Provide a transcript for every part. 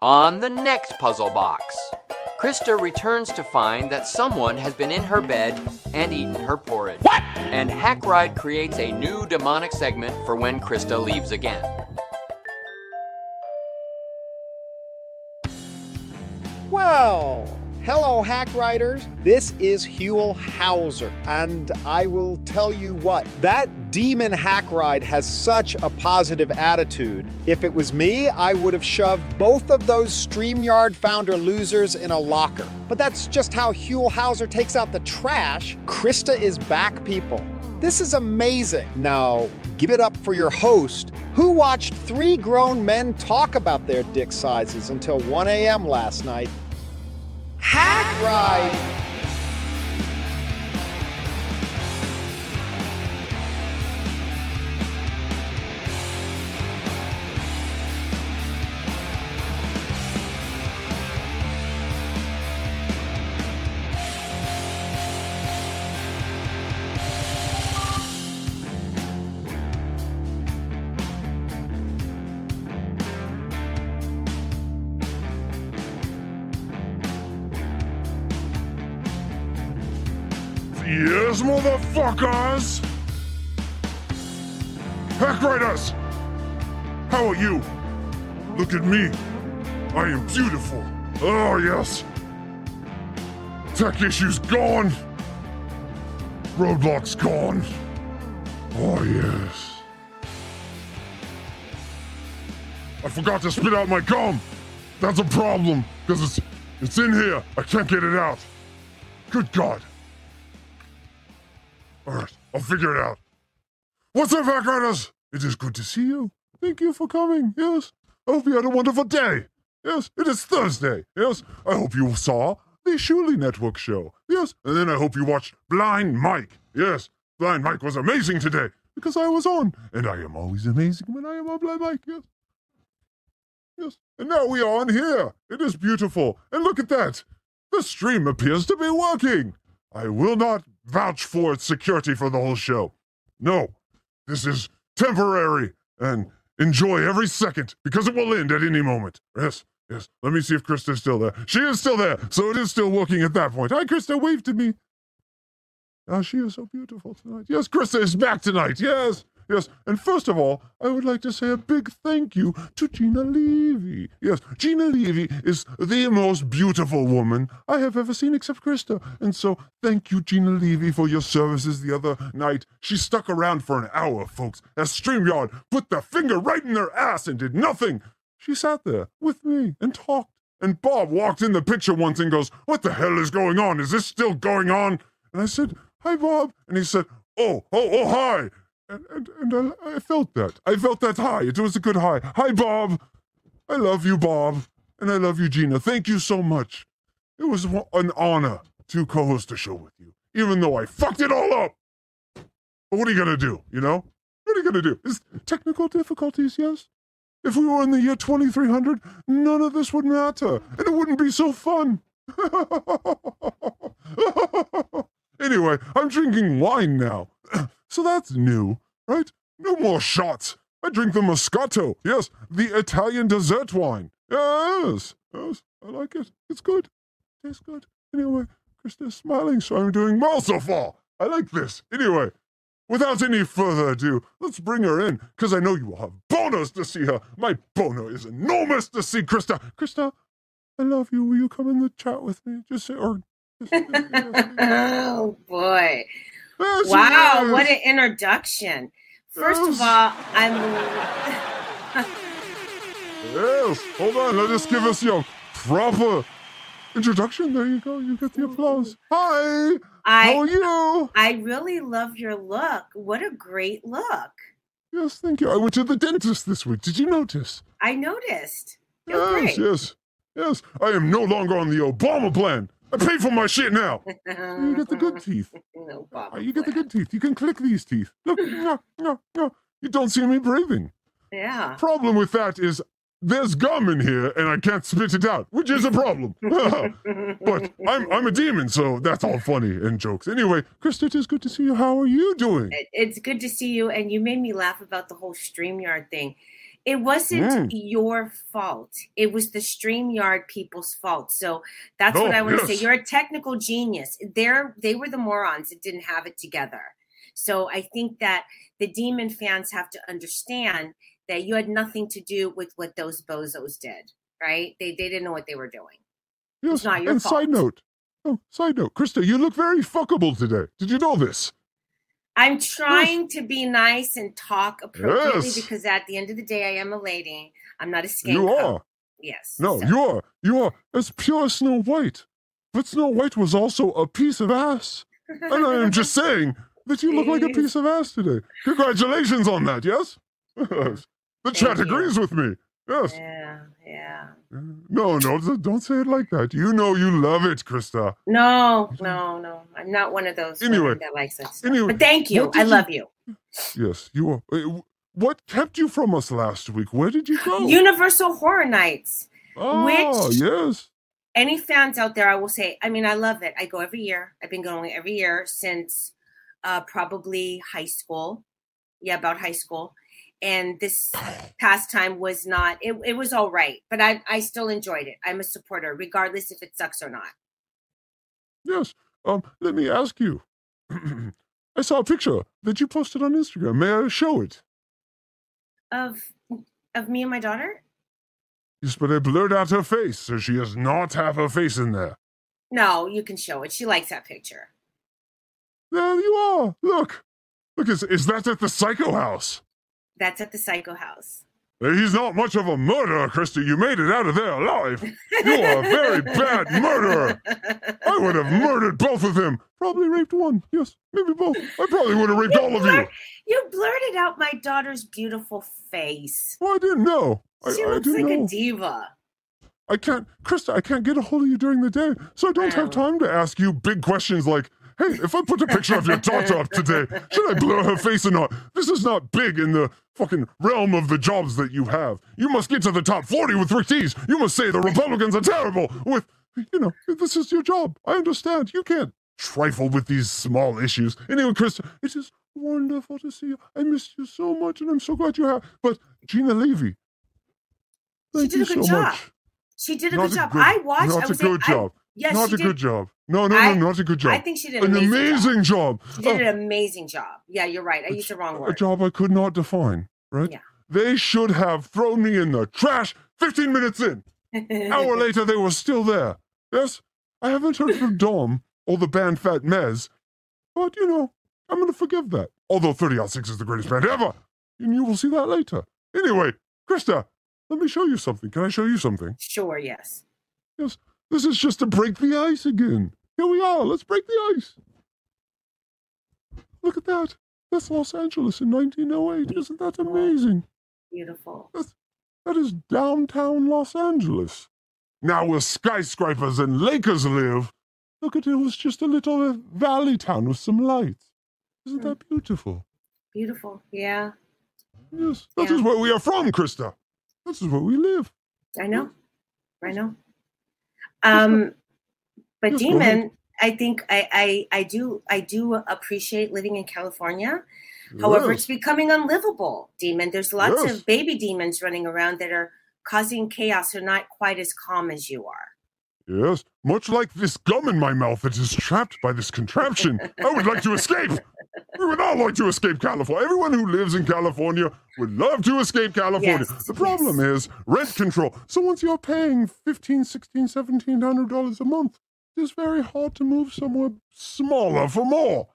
On the next puzzle box, Crysta returns to find that someone has been in her bed and eaten her porridge. What? And Hackride creates a new demonic segment for when Crysta leaves again. Well, hello, Hackriders. This is Huell Howser, and I will tell you what that demon Hackride has such a positive attitude. If it was me, I would have shoved both of those StreamYard founder losers in a locker. But that's just how Huell Howser takes out the trash. Crysta is back, people. This is amazing. Now, give it up for your host, who watched three grown men talk about their dick sizes until 1 a.m. last night. Hackride! Motherfuckers! Hackriders! How are you? Look at me. I am beautiful. Oh, yes. Tech issues gone. Roadblocks gone. Oh, yes. I forgot to spit out my gum. That's a problem, because it's, it's in here. I can't get it out. Good God. All right, I'll figure it out. What's up, Hackriders? It is good to see you. Thank you for coming. Yes. I hope you had a wonderful day. Yes, it is Thursday. Yes. I hope you saw the Shuli Network show. Yes. And then I hope you watched Blind Mike. Yes. Blind Mike was amazing today because I was on. And I am always amazing when I am on Blind Mike. Yes. Yes. And now we are on here. It is beautiful. And look at that. The stream appears to be working. I will not vouch for its security for the whole show. No, this is temporary and enjoy every second because it will end at any moment. Yes, yes. Let me see if Crysta's still there. She is still there, so it is still working at that point. Hi, Crysta, wave to me. Ah, she is so beautiful tonight. Yes, Crysta is back tonight. Yes, yes. And first of all, I would like to say a big thank you to Gina Levy. Yes, Gina Levy is the most beautiful woman I have ever seen except Crysta. And so thank you, Gina Levy, for your services the other night. She stuck around for an hour, folks, as StreamYard put their finger right in their ass and did nothing. She sat there with me and talked. And Bob walked in the picture once and goes, What the hell is going on? Is this still going on? And I said, Hi, Bob. And he said, Oh, oh, oh, hi. And, and, and I, I felt that. I felt that high. It was a good high. Hi, Bob. I love you, Bob. And I love you, Gina. Thank you so much. It was an honor to co host a show with you, even though I fucked it all up. But what are you going to do? You know? What are you going to do? Is technical difficulties, yes? If we were in the year 2300, none of this would matter, and it wouldn't be so fun. anyway, I'm drinking wine now, so that's new, right? No more shots. I drink the Moscato. Yes, the Italian dessert wine. Yes, yes, I like it. It's good. Tastes good. Anyway, Crysta's smiling, so I'm doing well so far. I like this. Anyway, without any further ado, let's bring her in, because I know you will have bonus to see her. My boner is enormous to see Crysta. Crysta, I love you. Will you come in the chat with me? Just say, or. Just, oh boy. Oh, she Wow, what an introduction. First of all, I'm Yes, hold on. Let us give us your proper introduction. There you go. You get the applause. Hi. How are I you? I really love your look. What a great look. Yes, thank you. I went to the dentist this week. Did you notice? I noticed. You're yes, great. yes, yes. I am no longer on the Obama plan. I pay for my shit now. You get the good teeth. no problem. You get the good teeth. You can click these teeth. Look, no, no, no. You don't see me breathing. Yeah. Problem with that is there's gum in here and I can't spit it out, which is a problem. but I'm I'm a demon, so that's all funny and jokes. Anyway, Crysta, it is good to see you. How are you doing? It's good to see you and you made me laugh about the whole StreamYard thing. It wasn't Mm. your fault. It was the StreamYard people's fault. So that's No, what I want to say. You're a technical genius. They're they were the morons that didn't have it together. So I think that the demon fans have to understand that you had nothing to do with what those bozos did, right? They they didn't know what they were doing. Yes. not your and side note, oh, side note, Crysta, you look very fuckable today. Did you know this? I'm trying to be nice and talk appropriately Yes. because at the end of the day, I am a lady. I'm not a skank. You are. Yes. No, So- you are. You are as pure as Snow White. But Snow White was also a piece of ass. And I am just saying that you look like a piece of ass today. Congratulations on that, yes? the chat you. agrees with me. Yes. Yeah, yeah. No, no, don't- say it like that. You know you love it, Crysta. No, no, no. I'm not one of those Anyway, that likes stuff. anyway, but thank you. I you- love you. Yes, you are. What kept you from us last week? Where did you go? Universal Horror Nights. oh, which- yes. Any fans out there, I will say, I mean, I love it. I go every year. I've been going every year since uh, probably high school. Yeah, about high school. And this past time was not, it, it was all right, but I, I still enjoyed it. I'm a supporter, regardless if it sucks or not. Yes. Um, let me ask you. I saw a picture that you posted on Instagram. May I show it? Of of me and my daughter? Yes, but I blurred out her face, so she does not have her face in there. No, you can show it. She likes that picture. There you are. Look. Look, is, is that at the Psycho House? That's at the Psycho House. He's not much of a murderer, Christy. You made it out of there alive. You are a very bad murderer. I would have murdered both of them. Probably raped one. Yes, maybe both. I probably would have raped all of you. You blurted out my daughter's beautiful face. Well, I didn't know. I, She I looks didn't like know. a diva. I can't, Crysta, I can't get a hold of you during the day, so I don't have time to ask you big questions like, hey, if I put a picture of your daughter up today, should I blur her face or not? This is not big in the fucking realm of the jobs that you have. You must get to the top 40 with three T's. You must say the Republicans are terrible with, you know, this is your job. I understand. You can't trifle with these small issues. Anyway, Crysta, it is wonderful to see you. I missed you so much, and I'm so glad you're here. But Gina Levy, She thank did you a good so job. much. She did a Not good job. good- I watched. Not I a was good like, I- job. Yes, not a did. good job. No, no, I- no, not a good job. I think she did an an amazing, job. job. She did an oh. amazing job. Yeah, you're right. I used the wrong word. a job I could not define, right? Yeah. They should have thrown me in the trash 15 minutes in. Hour later, they were still there. Yes, I haven't heard from Dom or the band Fat Mez, but you know, I'm going to forgive that. Although 30 Out 6 is the greatest band ever, and you will see that later. Anyway, Crysta, let me show you something. Can I show you something? sure. Yes. Yes, this is just to break the ice again. Here we are. Let's break the ice. Look at that. That's Los Angeles in 1908. Isn't that amazing? Beautiful. That is that is downtown Los Angeles. Now where skyscrapers and Lakers live, look at it, it was just a little uh, valley town with some lights. Isn't that mm. beautiful? Beautiful. Yeah. Yes, that Yeah. is where we are from, Crysta. This is where we live. I know. I know. Um, but. Demon, I think I, I I do I do appreciate living in California. However, Yes. it's becoming unlivable, Demon. There's lots Yes. of baby demons running around that are causing chaos. They're not quite as calm as you are. Yes, much like this gum in my mouth that is trapped by this contraption. I would like to escape. We would all like to escape California. Everyone who lives in California would love to escape California. Yes, the problem is rent control. So once you're paying 15, 16, 1700 dollars a month, it's very hard to move somewhere smaller for more.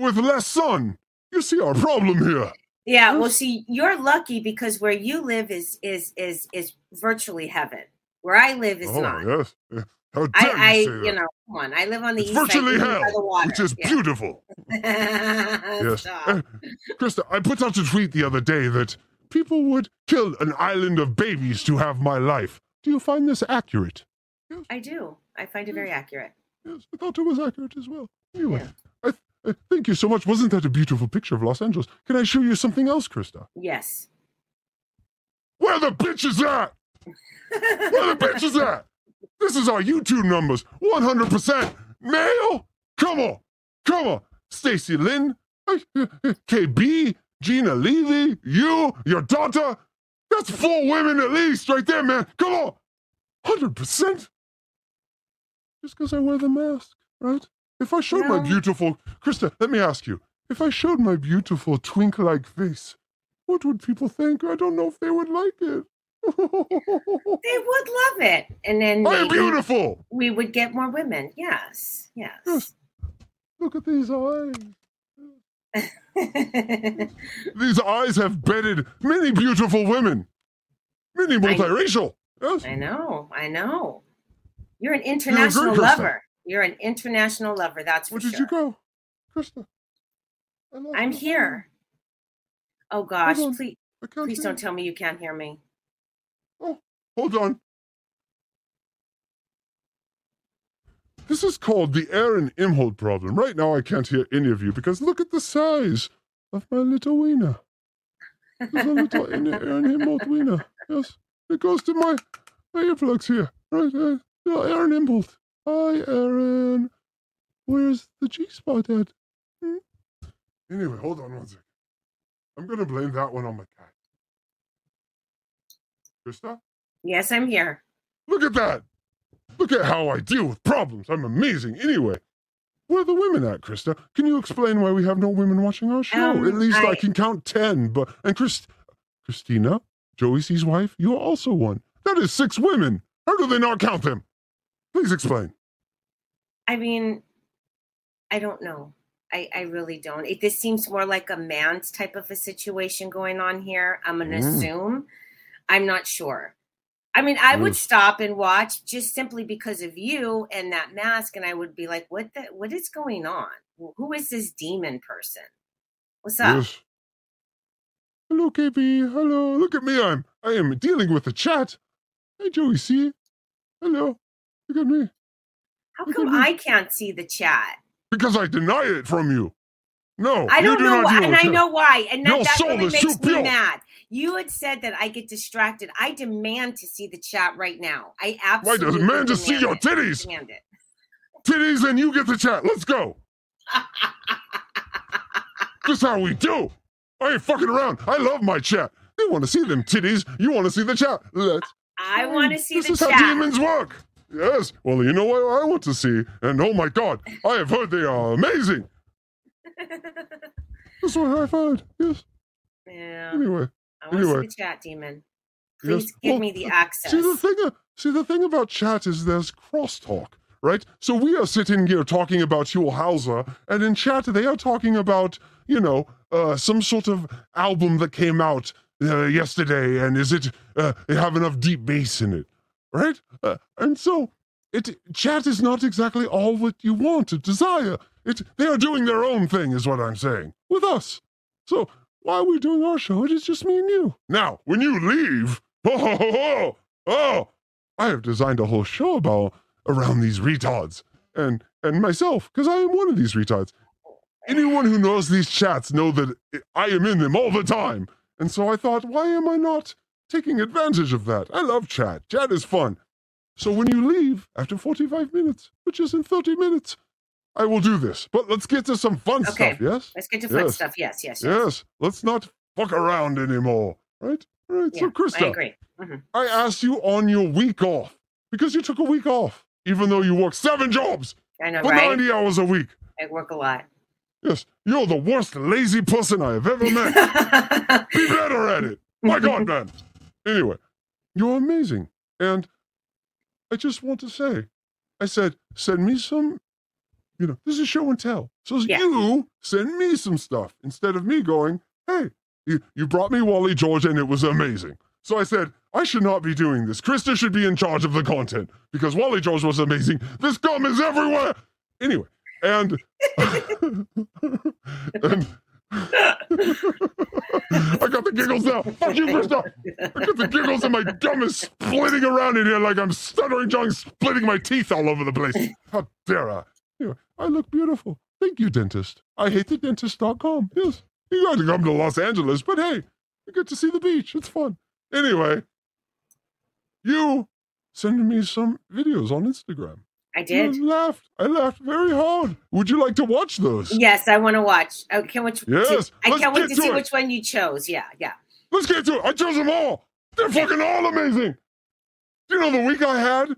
With less sun. You see our problem here. Yeah, well, see, you're lucky because where you live is is is is virtually heaven. Where I live is oh, not. yes. How dare I, I, you say that? you know, come on. I live on the it's east side, virtually live hell, by the water. which is Yeah. beautiful. Yes. Uh, Crysta, I put out a tweet the other day that people would kill an island of babies to have my life. Do you find this accurate? I do. I find it very accurate. Yes, I thought it was accurate as well. Anyway, I th- uh, thank you so much. Wasn't that a beautiful picture of Los Angeles? Can I show you something else, Crysta? Yes. Where the bitch is at? Where the bitch is at? This is our YouTube numbers. 100% male. Come on. Come on. Stacy Lynn, KB, Gina Levy, you, your daughter. That's four women at least, right there, man. Come on, hundred percent. Just because I wear the mask, right? If I showed my beautiful Crysta, let me ask you: If I showed my beautiful twink-like face, what would people think? I don't know if they would like it. They would love it, and then I'm beautiful. we would get more women. Yes, yes. Yes. Look at these eyes. These eyes have bedded many beautiful women, many multiracial. Yes. I know, I know. You're an international lover. You're an international lover. That's for Where did sure. you go, Crysta? I I'm here. Oh gosh, please, please hear don't tell me you can't hear me. Hold on. This is called the Aaron Imholt problem. Right now, I can't hear any of you because look at the size of my little wiener. There's a little Aaron Imholt wiener. Yes, it goes to my, my earplugs here. Right, uh, Aaron Imholt. Hi, Aaron. Where's the G spot at? Hmm? Anyway, hold on one second. I'm gonna blame that one on my cat. Crysta? Yes, I'm here. Look at that! Look at how I deal with problems. I'm amazing. Anyway, where are the women at, Crysta? Can you explain why we have no women watching our show? Um, at least I... I- can count ten. But and Chris, Christina, Joey C's wife, you are also one. That is six women. How do they not count them? Please explain. I mean, I don't know. I, I really don't. It, this seems more like a man's type of a situation going on here. I'm going to Mm. assume. I'm not sure. I mean, I would Mm. stop and watch just simply because of you and that mask, and I would be like, "What the? What is going on? Who is this demon person? What's up?" Yes. Hello, KB. Hello. Look at me. I'm I am dealing with the chat. Hey, Joey C. Hello. Look at me. How look come me. I can't see the chat? Because I deny it from you. No, I don't do know, not why, and I know why, and that, that really makes me pure. mad. You had said that I get distracted. I demand to see the chat right now. I Why absolutely does man just see your titties? Demand it. Titties and you get the chat. Let's go. This how we do. I ain't fucking around. I love my chat. They want to see them titties. You want to see the chat. Let's. I want to see this the chat. This is how demons work. Yes. Well, you know what I want to see, and oh my god, I have heard they are amazing. That's what I've heard. Yes. yeah, Anyway. I want to anyway. see the chat, demon. Yes. Please give Well, me the uh, access. See the thing. See the thing about chat is there's crosstalk, right? So we are sitting here talking about Huell Howser, and in chat they are talking about, you know, uh, some sort of album that came out uh, yesterday, and is it uh, it have enough deep bass in it, right? Uh, and so it chat is not exactly all what you want to desire. It they are doing their own thing, is what I'm saying with us. So why are we doing our show? It is just me and you. Now, when you leave, oh, oh, oh, oh, I have designed a whole show about around these retards and and myself because I am one of these retards. Anyone who knows these chats know that I am in them all the time, and so I thought, why am I not taking advantage of that? I love chat. Chat is fun. So when you leave after 45 minutes, which is in 30 minutes, I will do this. But let's get to some fun Okay. stuff, yes? Let's get to fun Yes. stuff. Yes, yes, yes. Yes, let's not fuck around anymore. Right? All right. so, Yeah, Crysta, I agree. Mhm. I asked you on your week off because you took a week off, even though you work seven jobs I know, for right? 90 hours a week. I work a lot. Yes, you're the worst lazy person I have ever met. Be better at it. My God, man. Anyway, you're amazing. And I just want to say, I said, send me some, you know, this is show and tell. So Yeah. you send me some stuff instead of me going, hey, you, you brought me Wally George and it was amazing. So I said, I should not be doing this. Crysta should be in charge of the content because Wally George was amazing. This gum is everywhere. Anyway, and, and I got the giggles now. Fuck you, Crysta. I got the giggles and my gum is splitting around in here like I'm stuttering, John, splitting my teeth all over the place. How dare I? I look beautiful. Thank you, dentist. I hate the dentist.com. Yes. You got to come to Los Angeles, but hey, you get to see the beach. It's fun. Anyway, you send me some videos on Instagram. I did. I laughed. I laughed very hard. Would you like to watch those? Yes, I want to watch. I can't wait. To, Yes, I let's can't wait to to see it. which one you chose. Yeah, yeah. Let's get to it. I chose them all. They're fucking all amazing. Do you know the week I had?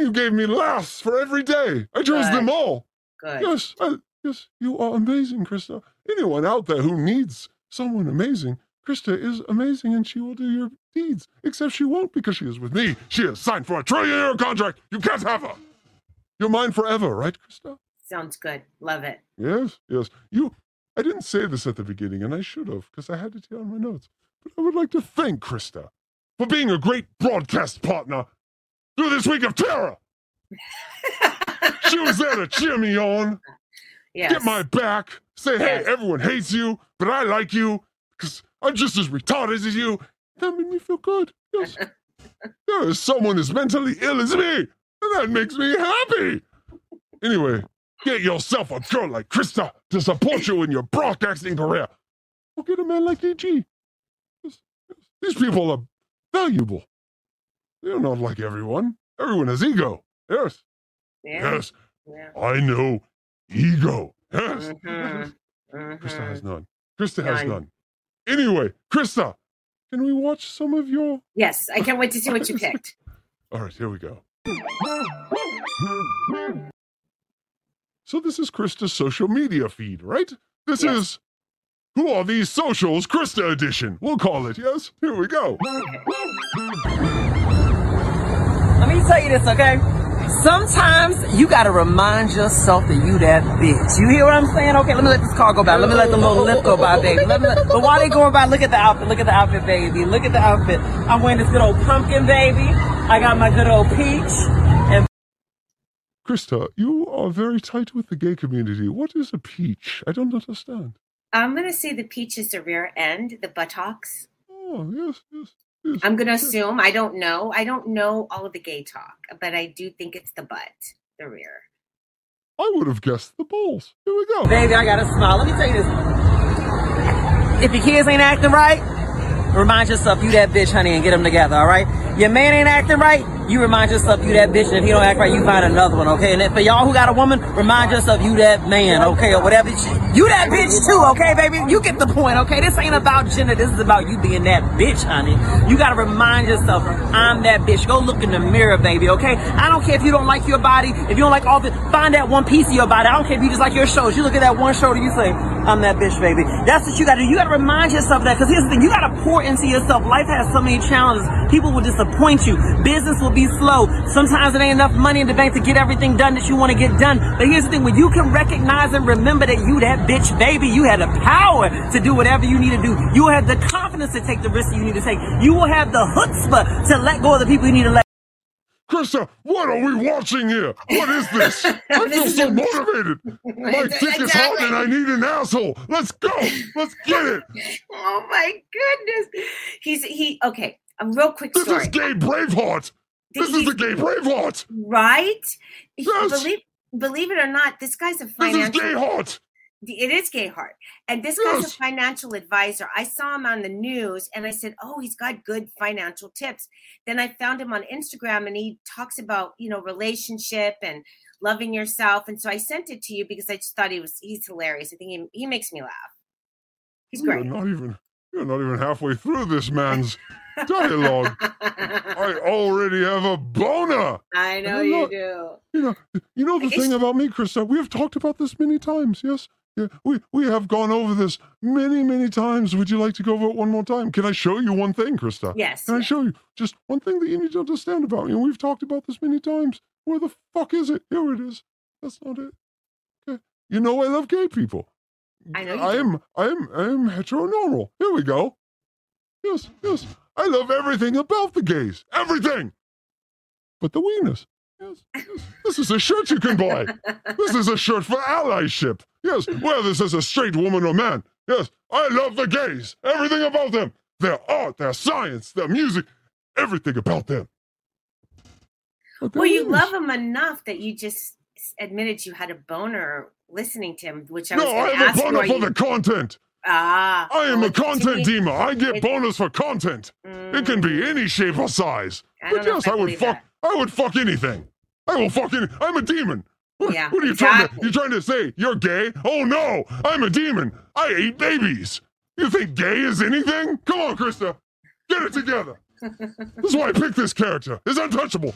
You gave me laughs for every day. I chose Good. them all. Good. Yes, I, yes, you are amazing, Crysta. Anyone out there who needs someone amazing, Crysta is amazing and she will do your deeds. Except she won't because she is with me. She has signed for a trillion year contract. You can't have her. You're mine forever, right, Crysta? Sounds good. Love it. Yes, yes. You. I didn't say this at the beginning, and I should have because I had it here on my notes. But I would like to thank Crysta for being a great broadcast partner through this week of terror. She was there to cheer me on. yes. get my back, say, hey, Yes. everyone hates you, but I like you because I'm just as retarded as you. That made me feel good. Yes. there is someone as mentally ill as me, and that makes me happy. Anyway, get yourself a girl like Crysta to support you in your broadcasting career. Or get a man like yes. These people are valuable. They're not like everyone. Everyone has ego. Yes, Yeah. yes. Yeah. I know ego. Yes. Mhm. Crysta has none. Crysta has None. none. Anyway, Crysta, can we watch some of your. Yes, I can't wait to see what you picked. All right, here we go. So, this is Crysta's social media feed, right? This Yes. is Who Are These Socials Crysta Edition. We'll call it, yes? Here we go. Let me tell you this, okay? Sometimes you gotta remind yourself that you that bitch. You hear what I'm saying? Okay, let me let this car go by. Let me let the little lip go by, baby. Let me let, but while they going by, look at the outfit. Look at the outfit, baby. Look at the outfit. I'm wearing this good old pumpkin, baby. I got my good old peach. And Crysta, you are very tight with the gay community. What is a peach? I don't understand. I'm going to say the peach is the rear end, the buttocks. Oh, yes, yes. Yes. I'm going to hmm. assume. I don't know. I don't know all of the gay talk, but I do think it's the butt, the rear. I would have guessed the balls. Here we go. baby, I got a smile. Let me tell you this. If your kids ain't acting right, remind yourself you that bitch, honey, and get them together, all right? Your man ain't acting right, you remind yourself you that bitch, and if he don't act right, you find another one, okay? And for y'all who got a woman, remind yourself you that man, okay, or whatever. You that bitch too, okay, baby? You get the point, okay? This ain't about gender. This is about you being that bitch, honey. You gotta remind yourself, I'm that bitch. Go look in the mirror, baby, okay? I don't care if you don't like your body, if you don't like all the, find that one piece of your body. I don't care if you just like your shows. You look at that one shoulder, you say, I'm that bitch, baby. That's what you gotta do. You gotta remind yourself that, because here's the thing, you gotta pour into yourself. Life has so many challenges. People will disappoint you. Business will be slow. Sometimes it ain't enough money in the bank to get everything done that you want to get done. But here's the thing, when you can recognize and remember that you that bitch, baby, you had the power to do whatever you need to do. You have the confidence to take the risks you need to take. You will have the chutzpah to let go of the people you need to let Crysta, what are we watching here? What is this? I feel so motivated. My dick is hard and I need an asshole. Let's go. Let's get it. Oh my goodness. He's he okay. A real quick This is gay Braveheart. This is the gay Braveheart. right? Yes. Believe believe it or not, this guy's a financial. This is gay heart. It is gay heart. And this guy's a financial advisor. I saw him on the news and i said oh he's got good financial tips. Then i found him on instagram and he talks about you know relationship and loving yourself. And so i sent it to you because i just thought he was he's hilarious. I think he, he makes me laugh. He's You're not even you're not even halfway through this man's dialogue. I already have a boner. i know you not- do. You know, you know the I guess- thing about me, Crysta. We have talked about this many times. Yes, yeah, we we have gone over this many, many times. Would you like to go over it one more time? Can I show you one thing, Crysta? yes Can I show you just one thing that you need to understand about me? And we've talked about this many times. Where the fuck is it? Here it is. That's not it. Okay. You know I love gay people. I know I am I am I am heteronormal. Here we go. Yes, yes. I love everything about the gays. Everything. But the wieners. Yes, yes. This is a shirt you can buy. This is a shirt for allyship. Yes, whether this is a straight woman or man. Yes, I love the gays. Everything about them. Their art, their science, their music, everything about them. Well you love him enough that you just admitted you had a boner listening to him which i was No, I have a boner for you- the content. ah I am well, a content demon. I get it- bonus for content. It can be any shape or size. I But yes, I would fuck. I would fuck anything. I will fuck any. I'm a demon. What, Yeah, what are you trying to? You trying to say you're gay? Oh no, I'm a demon. I eat babies. You think gay is anything? Come on, Crysta. Get it together. this is why I picked this character. It's untouchable.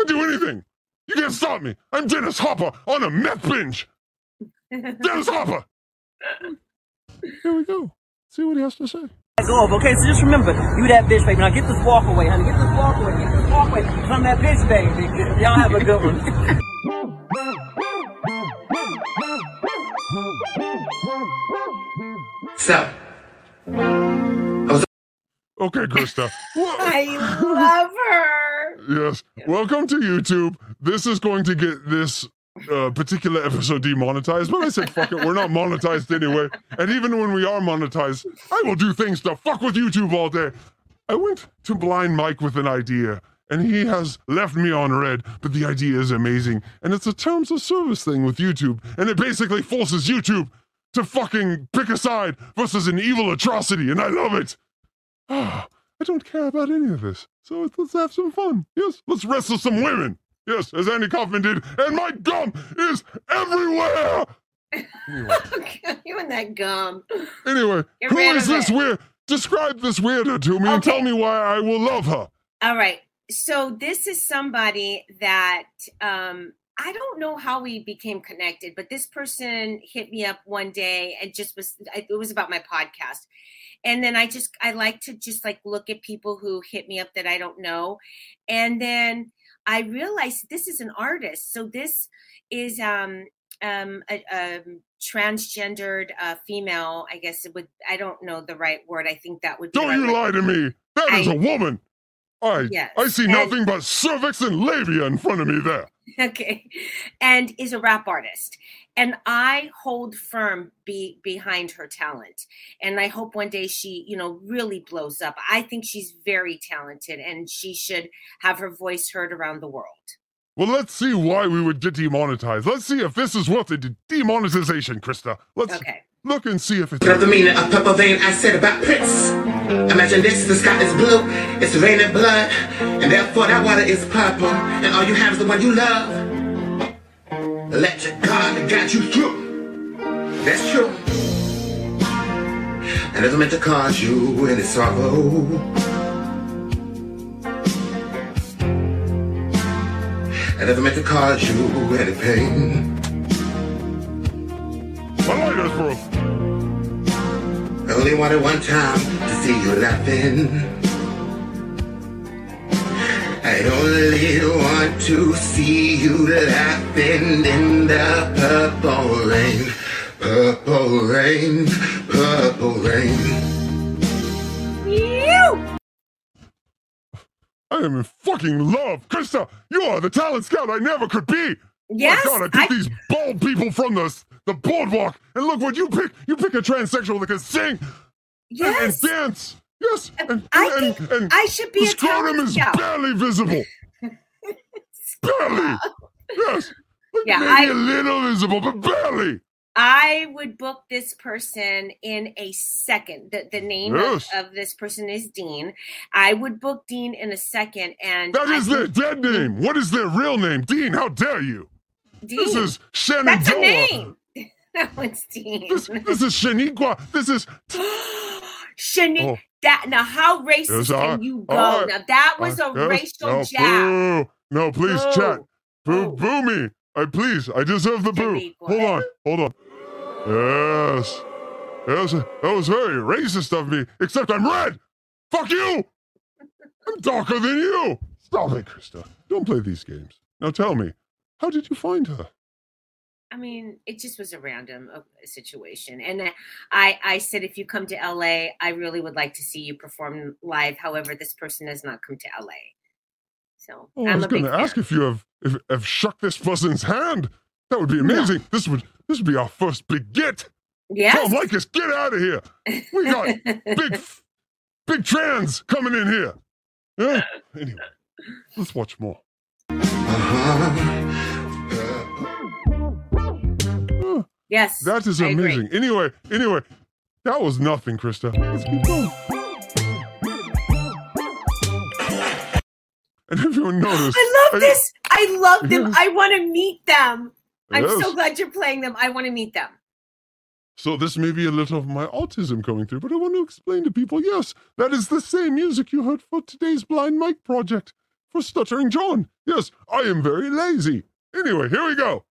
I'd do anything. You can't stop me. I'm Dennis Hopper on a meth binge. Dennis Hopper. Here we go. See what he has to say. Go over, oh, okay? So just remember, you that bitch, baby. Now get this walk away, honey. Get this walk away. Get this walk away. From that bitch, baby. Y'all have a good one. So, Okay, Crysta. I love her. Yes. Welcome to YouTube. This is going to get this uh, particular episode demonetized, but I said, fuck it. We're not monetized anyway. And even when we are monetized, I will do things to fuck with YouTube all day. I went to Blind Mike with an idea, and he has left me on red, but the idea is amazing. And it's a terms of service thing with YouTube, and it basically forces YouTube to fucking pick a side versus an evil atrocity, and I love it. Ah, I don't care about any of this. So let's have some fun. Yes, let's wrestle some women. Yes, as Andy Kaufman did. And my gum is everywhere. Anyway, you and that gum. anyway Get who rid this it. weird? Describe this weirdo to me and tell me why I will love her. All right. So this is somebody that um I don't know how we became connected, but this person hit me up one day and just was it was about my podcast. And then I just I like to just like look at people who hit me up that I don't know. And then I realized this is an artist. So this is um um a, a transgendered uh female, I guess it would I don't know the right word. I think that would be Don't right you word. lie to me. That is a woman. I, Yes, I see and- nothing but cervix and labia in front of me there. okay and is a rap artist and i hold firm be behind her talent and i hope one day she you know really blows up i think she's very talented and she should have her voice heard around the world Well, let's see why we would get demonetized. Let's see if this is worth the demonetization, Crysta. Let's okay look and see if it's. the meaning of purple vein I said about Prince. Imagine this, the sky is blue, it's raining blood, and therefore that water is purple, and all you have is the one you love. Let your God guide you through. That's true. And it's meant to cause you any sorrow. And it's meant to cause you any pain. My lighter's broke. I only wanted one time to see you laughing. I only want to see you laughing in the purple rain. Purple rain, purple rain. I am in fucking love. Crysta, you are the talent scout I never could be. Oh yes My God, I pick I- these bald people from the, the boardwalk, and look what you pick. You pick a transsexual that can sing yes and, and dance. Yes, and, I and, think and i should be the a scrotum is scout barely visible. barely. Yes. Yeah, maybe I- a little visible, but barely. I would book this person in a second. The, the name Yes. of, of this person is Dean. I would book Dean in a second. And That I is their dead name. What is their real name? Dean, how dare you? Dean. This is That's a Shenandoah. name. That one's Dean. This, this is Shaniqua. This is Shani, Oh. that now how racist I- can you go? I- now that was Uh, a racial no, jab. Boo. No, please, Boo. chat. Boo, Boo. boo me. I please. I deserve the boo. Shaniqua. Hold on. Hold on. Yes. Yes. That was very racist of me. Except I'm red. Fuck you. I'm darker than you. Stop it, Crysta. Don't play these games. Now tell me, how did you find her? I mean, it just was a random uh, situation. And uh, I, I said, if you come to LA, I really would like to see you perform live. However, this person has not come to LA. So Oh, I I'm was going to ask if you have if, have shook this person's hand. That would be amazing. This would this would be our first big get. Yes. Tom Likas, get out of here. We got big, big trans coming in here. Yeah. Anyway, let's watch more. Uh-huh. Yes. That is I agree. amazing. Anyway, anyway, that was nothing, Crysta. Let's keep going. And everyone noticed. I love this. I love them. I want to meet them. I'm Yes. so glad you're playing them. I want to meet them. So this may be a little of my autism coming through, but I want to explain to people, yes, that is the same music you heard for today's Blind Mike project for Stuttering John. Yes, I am very lazy. Anyway, here we go.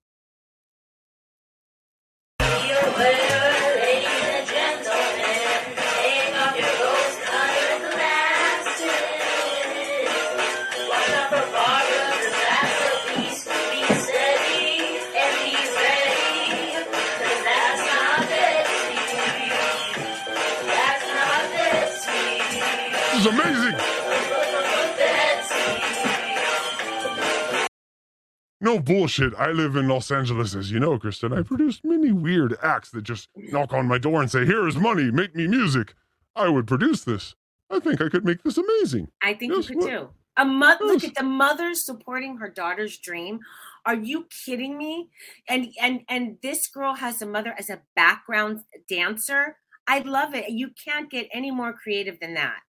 No bullshit. I live in Los Angeles, as you know, Kristen. I produce many weird acts that just knock on my door and say, Here is money, make me music. I would produce this. I think I could make this amazing. I think Yes, you could what- too. A mother, look at the mother supporting her daughter's dream. Are you kidding me? And and and this girl has a mother as a background dancer. I love it. You can't get any more creative than that.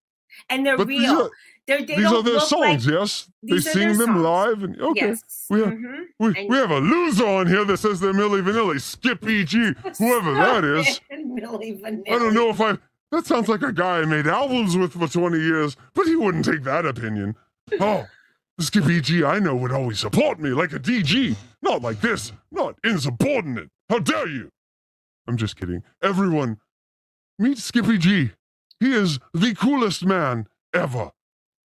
And they're But these real. are, they're they these are their songs, like yes? They sing them live. and Okay. yes. We, have, mhm. we, And- we have a loser on here that says they're Milli Vanilli. Skippy G, whoever that is. Vanilli. I don't know if I. That sounds like a guy I made albums with for 20 years, but he wouldn't take that opinion. Oh, the Skippy G I know would always support me like a DG. Not like this. Not insubordinate. How dare you? I'm just kidding. Everyone, meet Skippy G. He is the coolest man ever.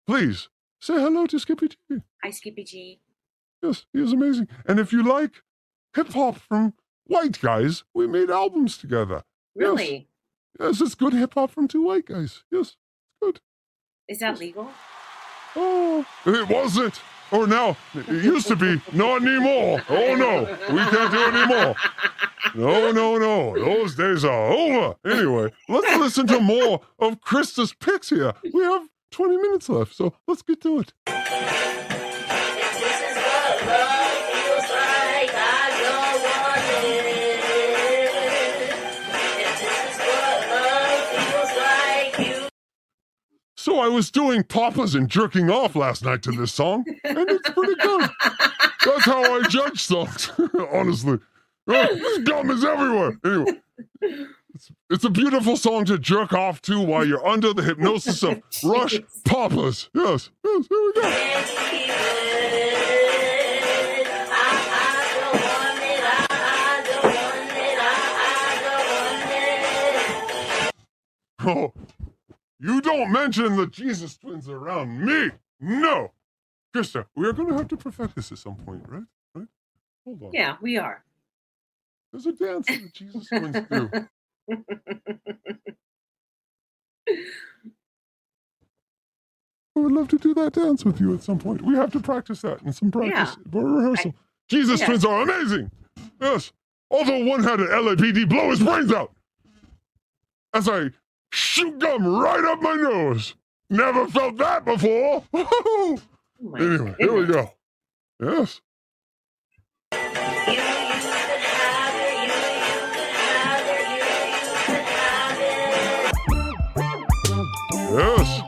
Please say hello to Skippy G. Hi, Skippy G. Yes, he is amazing. And if you like hip hop from white guys, we made albums together. Really? Yes, it's good hip hop from two white guys. Yes, good. Is that legal? Oh, it wasn't. Oh, or now, it used to be. Not anymore. Oh no, we can't do it anymore. No, no, no. Those days are over. Anyway, let's listen to more of Crysta's picks here. We have 20 minutes left, so let's get to it. I was doing poppers and jerking off last night to this song, and it's pretty good. That's how I judge songs, honestly. Oh, this gum is everywhere. Anyway, it's, it's a beautiful song to jerk off to while you're under the hypnosis of Rush Poppers. Yes, yes, here we go. Oh, you don't mention the Jesus twins around me. No. Crysta, we are going to have to perfect this at some point, right? Right? Hold on. Yeah, we are. There's a dance that the Jesus twins do. I would love to do that dance with you at some point. We have to practice that in some practice for rehearsal. Jesus yeah. twins are amazing. Yes. Although one had an LAPD blow his brains out as I shoot gum right up my nose. Never felt that before. Oh my anyway, here we go. Yes. Yes.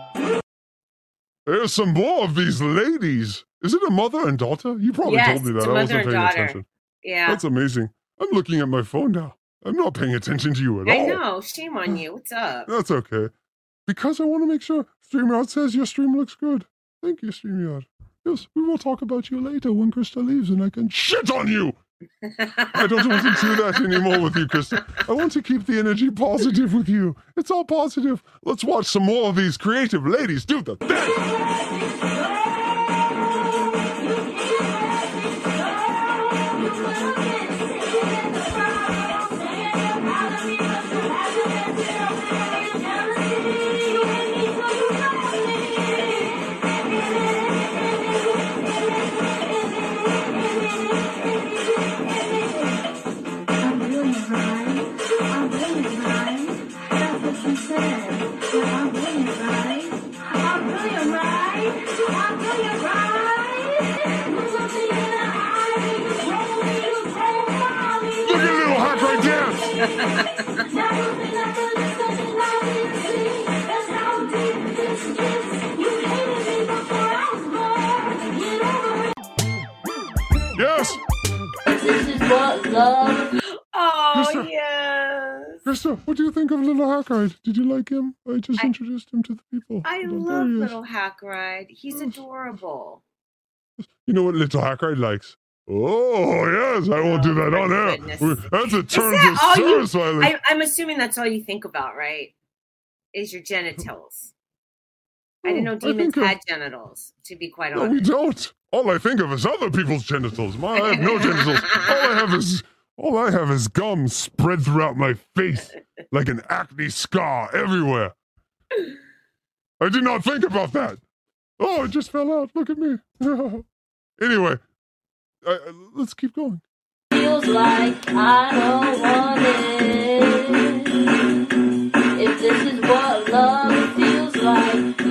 There's some more of these ladies. Is it a mother and daughter? You probably Yes, told me that. it's a I mother wasn't and paying daughter. attention. Yeah. That's amazing. I'm looking at my phone now. I'm not paying attention to you at I all. I know. Shame on you. What's up? That's okay. Because I want to make sure StreamYard says your stream looks good. Thank you, StreamYard. Yes, we will talk about you later when Crysta leaves and I can shit on you. I don't want to do that anymore with you, Crysta. I want to keep the energy positive with you. It's all positive. Let's watch some more of these creative ladies do the thing. What love Oh Crysta. yes. Crysta, what do you think of Little Hackard? Did you like him? I just I- introduced him to the people. I But love there he is. little Hackride. He's adorable. You know what Little Hackard likes? Oh, yes, I won't do Oh, that on air. That's a that of all you- I, I'm assuming that's all you think about, right? Is your genitals. I didn't Oh, know demons of- uh, had genitals, to be quite No, we don't. All I think of is other people's genitals. My, I have no genitals. All I have is all I have is gum spread throughout my face like an acne scar everywhere. I did not think about that. Oh, it just fell out. Look at me. anyway, let's keep going. feels like I don't want it. If this is what love feels like,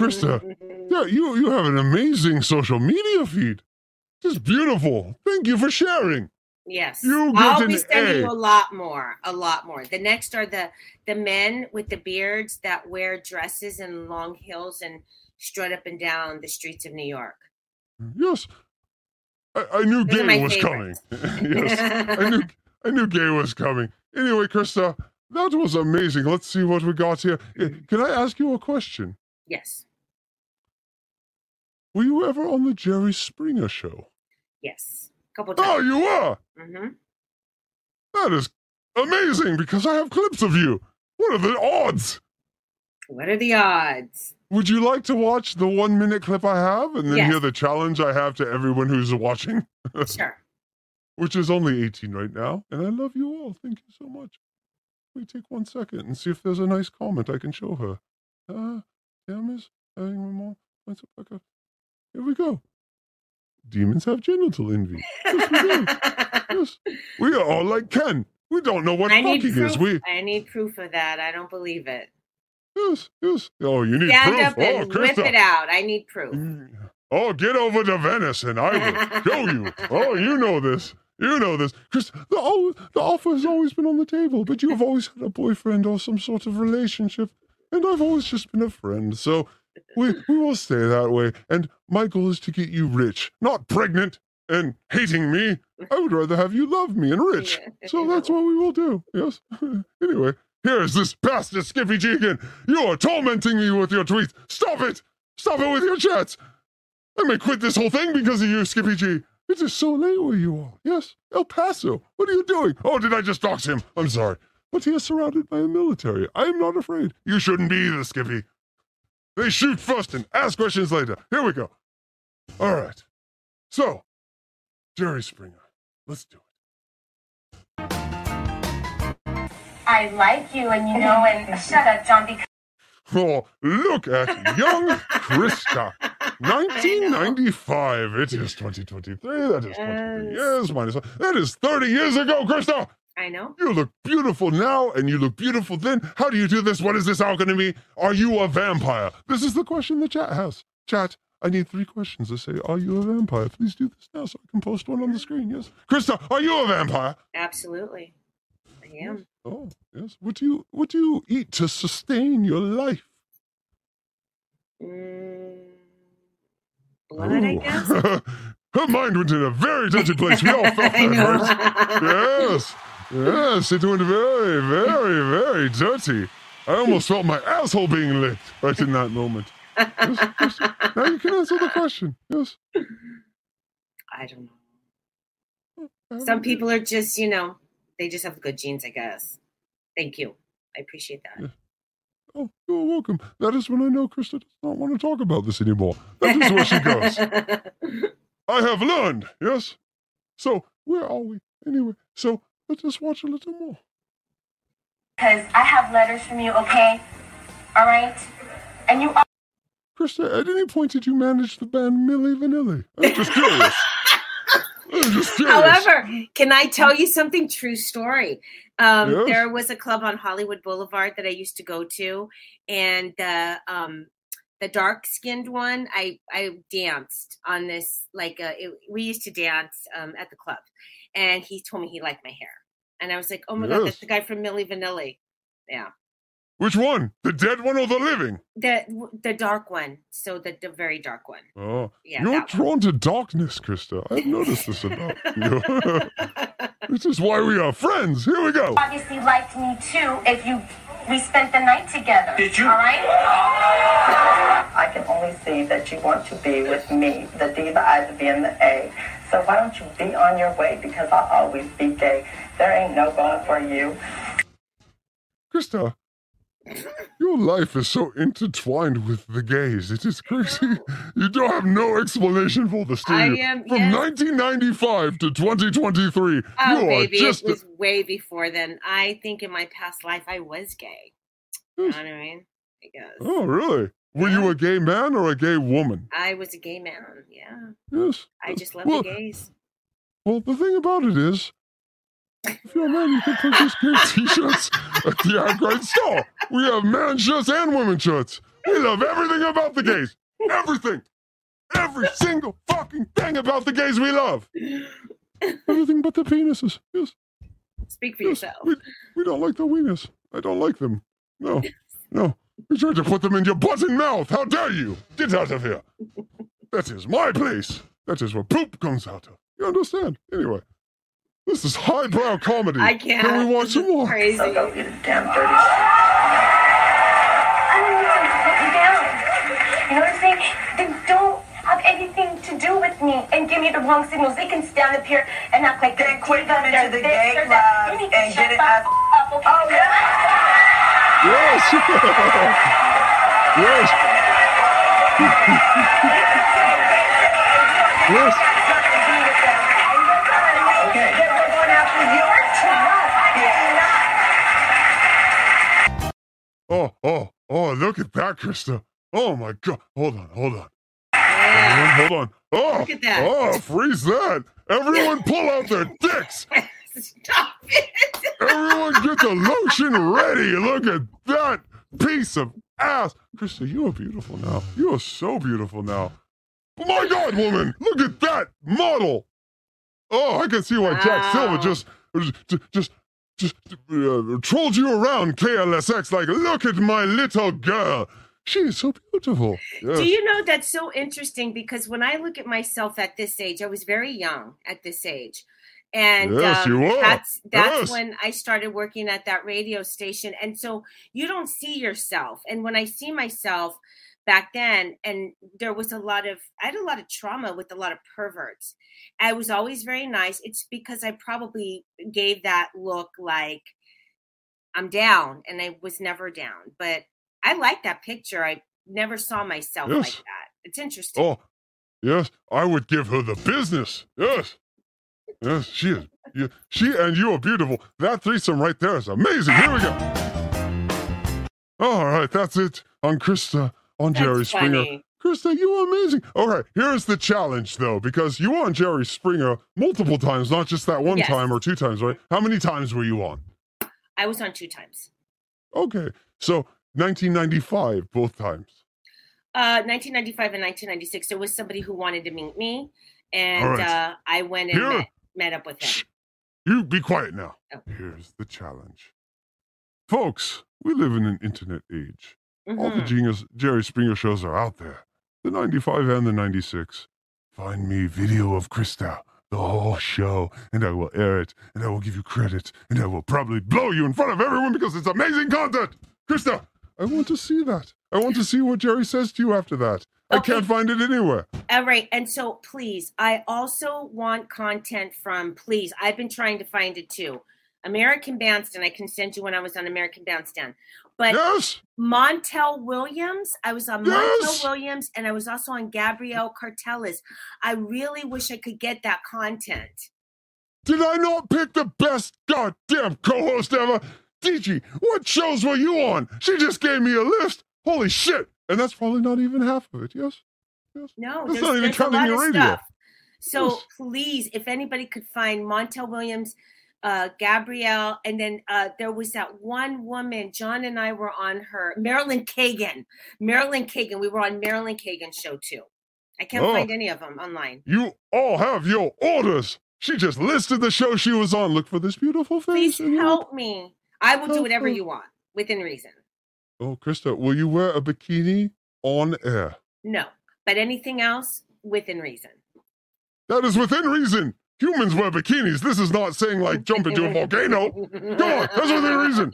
Crysta, yeah, you you have an amazing social media feed. It's just beautiful. Thank you for sharing. Yes. You I'll be sending A. you a lot more. A lot more. The next are the the men with the beards that wear dresses and long heels and strut up and down the streets of New York. Yes. I, I knew Those gay was coming. yes. I knew I knew gay was coming. Anyway, Crysta, that was amazing. Let's see what we got here. Eh, Can I ask you a question? Yes. Were you ever on the Jerry Springer show? Yes. A couple times. Oh, you were? hmm That is amazing because I have clips of you. What are the odds? What are the odds? Would you like to watch the one minute clip I have and then Yes. hear the challenge I have to everyone who's watching? Sure. which is only 18 right now. And I love you all. Thank you so much. Let me take one second and see if there's a nice comment I can show her. Uh, damn is having my mom. Here we go. Demons have genital envy. Yes, we do. Yes. We are all like Ken. We don't know what I fucking is. We I need proof of that. I don't believe it. yes, yes. Oh, you need Stand proof. up and oh, whip it out. I need proof. Mm. Oh, get over to Venice and I will show you. Oh, you know this. You know this. Chris, the, the offer has always been on the table, but you have always had a boyfriend or some sort of relationship, and I've always just been a friend. So we, we will stay that way. And my goal is to get you rich, not pregnant and hating me. I would rather have you love me and rich. Yeah. So that's what we will do. Yes. anyway, here's this bastard Skippy G again. You are tormenting me with your tweets. Stop it. Stop it with your chats. I may quit this whole thing because of you, Skippy G. It is so late where you are. Yes, El Paso. What are you doing? Oh, did I just dox him? I'm sorry. But he is surrounded by the military. I am not afraid. You shouldn't be either, Skippy. They shoot first and ask questions later. Here we go. All right. So, Jerry Springer, let's do it. I like you, and you know, and shut up, John, because Oh, look at young Crysta. 1995. It is 2023. That is 23 Yes. years minus. That is 30 years ago, Crysta. I know. You look beautiful now and you look beautiful then. How do you do this? What is this all going to be? Are you a vampire? This is the question the chat has. Chat, I need three questions to say, Are you a vampire? Please do this now so I can post one on the screen. Yes. Crysta, are you a vampire? Absolutely. I am. Oh, yes. What do you what do you eat to sustain your life? Mm, blood, I guess. Her mind went in a very touchy place. We all felt that hurt. Yes. Yes, it went very, very, very dirty. I almost felt my asshole being licked right in that moment. Yes, yes. Now you can answer the question. Yes. I don't know. Some people are just, you know, they just have good genes, I guess. Thank you. I appreciate that. Oh, you're welcome. That is when I know Crysta does not want to talk about this anymore. That is where she goes. I have learned. Yes. So where are we anyway? So let's just watch a little more. Because I have letters from you, okay? All right? And you are. Crysta, at any point did you manage the band Milli Vanilli? I'm just curious. I'm just curious. However, can I tell you something? True story. Um, Yes. There was a club on Hollywood Boulevard that I used to go to, and the um, the dark skinned one, I I danced on this like uh, it, we used to dance um, at the club, and he told me he liked my hair, and I was like, oh my god, that's the guy from Milli Vanilli. Yeah, Which one? The dead one or the living? the the dark one. So the the very dark one. Oh, Yeah, you're that one. drawn to darkness, Crysta. I've noticed this about you. this is why we are friends. Here we go. Obviously liked me too if you we spent the night together. Did you? All right? I can only see that you want to be with me, the D, the I, the B, and the A. So why don't you be on your way? Because I'll always be gay. There ain't no going for you. Crysta, your life is so intertwined with the gays. It is crazy. You don't have no explanation for this, do I am- From yes. 1995 to 2023, Oh, you are baby, just. it was way before then. I think in my past life I was gay. You know what I mean? I guess. Oh, really? Were you a gay man or a gay woman? I was a gay man. Yeah. Yes. I uh, just love Well, the gays. Well, the thing about it is, if you're a man, you can purchase gay t-shirts at the Outright store. We have man shirts and women shirts. We love everything about the gays. Everything. Every single fucking thing about the gays we love. Everything but the penises. Yes. Speak for yes. yourself. We, we don't like the wieners. I don't like them. No. No. You tried to put them in your butt and mouth. How dare you? Get out of here. That is my place. That is where poop comes out of. You understand? Anyway, this is highbrow comedy. I can't. Can we watch some more? Crazy. So go eat a damn dirty I don't want to put me down. You know what I'm saying? Then don't have anything to do with me and give me the wrong signals. They can stand up here and act like they're quit coming to the this, gay club You need to and get it the out- f- up, okay? Oh, Yes. yes. yes. Oh, oh, oh, look at that, Crysta. Oh my god. Hold on, hold on. Yeah. Hold on. Oh, Look at that. oh, freeze that. Everyone pull out their dicks. Stop it. Everyone get the lotion ready. Look at that piece of ass. Crysta, you are beautiful now. You are so beautiful now. Oh my God, woman, look at that model. Oh, I can see why Jack Silva just, just, just uh, trolled you around KLSX. Like, look at my little girl. She is so beautiful. Yes. Do you know that's so interesting because when I look at myself at this age, I was very young at this age. And Yes, um, that's that's Yes. when I started working at that radio station. And so you don't see yourself. And when I see myself back then, and there was a lot of I had a lot of trauma with a lot of perverts. I was always very nice. It's because I probably gave that look like I'm down and I was never down. But I like that picture. I never saw myself like that. It's interesting. Oh, yes, I would give her the business. Yes, yes, she is. You, she and you are beautiful. That threesome right there is amazing. Here we go. All right, that's it on Crysta on That's Jerry Springer. funny. Crysta, you are amazing. All right, here's the challenge though, because you were on Jerry Springer multiple times, not just that one Yes. time or two times, right? How many times were you on? I was on two times. Okay, so 1995, both times. Uh, 1995 and 1996. There was somebody who wanted to meet me, and right. uh, I went and met, met up with Shh. him. You be quiet now. Oh. Here's the challenge. Folks, we live in an internet age. All the Mhm. genius Jerry Springer shows are out there. The 95 and the 96. Find me video of Crysta, the whole show, and I will air it, and I will give you credit, and I will probably blow you in front of everyone because it's amazing content. Crysta, I want to see that. I want to see what Jerry says to you after that. I can't find it anywhere. All right. And so, please, I also want content from, please, I've been trying to find it too. American Bandstand. I can send you when I was on American Bandstand. But Yes. Montel Williams, I was on Yes! Montel Williams and I was also on Gabrielle Carteris. I really wish I could get that content. Did I not pick the best goddamn co-host ever? DG, what shows were you on? She just gave me a list. Holy shit! And that's probably not even half of it. Yes. Yes. No, That's there's, not even counting your radio. stuff. So Yes. please, if anybody could find Montel Williams uh, Gabrielle, and then uh, there was that one woman. John and I were on her. Marilyn Kagan. Marilyn Kagan. We were on Marilyn Kagan's show too. I can't Oh. find any of them online. You all have your orders. She just listed the show she was on. Look for this beautiful face. Please help me. I will do whatever her. you want within reason. Oh, Crysta, will you wear a bikini on air? No, but anything else within reason. That is within reason. Humans wear bikinis. This is not saying like jump into a volcano. Come on, that's within reason.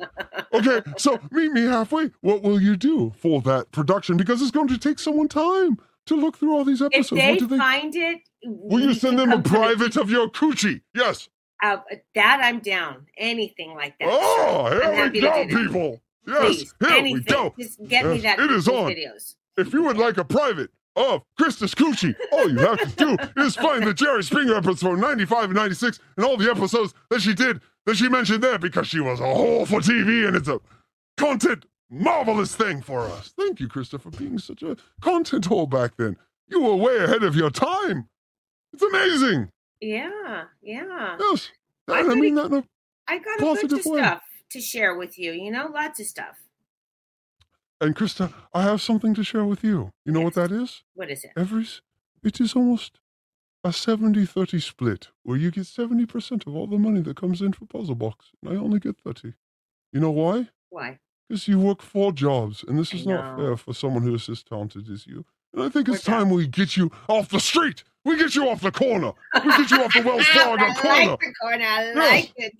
Okay, so meet me halfway. What will you do for that production? Because it's going to take someone time to look through all these If episodes. they what do they? find it, will you send them a the- private of your coochie? Yes. Uh, that I'm down. Anything like that. Oh, I'm here happy we go, people. Yes, Please, here anything. we go. Just get me that. It is on. videos. If you would like a private of Crysta's Coochie, all you have to do is find the Jerry Springer episode 95 and 96 and all the episodes that she did that she mentioned there because she was a whore for TV and it's a content marvelous thing for us. Thank you, Crysta, for being such a content whore back then. You were way ahead of your time. It's amazing. Yeah, yeah. Yes. I I mean that I got a bunch of way. stuff to share with you. You know, lots of stuff. And Crysta, I have something to share with you. You know what that is? What is it? Every it is almost a 70-30 split where you get 70% of all the money that comes in for Puzzle Box and I only get 30. You know why? Why? Because you work four jobs and this is not fair for someone who is as talented as you. And I think it's What's that? time we get you off the street. We get you off the corner. We get you off the Wells Fargo I corner. like the corner. I Yes. like it.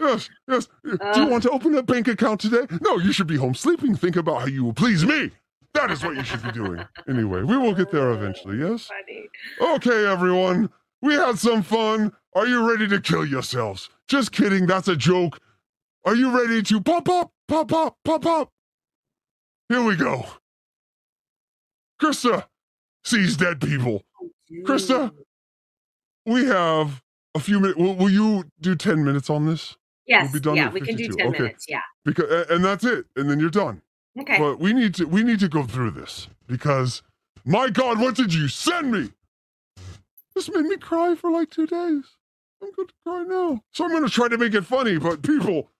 Yes, yes. Do you Uh. want to open a bank account today? No, you should be home sleeping. Think about how you will please me. That is what you should be doing. Anyway, we will get there eventually, yes? Funny. Okay, everyone. We had some fun. Are you ready to kill yourselves? Just kidding. That's a joke. Are you ready to pop up, pop up, pop up? Here we go. Crysta sees dead people. Crysta, we have a few minutes. Will, will you do 10 minutes on this? Yes. be done yeah, we can do 10 Okay. minutes. Yeah. Because and that's it. And then you're done. Okay. But we need to we need to go through this because my God, what did you send me? This made me cry for like two days. I'm going to cry now. So I'm going to try to make it funny, but people,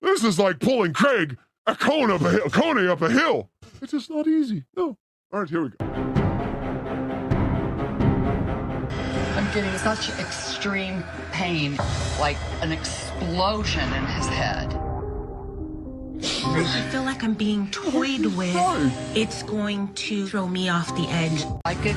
this is like pulling Craig a cone up a hill, Coney up a hill. It is just not easy. No. All right, here we go. Getting such extreme pain, like an explosion in his head. I feel like I'm being toyed with. It's going to throw me off the edge. Like it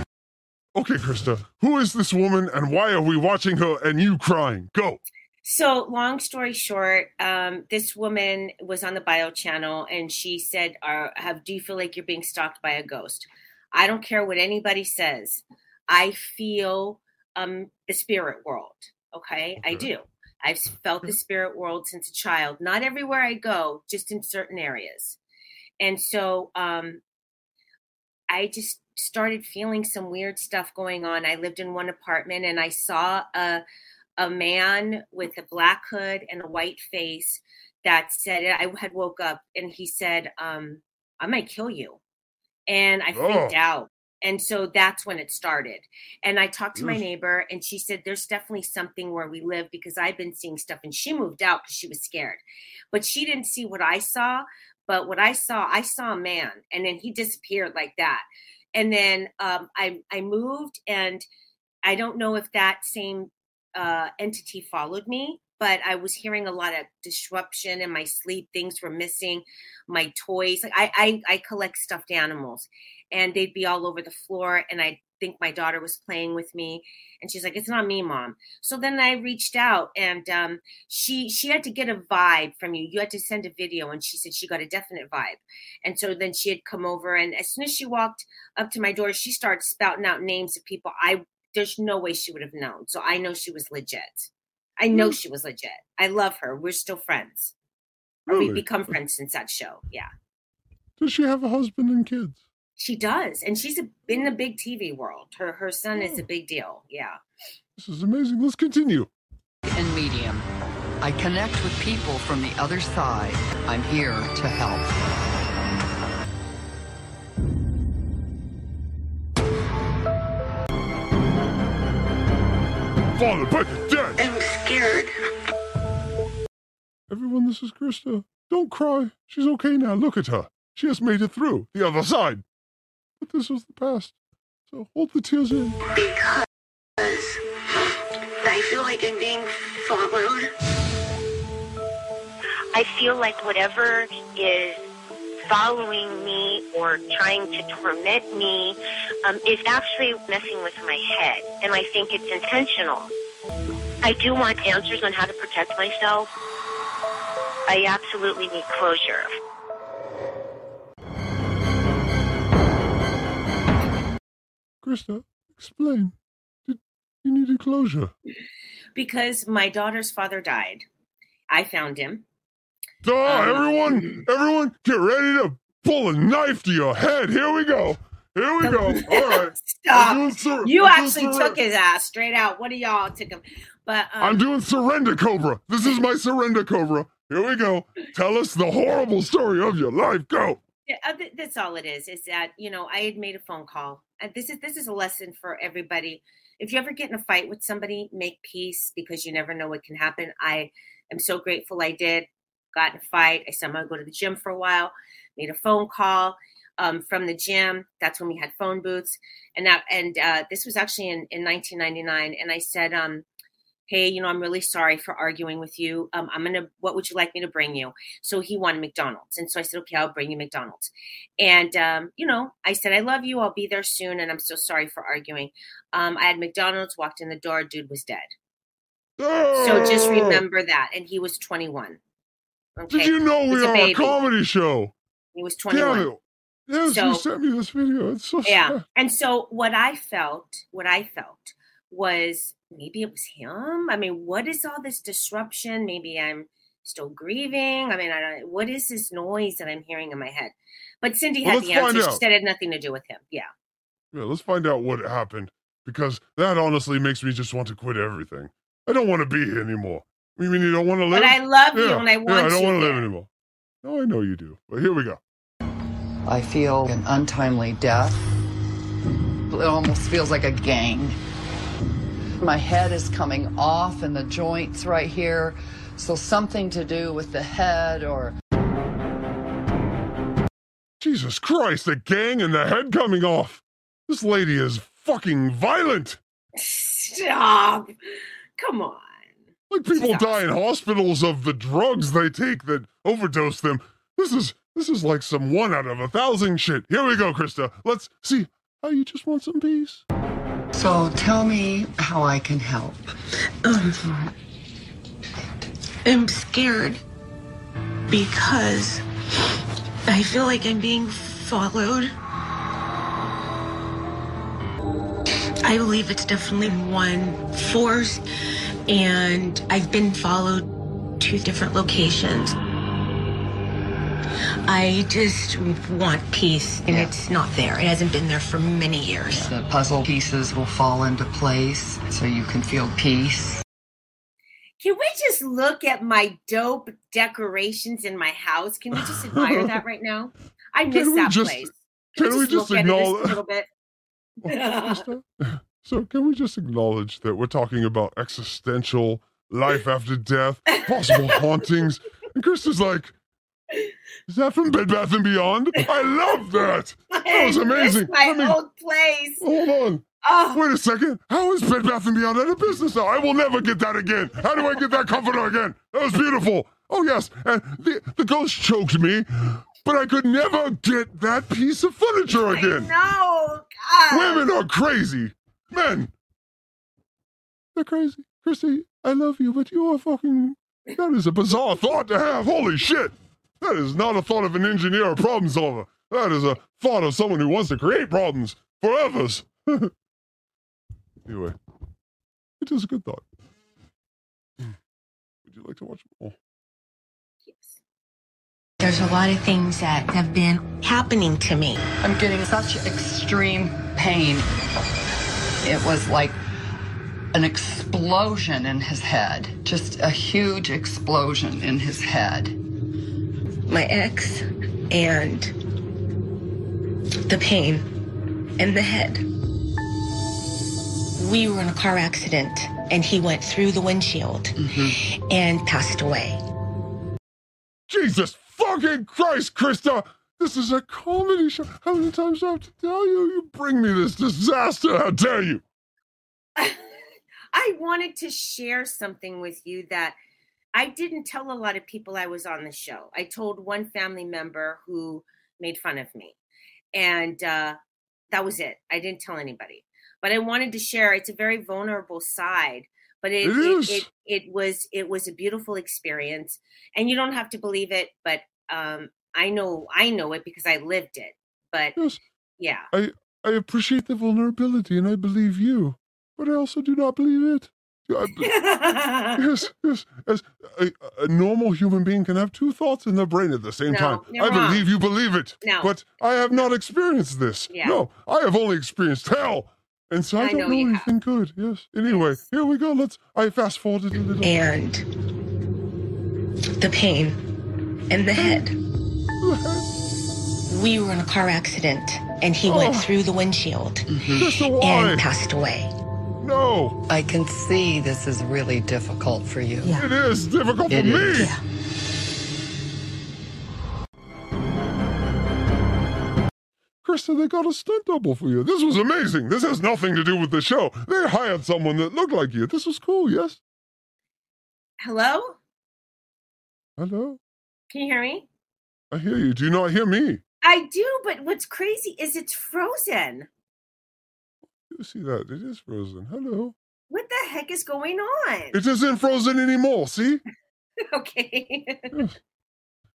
Okay, Crysta, who is this woman and why are we watching her and you crying? Go. So, long story short, um, this woman was on the bio channel and she said, uh, have, Do you feel like you're being stalked by a ghost? I don't care what anybody says. I feel um, the spirit world. Okay? I do. I've felt the spirit world since a child. Not everywhere I go, just in certain areas. And so um, I just started feeling some weird stuff going on. I lived in one apartment and I saw a a man with a black hood and a white face that said I had woke up and he said, um, I might kill you. And I freaked Oh. out. And so that's when it started. And I talked to my neighbor and she said, There's definitely something where we live because I've been seeing stuff. And she moved out because she was scared. But she didn't see what I saw. But what I saw, I saw a man and then he disappeared like that. And then um, I, I moved and I don't know if that same uh, entity followed me, but I was hearing a lot of disruption in my sleep. Things were missing, my toys. Like I, I, I collect stuffed animals, and they'd be all over the floor. And I think my daughter was playing with me, and she's like, "It's not me, mom." So then I reached out, and um, she she had to get a vibe from you. You had to send a video, and she said she got a definite vibe. And so then she had come over, and as soon as she walked up to my door, she started spouting out names of people I there's no way she would have known. So I know she was legit. I know she was legit. I love her. We're still friends. Really? We've become friends since that show. Yeah. Does she have a husband and kids? She does. And she's a, in the big TV world. Her her son is Oh. a big deal. Yeah. This is amazing. Let's continue. and medium. I connect with people from the other side. I'm here to help. Father, but the dead. I'm scared. everyone. This is Crysta. Don't cry. She's okay now. Look at her. She has made it through the other side. But this was the past. So hold the tears in. Because I feel like I'm being followed. I feel like whatever is following me or trying to torment me um, is actually messing with my head. And I think it's intentional. I do want answers on how to protect myself. I absolutely need closure. Crysta, explain. Did you needed closure? because my daughter's father died. I found him. Oh, Um, everyone, everyone, get ready to pull a knife to your head. Here we go. Here we go. All right. Stop. sur- You actually surre- took his ass straight out. What do y'all took him? But um, I'm doing surrender cobra. This is my surrender cobra. Here we go. Tell us the horrible story of your life. Go. Yeah, uh, that's all it is. Is that you know I had made a phone call, and this is this is a lesson for everybody. If you ever get in a fight with somebody, make peace because you never know what can happen. I am so grateful I did. Got in a fight. I somehow go to the gym for a while. Made a phone call um, from the gym. That's when we had phone booths, and that and uh, this was actually in in 1999. And I said, um, hey, you know, I'm really sorry for arguing with you. Um, I'm gonna. What would you like me to bring you? So he wanted McDonald's. And so I said, okay, I'll bring you McDonald's. And, um, you know, I said, I love you. I'll be there soon. And I'm so sorry for arguing. Um, I had McDonald's, walked in the door, dude was dead. So just remember that. And he was 21. Okay. Did you know we are a baby. comedy show? He was Damn 21. it. Yes, So- you sent me this video. It's so yeah sad. and so what i felt what i felt was maybe it was him i mean what is all this disruption maybe i'm still grieving i mean i don't what is this noise that i'm hearing in my head but cindy Well, had the let's answer she said it had nothing to do with him yeah Yeah, let's find out what happened because that honestly makes me just want to quit everything. I don't want to be here anymore. You mean you don't want to live? But I love you and I want yeah, want I don't want to live there. anymore. No, I know you do. But here we go. I feel an untimely death. It almost feels like a gang. My head is coming off and the joints right here. So something to do with the head or Jesus Christ, the gang and the head coming off. This lady is fucking violent. stop come on Like people die in hospitals of the drugs they take that overdose them. This is this is like some one out of a thousand shit. Here we go, Crysta. Let's see how you just want some peace. So tell me how I can help. Um, I'm scared because I feel like I'm being followed. I believe it's definitely one force, and I've been followed to different locations. I just want peace, and it's not there. It hasn't been there for many years. The puzzle pieces will fall into place so you can feel peace. can we just look at my dope decorations in my house can we just admire that right now i miss that just- place can we just look at it acknowledge- a little bit Crysta? So can we just acknowledge that we're talking about existential life after death, possible hauntings? And Crysta's like, is that from Bed Bath and Beyond? I love that. That was amazing. my Let me- old place Hold on. Oh. Wait a second. How is Bed Bath and Beyond out of business now? I will never get that again. How do I get that comforter again? That was beautiful. Oh yes, and the the ghost choked me, but I could never get that piece of furniture again. no God. Women are crazy. Men. They're crazy. Chrissy, I love you, but you are fucking. That is a bizarre thought to have. Holy shit. That is not a thought of an engineer or problem solver. That is a thought of someone who wants to create problems for others. anyway, it is a good thought. Would you like to watch more? Yes. There's a lot of things that have been happening to me. I'm getting such extreme pain. It was like an explosion in his head, just a huge explosion in his head. My ex and the pain in the head. We were in a car accident and he went through the windshield mm-hmm. and passed away. Jesus fucking Christ, Crysta! This is a comedy show. How many times do I have to tell you? You bring me this disaster. How dare you? I wanted to share something with you that I didn't tell a lot of people I was on the show. I told one family member who made fun of me, and uh, that was it. I didn't tell anybody, but I wanted to share. It's a very vulnerable side, but it It it, it, it was it was a beautiful experience, and you don't have to believe it, but um, I know I know it because I lived it. But Yes, yeah, I I appreciate the vulnerability, and I believe you, but I also do not believe it. I, yes, yes. As a, a normal human being can have two thoughts in their brain at the same No, time. I wrong. believe you believe it. No. But I have not experienced this. Yeah. No, I have only experienced hell. And so I, I don't know know, you anything good. Yes. Anyway, here we go. Let's I fast forwarded a little. And the pain in the head. We were in a car accident and he went Oh. through the windshield mm-hmm. Crysta, why? and passed away. No. I can see this is really difficult for you. It is difficult It for me. is. Crysta, they got a stunt double for you. This was amazing. This has nothing to do with the show. They hired someone that looked like you. This was cool, yes? hello, Hello? can you hear me? I hear you. Do you not hear me? I do, but what's crazy is it's frozen. You see that? It is frozen. Hello. What the heck is going on? It isn't frozen anymore, see? okay. Yes.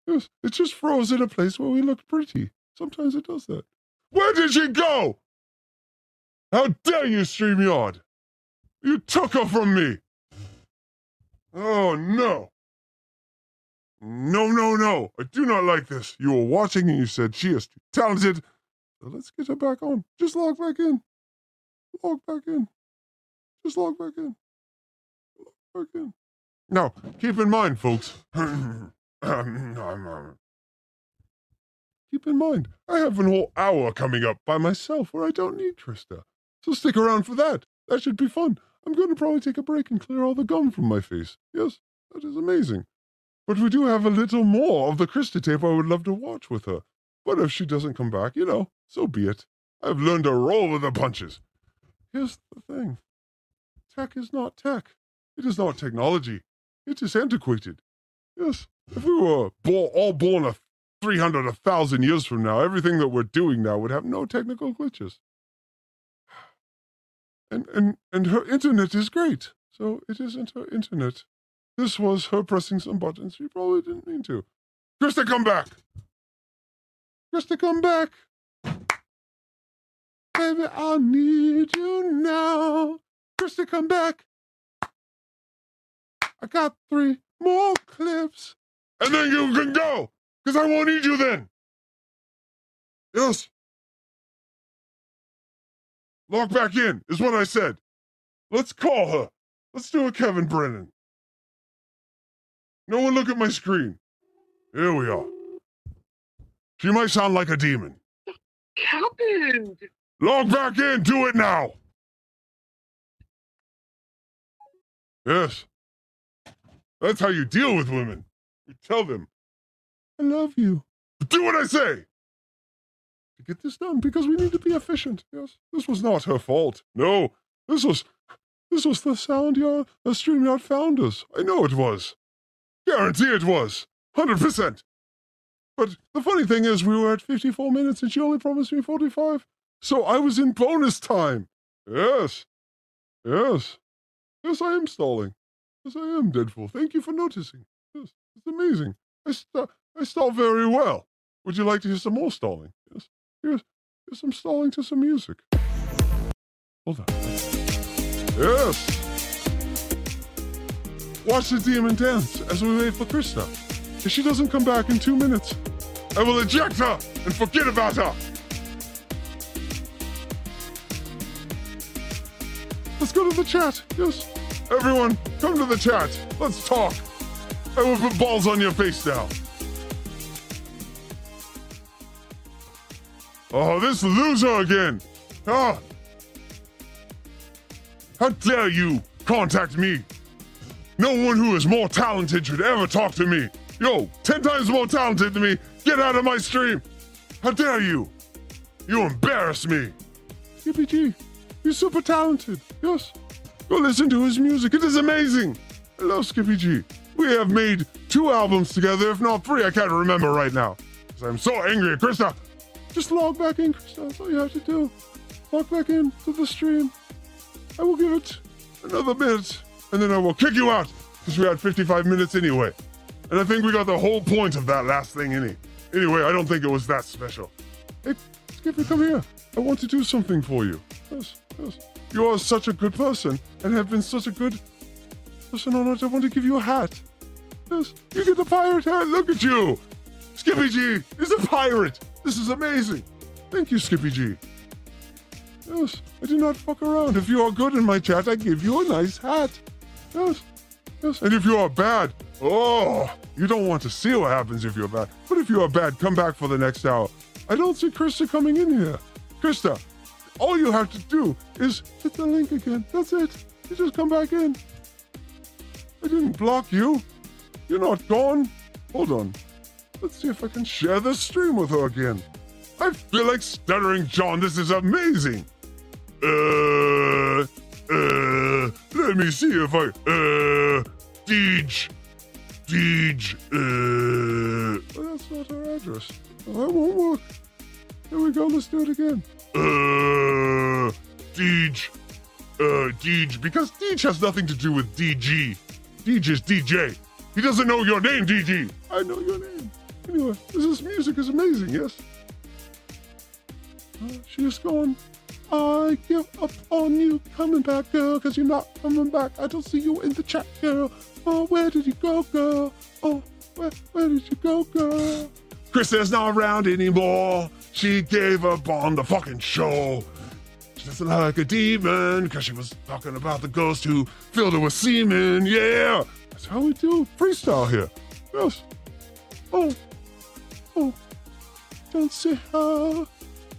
Yes. It just froze in a place where we looked pretty. Sometimes it does that. Where did she go? How dare you, StreamYard? You took her from me. Oh, no. No, no, no. I do not like this. You were watching and you said she is too talented. So let's get her back on. Just log back in. Log back in. Just log back in. Log back in. Now, keep in mind, folks. keep in mind, I have an whole hour coming up by myself where I don't need Crysta. So stick around for that. That should be fun. I'm going to probably take a break and clear all the gum from my face. Yes, that is amazing. But we do have a little more of the Crysta tape I would love to watch with her. But if she doesn't come back, you know, so be it. I've learned to roll with the punches. Here's the thing tech is not tech, it is not technology. It is antiquated. Yes, if we were bo- all born a 300, a 1,000 years from now, everything that we're doing now would have no technical glitches. And, and, and her internet is great. So it isn't her internet. This was her pressing some buttons she probably didn't mean to. Crysta, come back! Crysta, come back! Baby, I need you now. Crysta, come back! I got three more clips. And then you can go, because I won't need you then. Yes. Log back in, is what I said. Let's call her. Let's do a Kevin Brennan. No one look at my screen. Here we are. She might sound like a demon. What happened? Log back in, do it now. Yes. That's how you deal with women. You tell them, I love you. Do what I say. To get this done, because we need to be efficient. Yes. This was not her fault. No. This was this was the sound yard the StreamYard founders. I know it was. Guarantee it was. Hundred percent. But the funny thing is we were at 54 minutes and she only promised me 45. So I was in bonus time. Yes. Yes. Yes, I am stalling. Yes, I am, Deadpool. Thank you for noticing. Yes, it's amazing. I, st- I stall very well. Would you like to hear some more stalling? Yes. Here's, here's some stalling to some music. Hold on. Yes. Watch the demon dance as we wait for Crysta. If she doesn't come back in two minutes, I will eject her and forget about her. Let's go to the chat. Yes. Everyone, come to the chat. Let's talk. I will put balls on your face now. Oh, this loser again. Ah. How dare you contact me? No one who is more talented should ever talk to me. Yo, ten times more talented than me. Get out of my stream. How dare you? You embarrass me. Skippy G, he's super talented. Yes. Go listen to his music. It is amazing. I love Skippy G. We have made two albums together, if not three. I can't remember right now. Because I'm so angry at Crysta. Just log back in, Crysta. That's all you have to do. Log back in to the stream. I will give it another minute, and then I will kick you out because we had 55 minutes anyway. And I think we got the whole point of that last thing any. Anyway, I don't think it was that special. Hey, Skippy, come here. I want to do something for you. Yes, yes. You are such a good person and have been such a good person on earth. I want to give you a hat. Yes, you get the pirate hat. Look at you. Skippy G is a pirate. This is amazing. Thank you, Skippy G. Yes, I do not fuck around. If you are good in my chat, I give you a nice hat. Yes, yes. And if you are bad, oh, you don't want to see what happens if you're bad. But if you are bad, come back for the next hour. I don't see Crysta coming in here. Crysta, all you have to do is hit the link again. That's it. You just come back in. I didn't block you. You're not gone. Hold on. Let's see if I can share the stream with her again. I feel like stuttering John. This is amazing. Uh, uh, let me see if I, uh, Deej, Deej, uh. Oh, that's not her address. Oh, that won't work. Here we go. Let's do it again. Uh, Deej, uh, Deej, because Deej has nothing to do with DG. Deej is DJ. He doesn't know your name, DG. I know your name. Anyway, this music is amazing, yes? Uh, she is going, I give up on you coming back, girl, because you're not coming back. I don't see you in the chat, girl. Oh, where did you go, girl? Oh, where, where did you go, girl? Chris is not around anymore. She gave up on the fucking show. She doesn't like a demon because she was talking about the ghost who filled her with semen. Yeah, that's how we do freestyle here. Yes. Oh, oh, don't say how.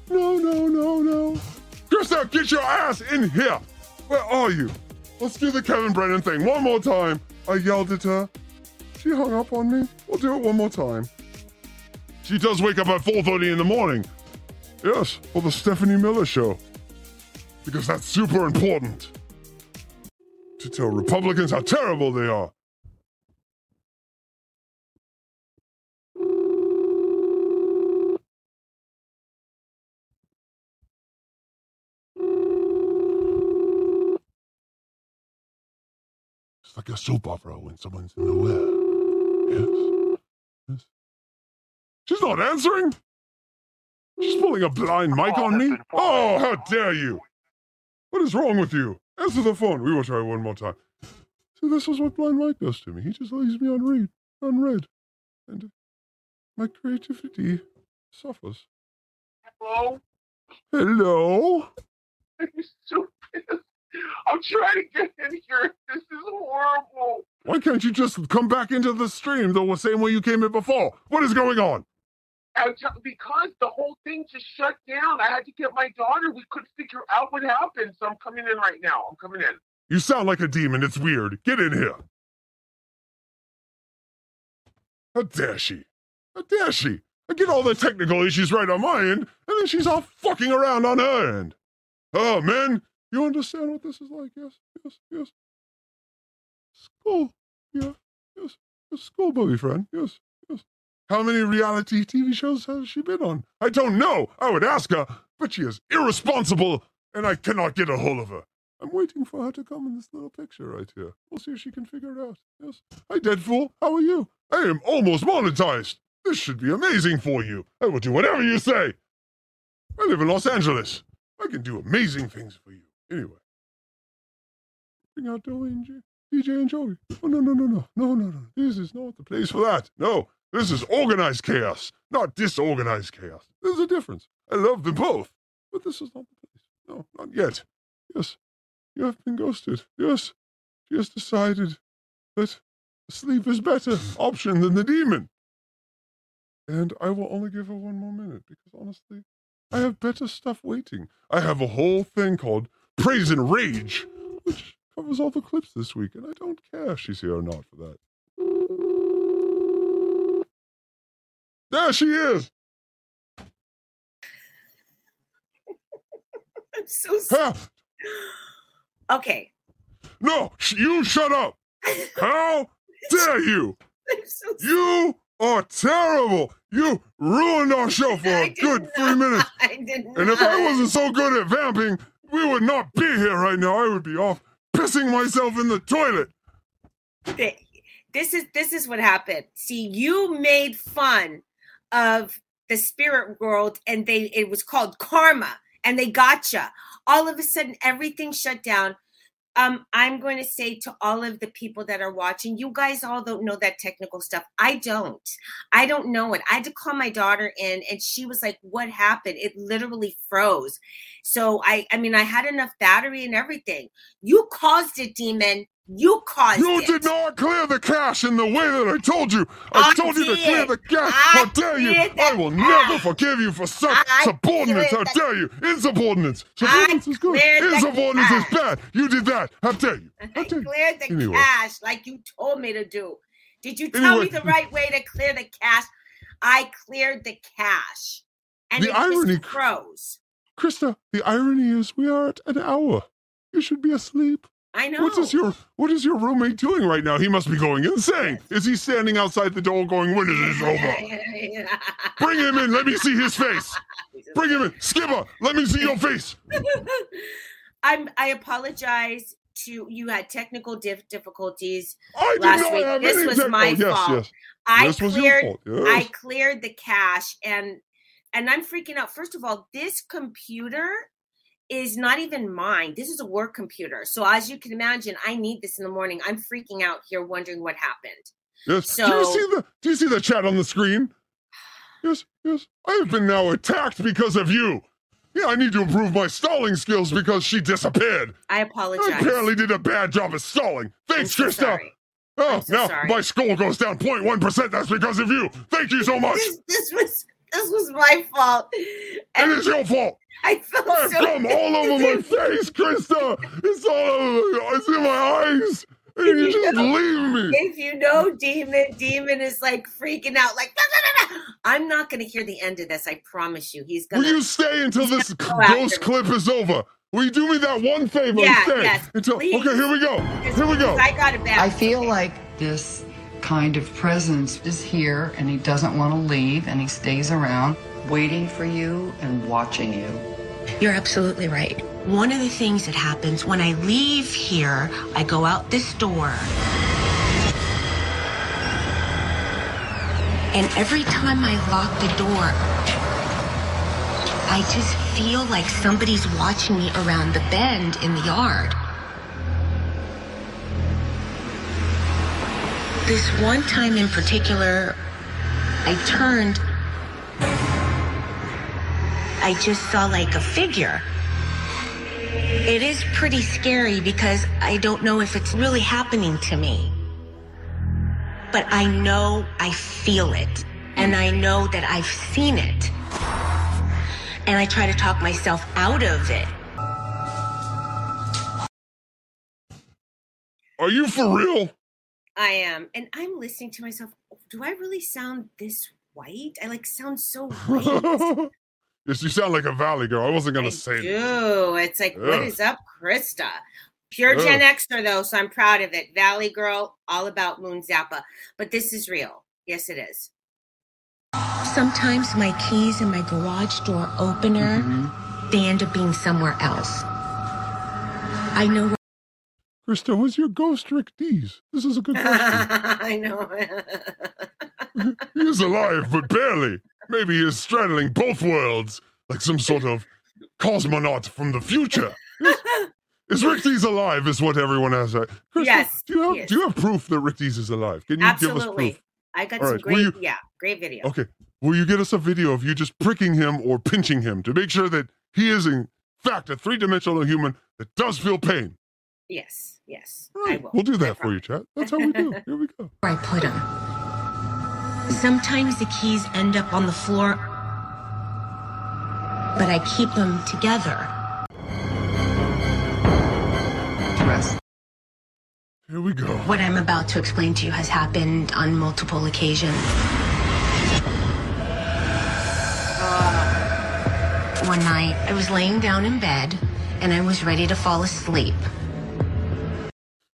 No, no, no, no. Crysta, get your ass in here. Where are you? Let's do the Kevin Brennan thing one more time. I yelled at her. She hung up on me. We'll do it one more time. She does wake up at 4.30 in the morning. Yes, for the Stephanie Miller show. Because that's super important. To tell Republicans how terrible they are. It's like a soap opera when someone's in the well. Yes. Yes. She's not answering. She's pulling a blind mic on me. Oh, how dare you! What is wrong with you? Answer the phone. We will try one more time. See, this is what blind Mike does to me. He just leaves me unread, unread, and my creativity suffers. Hello? Hello. I'm so pissed. I'm trying to get in here. This is horrible. Why can't you just come back into the stream the same way you came in before? What is going on? Because the whole thing just shut down. I had to get my daughter. We couldn't figure out what happened. So I'm coming in right now. I'm coming in. You sound like a demon. It's weird. Get in here. How dare she? How dare she? I get all the technical issues right on my end, and then she's all fucking around on her end. Oh, man, you understand what this is like? Yes, yes, yes. School. Yeah, yes. yes. School bully friend. Yes. How many reality TV shows has she been on? I don't know. I would ask her, but she is irresponsible, and I cannot get a hold of her. I'm waiting for her to come in this little picture right here. We'll see if she can figure it out. Yes. Hi, Deadpool. How are you? I am almost monetized. This should be amazing for you. I will do whatever you say. I live in Los Angeles. I can do amazing things for you. Anyway. Bring out J- DJ and Joey. Oh, no, no, no, no. No, no, no. This is not the place for that. No, this is organized chaos, not disorganized chaos. There's a difference. I love them both. But this is not the place. No, not yet. Yes, you have been ghosted. Yes, she has decided that sleep is better option than the demon. And I will only give her one more minute because honestly, I have better stuff waiting. I have a whole thing called Praise and Rage, which covers all the clips this week, and I don't care if she's here or not for that. There she is. I'm so sorry. Okay. No, you shut up. How dare you? You are terrible. You ruined our show for a good three minutes. I did not. And if I wasn't so good at vamping, we would not be here right now. I would be off pissing myself in the toilet. This is this is what happened. See, you made fun of the spirit world, and they it was called karma, and they gotcha. All of a sudden, everything shut down. Um, I'm going to say to all of the people that are watching, you guys all don't know that technical stuff. I don't. I don't know it. I had to call my daughter in, and she was like, "What happened?" It literally froze. So I, I mean, I had enough battery and everything. You caused it, demon. You caused You it. did not clear the cache in the way that I told you. I, I told you to clear the cache. I How dare you? I will never forgive you for such I subordinates. How dare you? Insubordinates. Subordinates is good. Insubordinates is bad. You did that. How dare you? I cleared the Anyway. cache like you told me to do. Did you tell me the right way to clear the cache? I cleared the cache. And The irony- froze. Crysta, the irony is we are at an hour. You should be asleep. I know. What is your What is your roommate doing right now? He must be going insane. Is he standing outside the door going, "When is this over"? Bring him in. Let me see his face. Bring him in, Skipper. Let me see your face. I'm I apologize to you had technical dif- difficulties I last week. This was tech- my oh, yes, fault. yes. I This was your cleared fault, I cleared the cache and and I'm freaking out. First of all, this computer is not even mine. This is a work computer. So as you can imagine, I need this in the morning. I'm freaking out here wondering what happened. Yes. do you see the Do you see the chat on the screen? Yes, yes. I have been now attacked because of you. Yeah, I need to improve my stalling skills because she disappeared. I I apologize. apparently did a bad job at stalling. Thanks, so Crysta. sorry. Oh, so now sorry. my score goes down 0.1 percent. That's because of you. Thank you so much. This, this was this was my fault. And it's your fault. I felt I have so gum all over my face, Crysta. It's all over. It's in my eyes. And you just leave me. If you know Demon, Demon is like freaking out, like "No, no, no, no." I'm not gonna hear the end of this. I promise you. He's gonna Will you stay until this ghost clip is over? Will you do me that one favor Yeah, yes, until? please. Okay, here we go. Here we go. I got it back. I feel like this kind of presence is here and he doesn't want to leave and he stays around waiting for you and watching you. You're absolutely right. One of the things that happens when I leave here, I go out this door. And every time I lock the door, I just feel like somebody's watching me around the bend in the yard. This one time in particular, I turned. I just saw like a figure. It is pretty scary because I don't know if it's really happening to me. But I know I feel it. And I know that I've seen it. And I try to talk myself out of it. Are you for real? I am. And I'm listening to myself. Do I really sound this white? I like sound so white. yes, you sound like a valley girl. I wasn't gonna say that. It's like, what Ugh. is up, Crysta? Pure Gen Xer, though, so I'm proud of it. Valley Girl, all about Moon Zappa. But this is real. Yes, it is. Sometimes my keys and my garage door opener, mm-hmm. they end up being somewhere else. I know Crysta, was your ghost Rick Dees? This is a good question. I know. he is alive, but barely. Maybe he is straddling both worlds, like some sort of cosmonaut from the future. Yes. Is Rick Dees alive? Is what everyone has. Crysta, Yes, Do you have. Do you have proof that Rick Dees is alive? Can you give us Absolutely. proof? I got All some right, great, you- yeah, great video. Okay. Will you get us a video of you just pricking him or pinching him to make sure that he is in fact a three-dimensional human that does feel pain? Yes, yes. Hmm. We'll do that for you, chat. That's how we do. Here we go. Where I put them. Sometimes the keys end up on the floor, but I keep them together. Here we go. What I'm about to explain to you has happened on multiple occasions. One night, I was laying down in bed and I was ready to fall asleep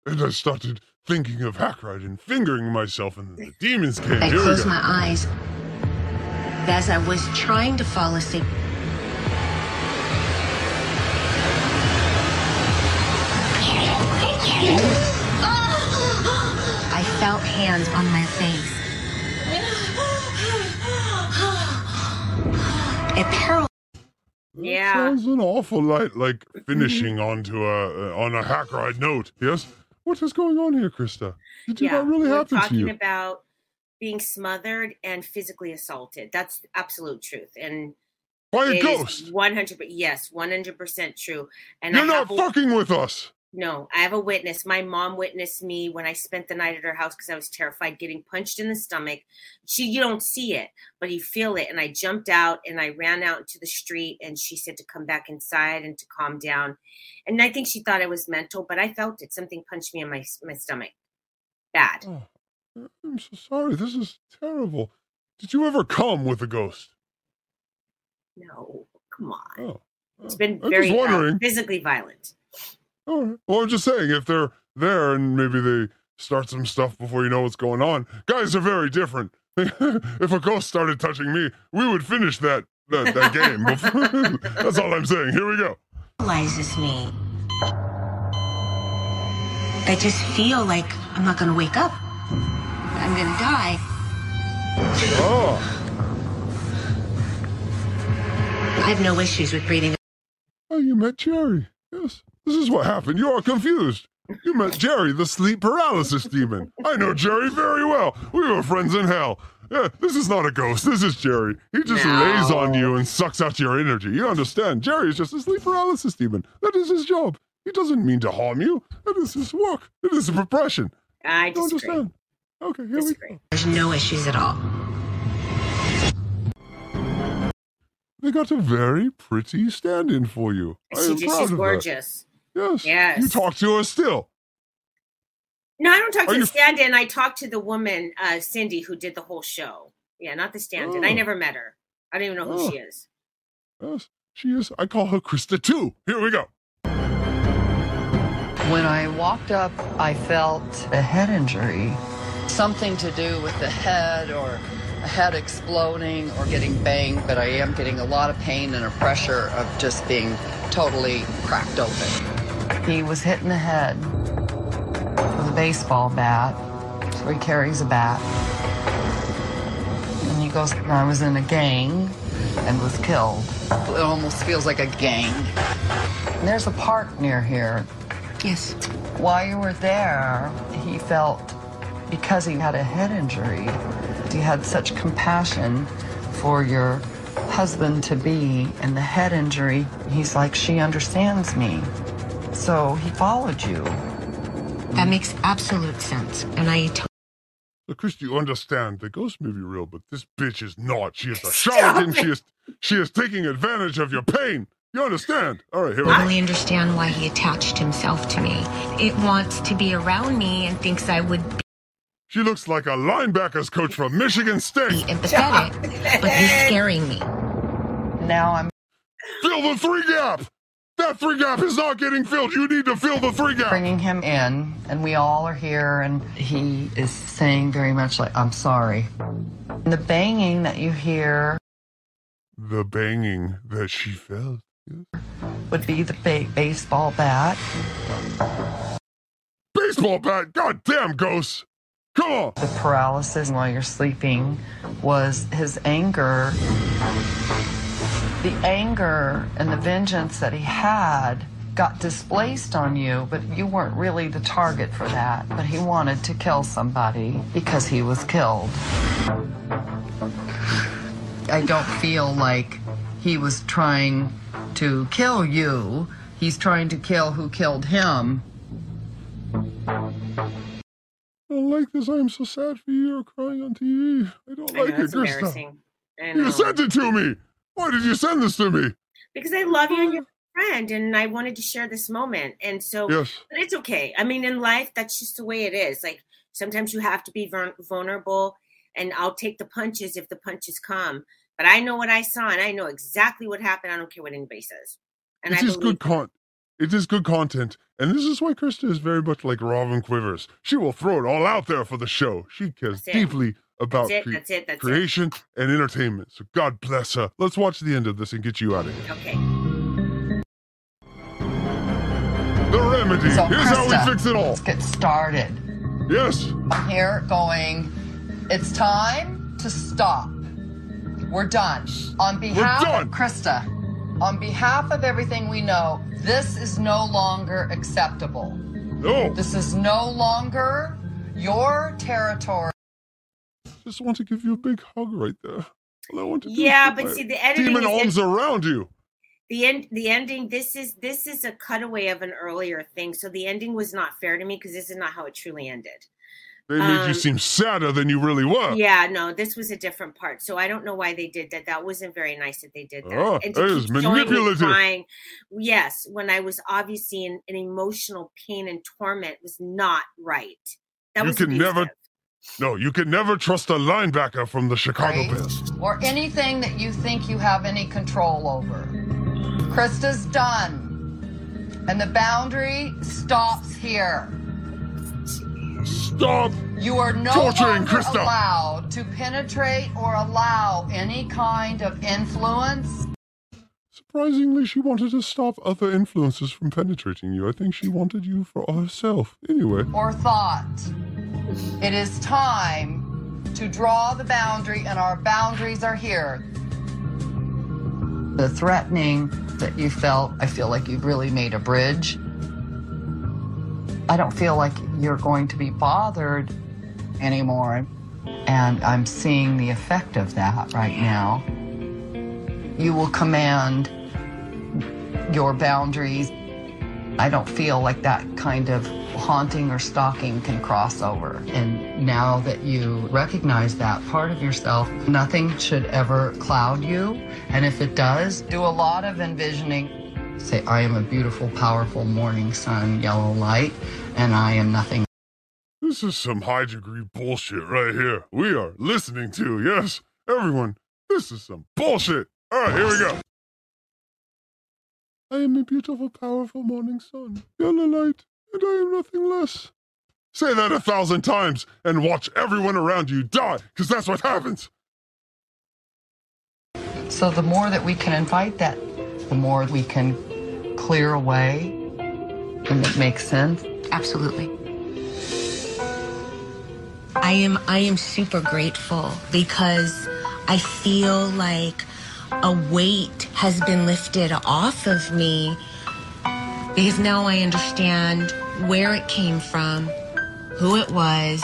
and I started thinking of Hackride and fingering myself, and the demons came. I Here closed my eyes. As I was trying to fall asleep, I felt hands on my face. It paralyzed. Yeah. Sounds an awful lot like finishing onto a uh, on a hack Hackride note. Yes. What is going on here, Crysta? Did yeah, that really happen to talking about being smothered and physically assaulted. That's absolute truth. And By a ghost? 100 yes, 100% true. And You're I not a- fucking with us. No, I have a witness. My mom witnessed me when I spent the night at her house because I was terrified getting punched in the stomach. She, you don't see it, but you feel it. And I jumped out and I ran out into the street. And she said to come back inside and to calm down. And I think she thought I was mental, but I felt it. Something punched me in my my stomach. Bad. Oh, I'm so sorry. This is terrible. Did you ever come with a ghost? No, come on. Oh, It's oh, been I'm very physically violent. All right. Well, I'm just saying, if they're there and maybe they start some stuff before you know what's going on, guys are very different. if a ghost started touching me, we would finish that that, that game. That's all I'm saying. Here we go. paralyzes me. I just feel like I'm not gonna wake up. I'm gonna die. Oh, I have no issues with breathing. oh, you met Jerry. Yes, this is what happened. You are confused. You met Jerry, the sleep paralysis demon. I know Jerry very well. We were friends in hell. Yeah, this is not a ghost. This is Jerry. He just lays on you and sucks out your energy. You understand? Jerry is just a sleep paralysis demon. That is his job. He doesn't mean to harm you. That is his work. It is a profession. I You disagree. understand? Okay, here we go. There's no issues at all. They got a very pretty stand-in for you. I She am proud she's of that. Gorgeous. Yes. Yes. You talk to her still. No, I don't talk Are to you- the stand-in. I talked to the woman, uh, Cindy, who did the whole show. Yeah, not the stand-in. I Oh. never met her. I don't even know who Oh. she is. Yes, she is. I call her Crysta too. Here we go. When I walked up, I felt a head injury. Something to do with the head or a head exploding or getting banged, but I am getting a lot of pain and a pressure of just being totally cracked open. He was hit in the head with a baseball bat, so he carries a bat. And he goes, I was in a gang and was killed. It almost feels like a gang. And there's a park near here. Yes. While you were there, he felt because he had a head injury, he had such compassion for your husband to be and the head injury. He's like, she understands me. So he followed you. That makes absolute sense. And I t- So, Crysta, you understand the ghost may be real, but this bitch is not. She is a charlatan. She is she is taking advantage of your pain. You understand? All right, here we go. totally understand why he attached himself to me. It wants to be around me and thinks I would be She looks like a linebackers coach from Michigan State. Be empathetic, but he's scaring me. Now I'm Fill the three gap. That three gap is not getting filled. You need to fill the three gap. bringing him in, and we all are here, and he is saying very much like, I'm sorry. And the banging that you hear The banging that she felt. would be the ba- baseball bat. Baseball bat. God damn ghosts. Come on. The paralysis while you're sleeping was his anger. The anger and the vengeance that he had got displaced on you, but you weren't really the target for that. But he wanted to kill somebody because he was killed. I don't feel like he was trying to kill you. He's trying to kill who killed him. I don't like this. I'm so sad for you. You're crying on TV. I don't I know, like it, it's Crysta. embarrassing. You sent it to me. Why did you send this to me? because I love you and you're mm. friend, and I wanted to share this moment. And so, Yes. but it's okay. I mean, in life, that's just the way it is. Like sometimes you have to be vulnerable, and I'll take the punches if the punches come. But I know what I saw, and I know exactly what happened. I don't care what anybody says. And it I is good con. It is good content, and this is why Crysta is very much like Robin Quivers. She will throw it all out there for the show. She cares That's it. deeply about That's it, cre- that's it, that's it. creation and entertainment. So God bless her. Let's watch the end of this and get you out of here. Okay. The remedy. So, Here's how we fix it all. Let's get started. Yes. I'm here going, it's time to stop. We're done. On behalf done. of Crysta, on behalf of everything we know, this is no longer acceptable. No. This is no longer your territory. Just want to give you a big hug right there. I want to Yeah, but see, the editing demon arms around you. the end the ending this is this is a cutaway of an earlier thing so the ending was not fair to me because this is not how it truly ended They made Um, you seem sadder than you really were. yeah no this was a different part so i don't know why they did that that wasn't very nice that they did that Oh, and that is keep showing me manipulative. crying yes when i was obviously in, in emotional pain and torment was not right that you was can never. No, you can never trust a linebacker from the Chicago Right. Bears. or anything that you think you have any control over. Crysta's done. And the boundary stops here. Stop. You are no Torturing longer Crysta. allowed to penetrate or allow any kind of influence. Surprisingly, she wanted to stop other influences from penetrating you. I think she wanted you for herself. Anyway, or thought. It is time to draw the boundary, and our boundaries are here. The threatening that you felt, I feel like you've really made a bridge. I don't feel like you're going to be bothered anymore. And I'm seeing the effect of that right now. You will command your boundaries. I don't feel like that kind of haunting or stalking can cross over. And now that you recognize that part of yourself, nothing should ever cloud you. And if it does, do a lot of envisioning. Say, I am a beautiful, powerful morning sun, yellow light, and I am nothing. this is some high degree bullshit right here. We are listening to, yes, everyone, this is some bullshit. All right, here we go. I am a beautiful, powerful morning sun, yellow light, and I am nothing less. Say that a thousand times and watch everyone around you die, because that's what happens. So the more that we can invite that, the more we can clear away. And it makes sense. Absolutely. I am I am super grateful because I feel like a weight has been lifted off of me because now I understand where it came from, who it was.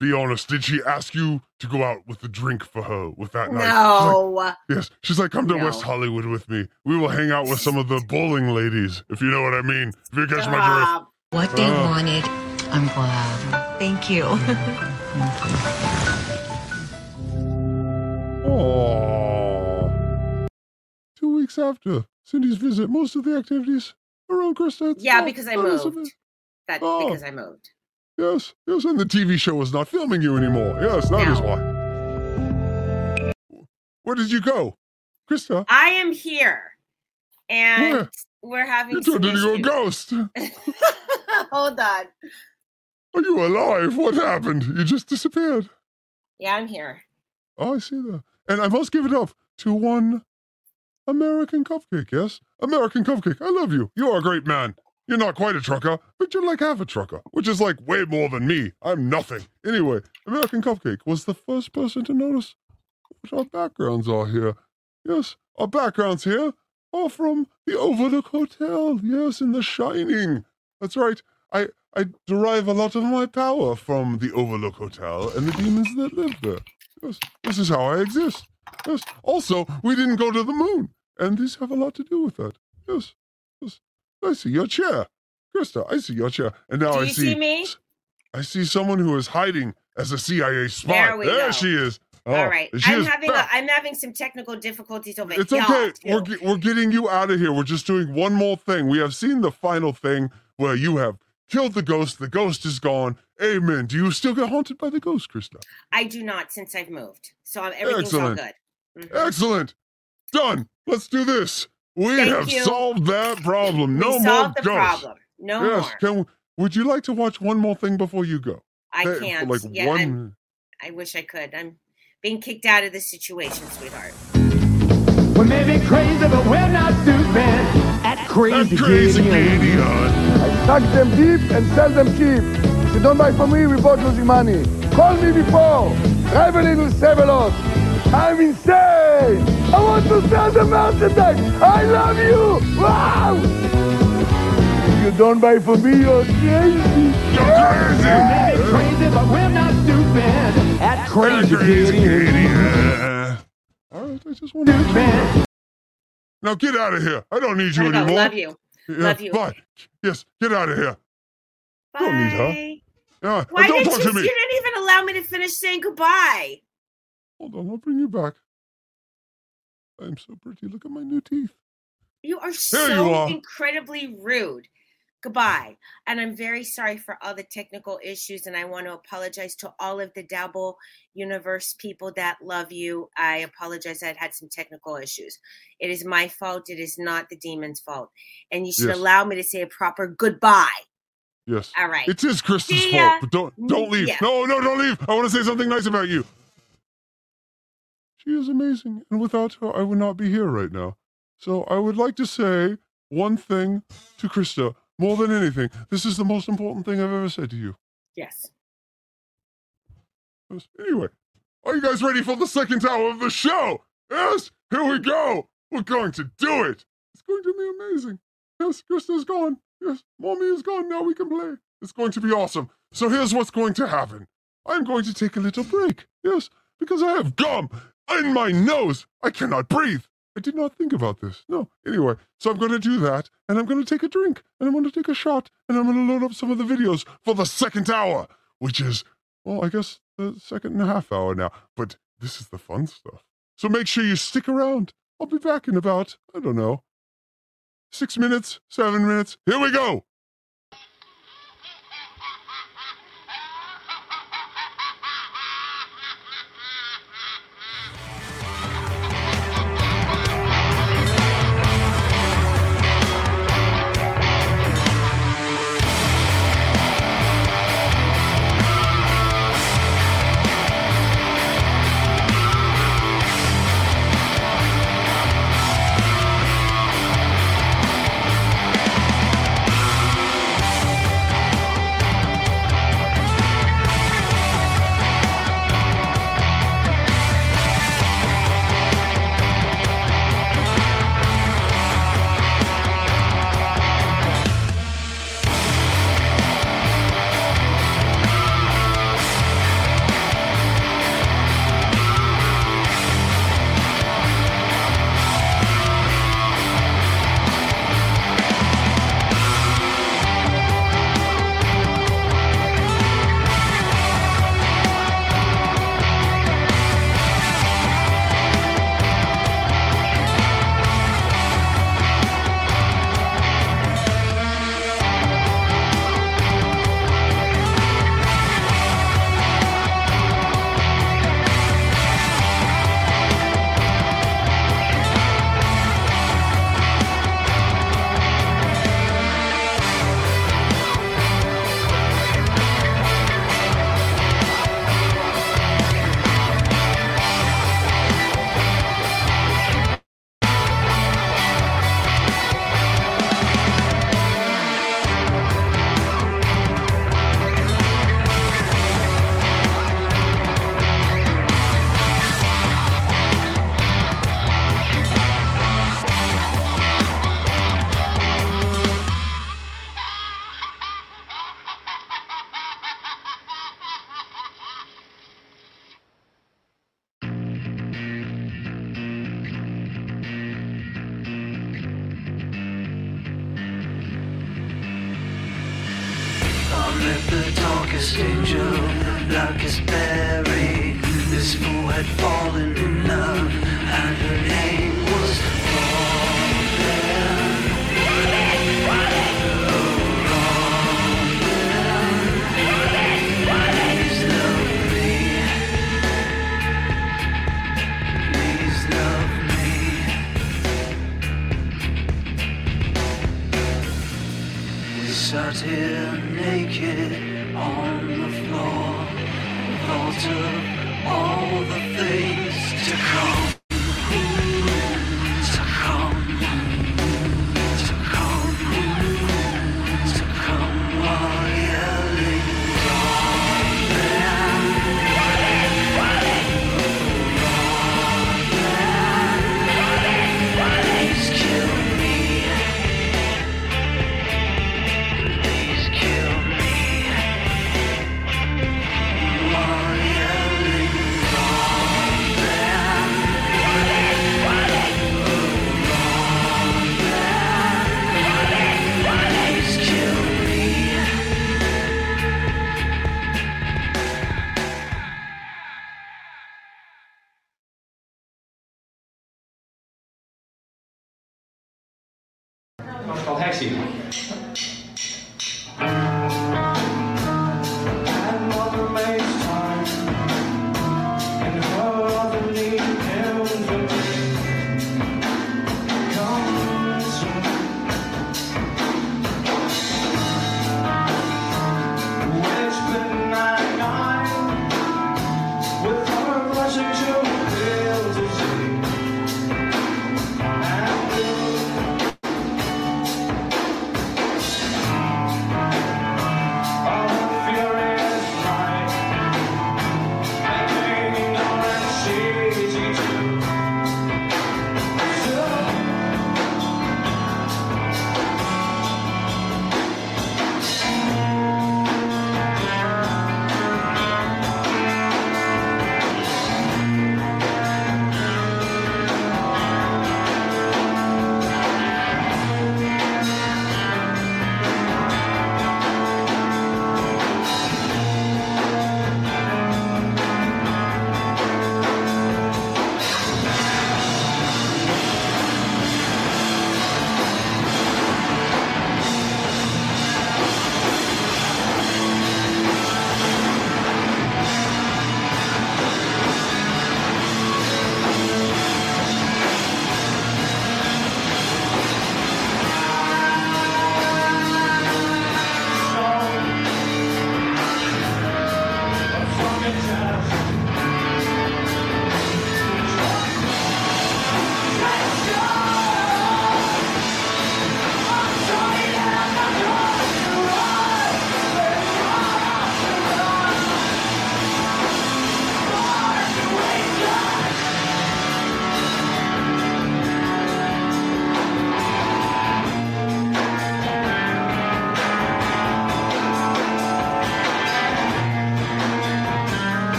Be honest, did she ask you to go out with a drink for her with that night? She's like, no Yes, she's like, come to No. West Hollywood with me. We will hang out with some of the bowling ladies, if you know what I mean. If you catch my drift. What they Oh. wanted. I'm glad. Thank you. Aww. Two weeks after Cindy's visit, most of the activities around Crysta. yeah stopped. because i oh, Elizabeth. moved that Oh. because i moved Yes, yes, and the TV show is not filming you anymore. Yes, that is No. why. Where did you go? Crysta, i am here and Where? we're having you turned into a ghost. hold on Are you alive? What happened? You just disappeared. yeah i'm here Oh, I see that. And I must give it up to one American Cupcake, yes? American Cupcake, I love you. You are a great man. You're not quite a trucker, but you're like half a trucker, which is like way more than me. I'm nothing. Anyway, American Cupcake was the first person to notice what our backgrounds are here. Yes, our backgrounds here are from the Overlook Hotel. Yes, in The Shining. That's right. I, I derive a lot of my power from the Overlook Hotel and the demons that live there. Yes, this is how I exist. Yes. Also, we didn't go to the moon, and these have a lot to do with that. Yes. Yes. I see your chair, Crysta. I see your chair, and now Do I you see me? I see someone who is hiding as a CIA spy. There we go. she is. Oh, all right i'm having a, i'm having some technical difficulties over here. It's okay. We're, ge- we're getting you out of here. We're just doing one more thing. We have seen the final thing where you have killed the ghost. The ghost is gone. Amen. Do you still get haunted by the ghost, Crysta? I do not since I've moved. So I'm, everything's Excellent. all good. Mm-hmm. Excellent. Done. Let's do this. We Thank have you. solved that problem. No we more solved the ghosts. problem. No yes. more. Can would you like to watch one more thing before you go? I Hey, can't. Like yeah, one. I'm- I wish I could. I'm being kicked out of the situation, sweetheart. We may be crazy, but we're not stupid. At Crazy, Crazy Gideon. I suck them deep and sell them cheap. If you don't buy from me, we both losing money. Call me before. Drive a little, save a lot. I'm insane. I want to sell the merchandise. I love you. Wow. If you don't buy from me, you're crazy. You're We may be crazy, but we're not stupid. At Crazy, Gideon. All right, I just want to. Now get out of here. I don't need you Gotta go. anymore. Love you. Yeah, Love you. Bye. Yes, get out of here. Don't need her. Bye. Yeah, Why don't did talk you? to me. You didn't even allow me to finish saying goodbye. Hold on, I'll bring you back. I'm so pretty. Look at my new teeth. You are There so you are. incredibly rude. Goodbye. And I'm very sorry for all the technical issues, and I want to apologize to all of the Dabble Universe people that love you. I apologize. I had some technical issues. It is my fault. It is not the demon's fault. And you should Yes. allow me to say a proper goodbye. Yes. All right. It is Crysta's fault, but don't don't leave. Yeah. No, no, don't leave. I want to say something nice about you. She is amazing, and without her, I would not be here right now. So I would like to say one thing to Crysta more than anything. This is the most important thing I've ever said to you. Yes. Anyway, are you guys ready for the second hour of the show? Yes, here we go. We're going to do it. It's going to be amazing. Yes, Crysta's gone. Yes, mommy is gone. Now we can play. It's going to be awesome. So here's what's going to happen. I'm going to take a little break. Yes, because I have gum in my nose. I cannot breathe. I did not think about this. No. Anyway, so I'm going to do that, and I'm going to take a drink, and I'm going to take a shot, and I'm going to load up some of the videos for the second hour, which is, well, I guess the second and a half hour now. But this is the fun stuff. So make sure you stick around. I'll be back in about, I don't know, six minutes, seven minutes. Here we go.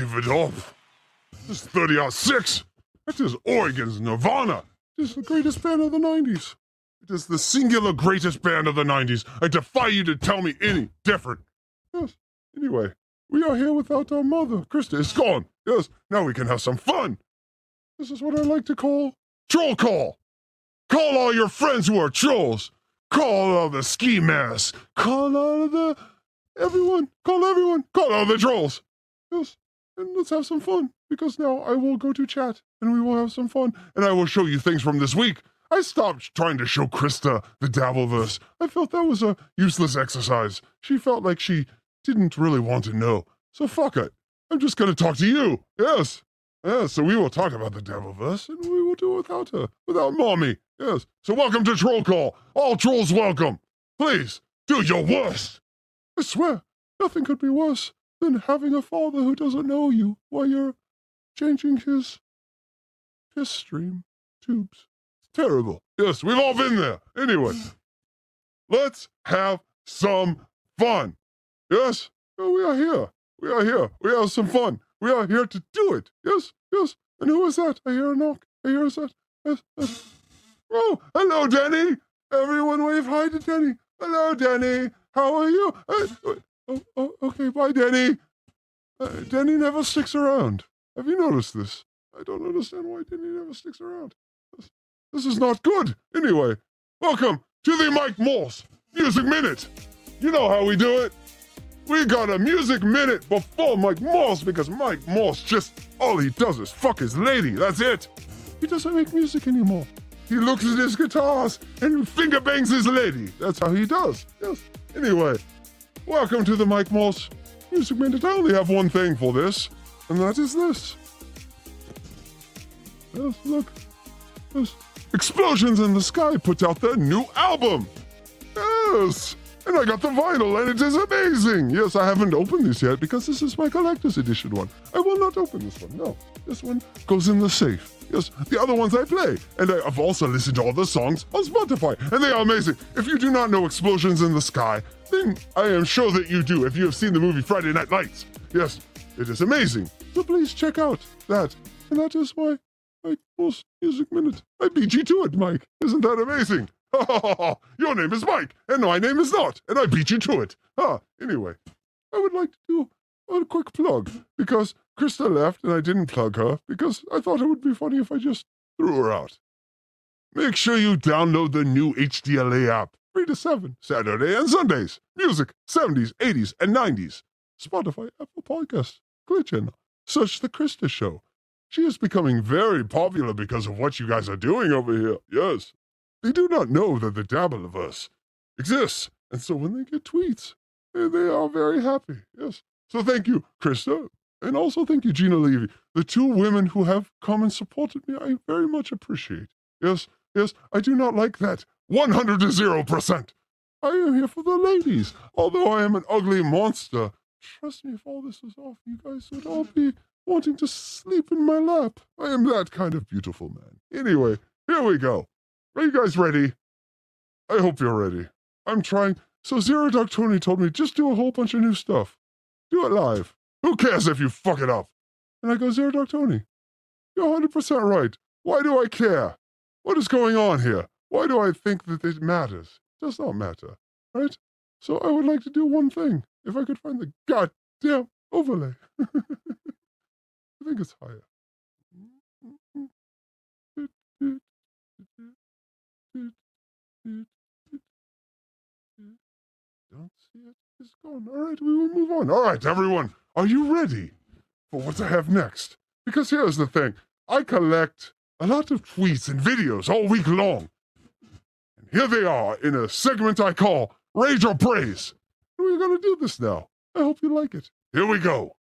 Give it up. This is 30 out 6. That is Oregon's Nirvana. This is the greatest band of the 90s. It is the singular greatest band of the 90s. I defy you to tell me any different. Yes. Anyway, we are here without our mother. Crysta is gone. Yes. Now we can have some fun. This is what I like to call troll call. Call all your friends who are trolls. Call all the ski masks. Call all the everyone. Call everyone. Call all the trolls. Yes. And let's have some fun because now I will go to chat and we will have some fun and I will show you things from this week. I stopped trying to show Crysta the Dabbleverse. I felt that was a useless exercise. She felt like she didn't really want to know. So fuck it. I'm just going to talk to you. Yes. Yes, so we will talk about the Dabbleverse and we will do it without her, without mommy. Yes. So welcome to Troll Call. All trolls welcome. Please, do your worst. I swear, nothing could be worse than having a father who doesn't know you while you're changing his piss stream tubes. It's terrible. Yes, we've all been there. Anyway, let's have some fun. Yes, Oh, we are here. We are here. We have some fun. We are here to do it. Yes, yes. And who is that? I hear a knock. I hear a set. Yes, yes. Oh, hello, Denny. Everyone wave hi to Denny. Hello, Denny. How are you? Uh, oh, oh, okay, bye, Denny. Uh, Denny never sticks around. Have you noticed this? I don't understand why Denny never sticks around. This, this is not good. Anyway, welcome to the Mike Morse Music Minute. You know how we do it. We got a music minute before Mike Morse because Mike Morse just all he does is fuck his lady. That's it. He doesn't make music anymore. He looks at his guitars and finger bangs his lady. That's how he does. Yes. Anyway, welcome to the Mike Morse Music Minute. I only have one thing for this, and that is this. Yes, look. Yes. Explosions in the Sky put out their new album. Yes. And I got the vinyl, and it is amazing. Yes, I haven't opened this yet because this is my collector's edition one. I will not open this one. No, this one goes in the safe. Yes, the other ones I play. And I- I've also listened to all the songs on Spotify, and they are amazing. If you do not know Explosions in the Sky, then I am sure that you do if you have seen the movie Friday Night Lights. Yes, it is amazing. So please check out that. And that is my Mike Morse Music Minute. I beat you to it, Mike. Isn't that amazing? Your name is Mike, and my name is not, and I beat you to it. Ah, anyway, I would like to do a quick plug because Crysta left and I didn't plug her because I thought it would be funny if I just threw her out. Make sure you download the new HDLA app, 3 to 7, Saturday and Sundays. Music, 70s, 80s, and 90s. Spotify, Apple Podcasts, Glitch Channel. Search The Crysta Show. She is becoming very popular because of what you guys are doing over here. Yes. They do not know that the Dabbleverse exists. And so when they get tweets, they, they are very happy. Yes. So thank you, Crysta. And also thank you, Gina Levy. The two women who have come and supported me, I very much appreciate. Yes, yes, I do not like that. 100 to 0%. I am here for the ladies. Although I am an ugly monster, trust me, if all this was off, you guys would all be wanting to sleep in my lap. I am that kind of beautiful man. Anyway, here we go. Are you guys ready? I hope you're ready. I'm trying. So Zero Dark Tony told me just do a whole bunch of new stuff. Do it live. Who cares if you fuck it up? And I go, Zero Dark Tony, you're 100% right. Why do I care? What is going on here? Why do I think that it matters? It does not matter, right? So I would like to do one thing. If I could find the goddamn overlay. I think it's higher. It's gone. All right, we will move on. All right, everyone, are you ready for what I have next? Because here's the thing I collect a lot of tweets and videos all week long. And here they are in a segment I call Rage or Praise. And we're going to do this now. I hope you like it. Here we go.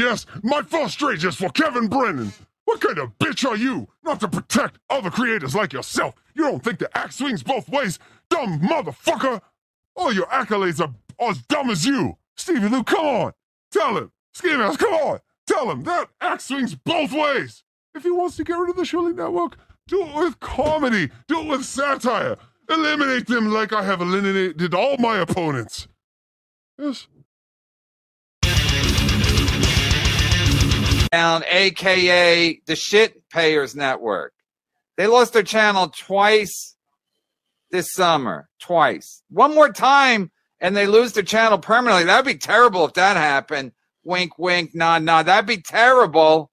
Yes, my rage is for Kevin Brennan. What kind of bitch are you not to protect other creators like yourself? You don't think the axe swings both ways, dumb motherfucker? All your accolades are, are as dumb as you. Stevie Lou, come on. Tell him. Ski come on. Tell him that axe swings both ways. If he wants to get rid of the Shirley Network, do it with comedy. Do it with satire. Eliminate them like I have eliminated all my opponents. Yes. Down, aka the Shit Payers Network. They lost their channel twice this summer. Twice. One more time, and they lose their channel permanently. That'd be terrible if that happened. Wink, wink, nod, nod. That'd be terrible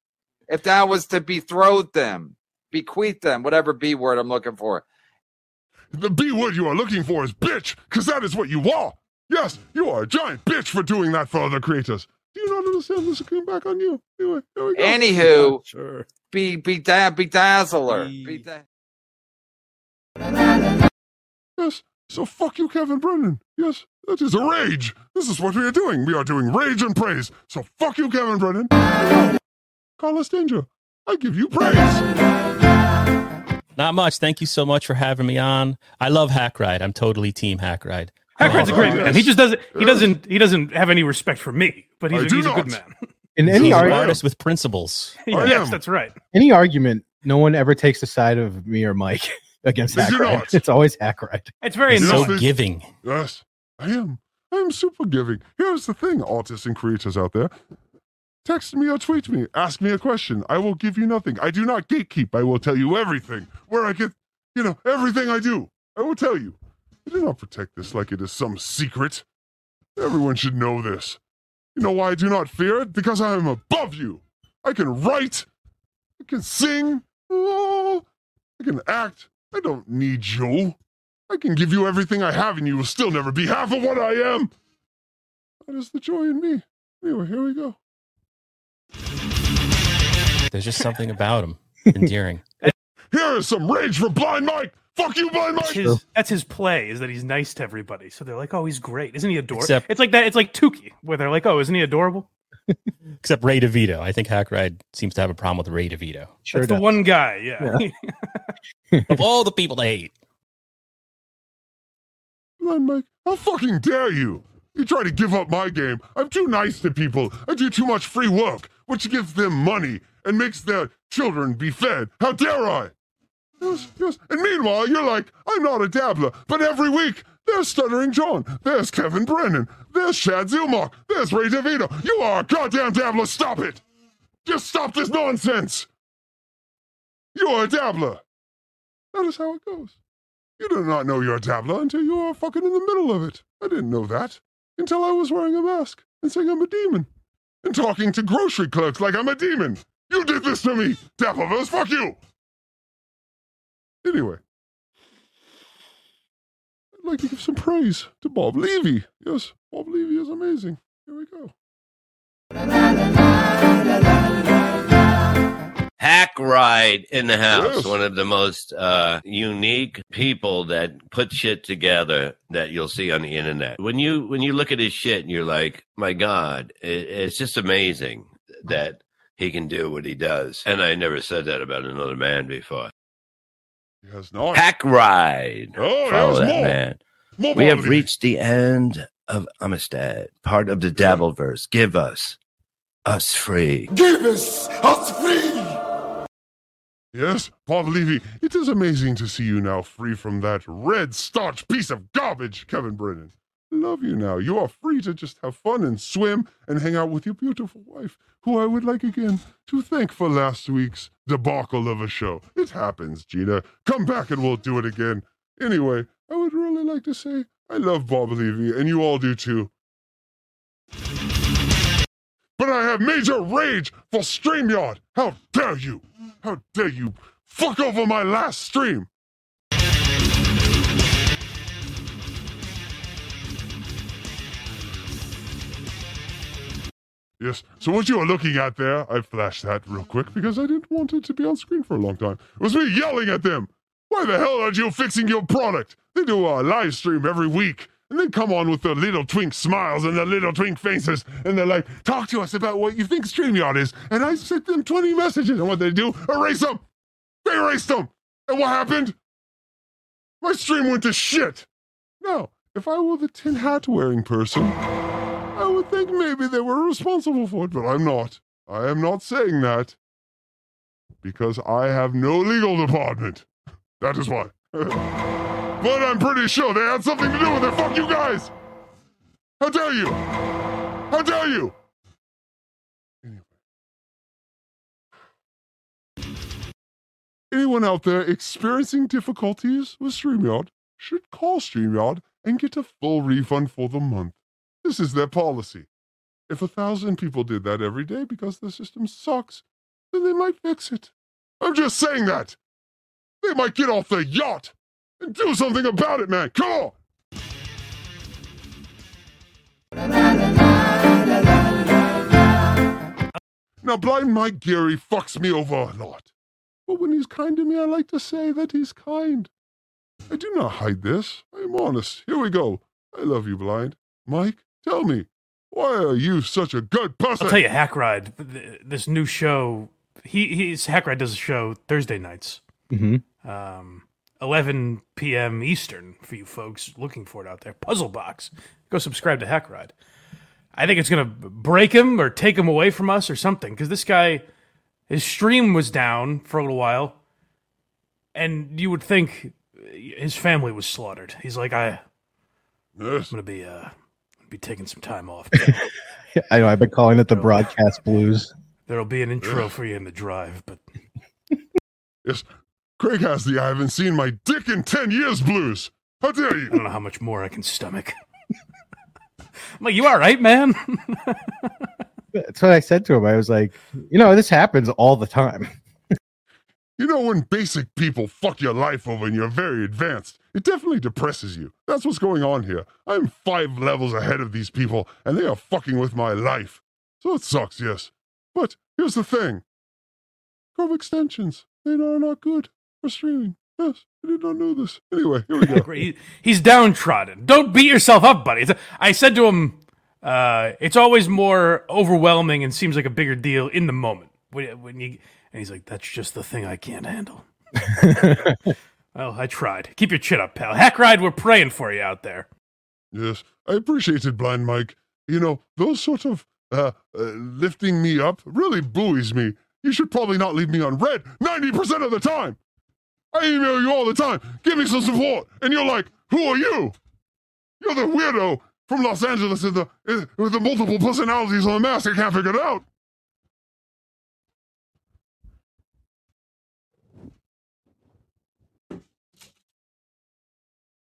if that was to betroth them, bequeath them, whatever B word I'm looking for. The B word you are looking for is bitch, because that is what you are. Yes, you are a giant bitch for doing that for other creators. Do you not understand this came back on you? Anyway, here we go. Anywho, sure. be be da- bedazzler. Be da- Yes. So fuck you, Kevin Brennan. Yes, that is a rage. This is what we are doing. We are doing rage and praise. So fuck you, Kevin Brennan. Carlos Danger, I give you praise. Not much. Thank you so much for having me on. I love Hackride. I'm totally team Hackride. Hackride's a great oh, man. He just doesn't. He doesn't. He doesn't have any respect for me. But he's, I a, do he's a good man. In any He's an artist with principles. yes, that's right. any argument, no one ever takes the side of me or Mike against They do Hackride. It's always Hackride. It's very So Yes, giving. Yes, I am. I am super giving. Here's the thing, artists and creators out there. Text me or tweet me. Ask me a question. I will give you nothing. I do not gatekeep. I will tell you everything. Where I get, you know, everything I do. I will tell you. I do not protect this like it is some secret. Everyone should know this. You know why I do not fear it? Because I am above you. I can write. I can sing. Oh, I can act. I don't need you. I can give you everything I have, and you will still never be half of what I am. That is the joy in me. Anyway, here we go. There's just something about him endearing. Here is some rage from Blind Mike. Fuck you, Blind Mike. That's his, that's his play is that he's nice to everybody. So they're like, "Oh, he's great, isn't he adorable?" Except- it's like that. It's like Tukey, where they're like, "Oh, isn't he adorable?" Except Ray DeVito. I think Hackride seems to have a problem with Ray DeVito. That's the one guy. Yeah. of all the people they hate. Blind Mike, how fucking dare you? You try to give up my game. I'm too nice to people. I do too much free work, which gives them money and makes their children be fed. How dare I? Yes, yes. And meanwhile, you're like, I'm not a dabbler, but every week there's Stuttering John, there's Kevin Brennan, there's Chad Zilmark, there's Ray DeVito. You are a goddamn dabbler. Stop it. Just stop this nonsense. You're a dabbler. That is how it goes. You do not know you're a dabbler until you are fucking in the middle of it. I didn't know that until I was wearing a mask and saying I'm a demon and talking to grocery clerks like I'm a demon. You did this to me, Dabbleverse. Fuck you. Anyway, I'd like to give some praise to Bob Levy. Yes, Bob Levy is amazing. Here we go. Hackride in the house, Yes. one of the most uh, unique people that put shit together that you'll see on the internet. When you when you look at his shit, and you're like, my God, it, it's just amazing that he can do what he does. And I never said that about another man before. He has not. Hackride. Oh, Follow that more. man. More we have Bobby. reached the end of Amistad, part of the Dabbleverse. Give us us free. Give us us free. Yes, Bob Levy, it is amazing to see you now free from that red starch piece of garbage, Kevin Brennan. Love you now. You are free to just have fun and swim and hang out with your beautiful wife, who I would like again to thank for last week's debacle of a show. It happens, Gina. Come back and we'll do it again. Anyway, I would really like to say I love Bob Levy, and you all do too. But I have major rage for StreamYard. How dare you? How dare you fuck over my last stream? Yes, so what you are looking at there, I flashed that real quick because I didn't want it to be on screen for a long time. It was me yelling at them. Why the hell aren't you fixing your product? They do a live stream every week and then come on with their little twink smiles and their little twink faces and they're like, talk to us about what you think StreamYard is. And I sent them 20 messages and what they do, erase them. They erased them. And what happened? My stream went to shit. Now, if I were the tin hat wearing person, would think maybe they were responsible for it, but I'm not. I am not saying that because I have no legal department. That is why. but I'm pretty sure they had something to do with it. Fuck you guys! How dare you? How dare you? Anyway. Anyone out there experiencing difficulties with StreamYard should call StreamYard and get a full refund for the month. This is their policy. If a thousand people did that every day because the system sucks, then they might fix it. I'm just saying that. They might get off the yacht and do something about it, man. Come on. Now, blind Mike Geary fucks me over a lot. But when he's kind to me, I like to say that he's kind. I do not hide this. I am honest. Here we go. I love you, blind. Mike, tell me, why are you such a good person? I'll tell you, Hack Ride, th- this new show. He he's Hackride does a show Thursday nights, Mm-hmm. um, 11 p.m. Eastern for you folks looking for it out there. Puzzle Box. Go subscribe to Hackride. I think it's gonna break him or take him away from us or something because this guy, his stream was down for a little while, and you would think his family was slaughtered. He's like, I, I'm gonna be uh, be taking some time off. I know. I've been calling it the broadcast blues. There'll be an intro for you in the drive, but Yes, Craig has the I haven't seen my dick in 10 years blues. How dare you? I don't know how much more I can stomach. I'm like, you all right, man? That's what I said to him. I was like, you know, this happens all the time. You know, when basic people fuck your life over and you're very advanced, it definitely depresses you. That's what's going on here. I'm five levels ahead of these people, and they are fucking with my life. So it sucks, yes. But here's the thing Chrome extensions, they are not good for streaming. Yes, I did not know this. Anyway, here we go. He- He's downtrodden. Don't beat yourself up, buddy. I said to him, uh, it's always more overwhelming and seems like a bigger deal in the moment. When, when you, and he's like, that's just the thing I can't handle. well, I tried. Keep your chin up, pal. Hackride, we're praying for you out there. Yes, I appreciated Blind Mike. You know, those sort of uh, uh, lifting me up really buoys me. You should probably not leave me on red 90% of the time. I email you all the time. Give me some support. And you're like, who are you? You're the weirdo from Los Angeles with the, with the multiple personalities on the mask I can't figure it out.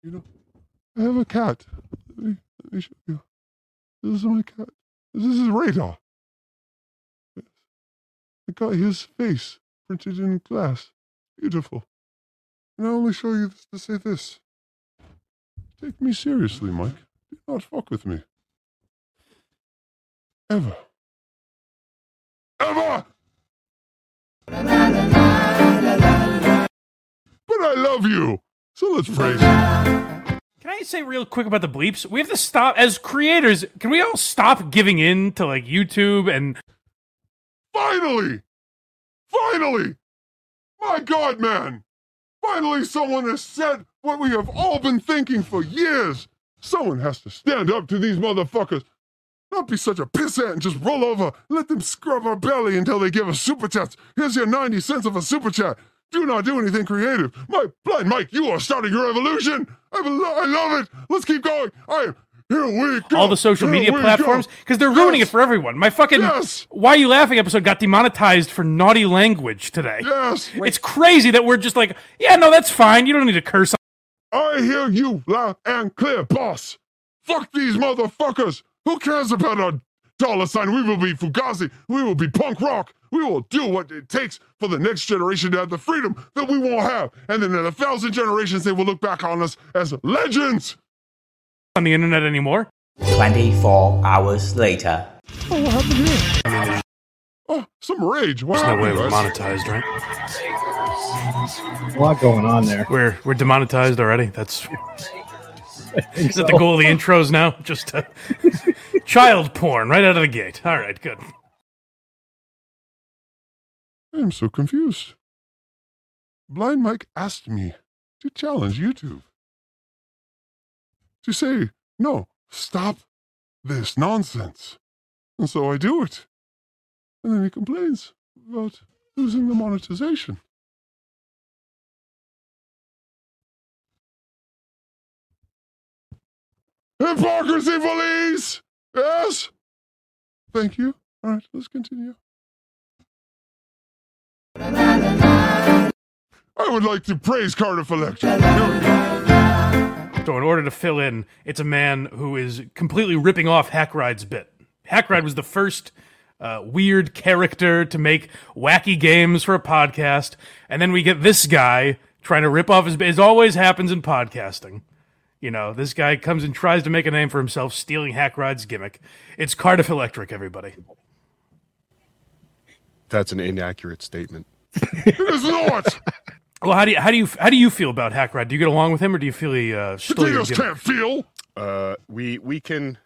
You know, I have a cat. Let me, let me show you. This is my cat. This is Radar. I got his face printed in glass. Beautiful. And I only show you this to say this. Take me seriously, Mike. Do not fuck with me. Ever. Ever! But I love you. So let's praise him. Can I say real quick about the bleeps? We have to stop, as creators, can we all stop giving in to like YouTube and. Finally! Finally! My God, man! Finally, someone has said what we have all been thinking for years. Someone has to stand up to these motherfuckers. Not be such a pissant and just roll over. Let them scrub our belly until they give us super chats. Here's your 90 cents of a super chat. Do not do anything creative. My blind Mike, you are starting your evolution. I, lo- I love it. Let's keep going. I am. Here we go. all the social Here media platforms because they're ruining it for everyone. My fucking Yes. "Why Are You Laughing" episode got demonetized for naughty language today. Yes, it's crazy that we're just like, yeah, no, that's fine. You don't need to curse. I hear you loud and clear, boss. Fuck these motherfuckers. Who cares about a dollar sign? We will be Fugazi. We will be punk rock. We will do what it takes for the next generation to have the freedom that we won't have. And then in a thousand generations, they will look back on us as legends. on the internet anymore. 24 hours later. Oh, what happened here? Oh, some rage. What There's no way we're monetized, right? A lot going on there. We're we're demonetized already. That's is that the goal of the intros now? Just uh, child porn right out of the gate. All right, good. I am so confused. Blind Mike asked me to challenge YouTube. To say, no, stop this nonsense. And so I do it. and then he complains about losing the monetization. Hypocrisy police! Yes? Thank you. All right, let's continue. I would like to praise Cardiff Electric. So, in order to fill in, it's a man who is completely ripping off Hackride's bit. Hackride was the first uh, weird character to make wacky games for a podcast, and then we get this guy trying to rip off his. As always happens in podcasting. You know, this guy comes and tries to make a name for himself, stealing Hackride's gimmick. It's Cardiff Electric, everybody. That's an inaccurate statement. it is not! Well, how do you how do you how do you feel about Hackride? Do you get along with him, or do you feel he uh, stole your gimmick? can't feel! Uh, we we can.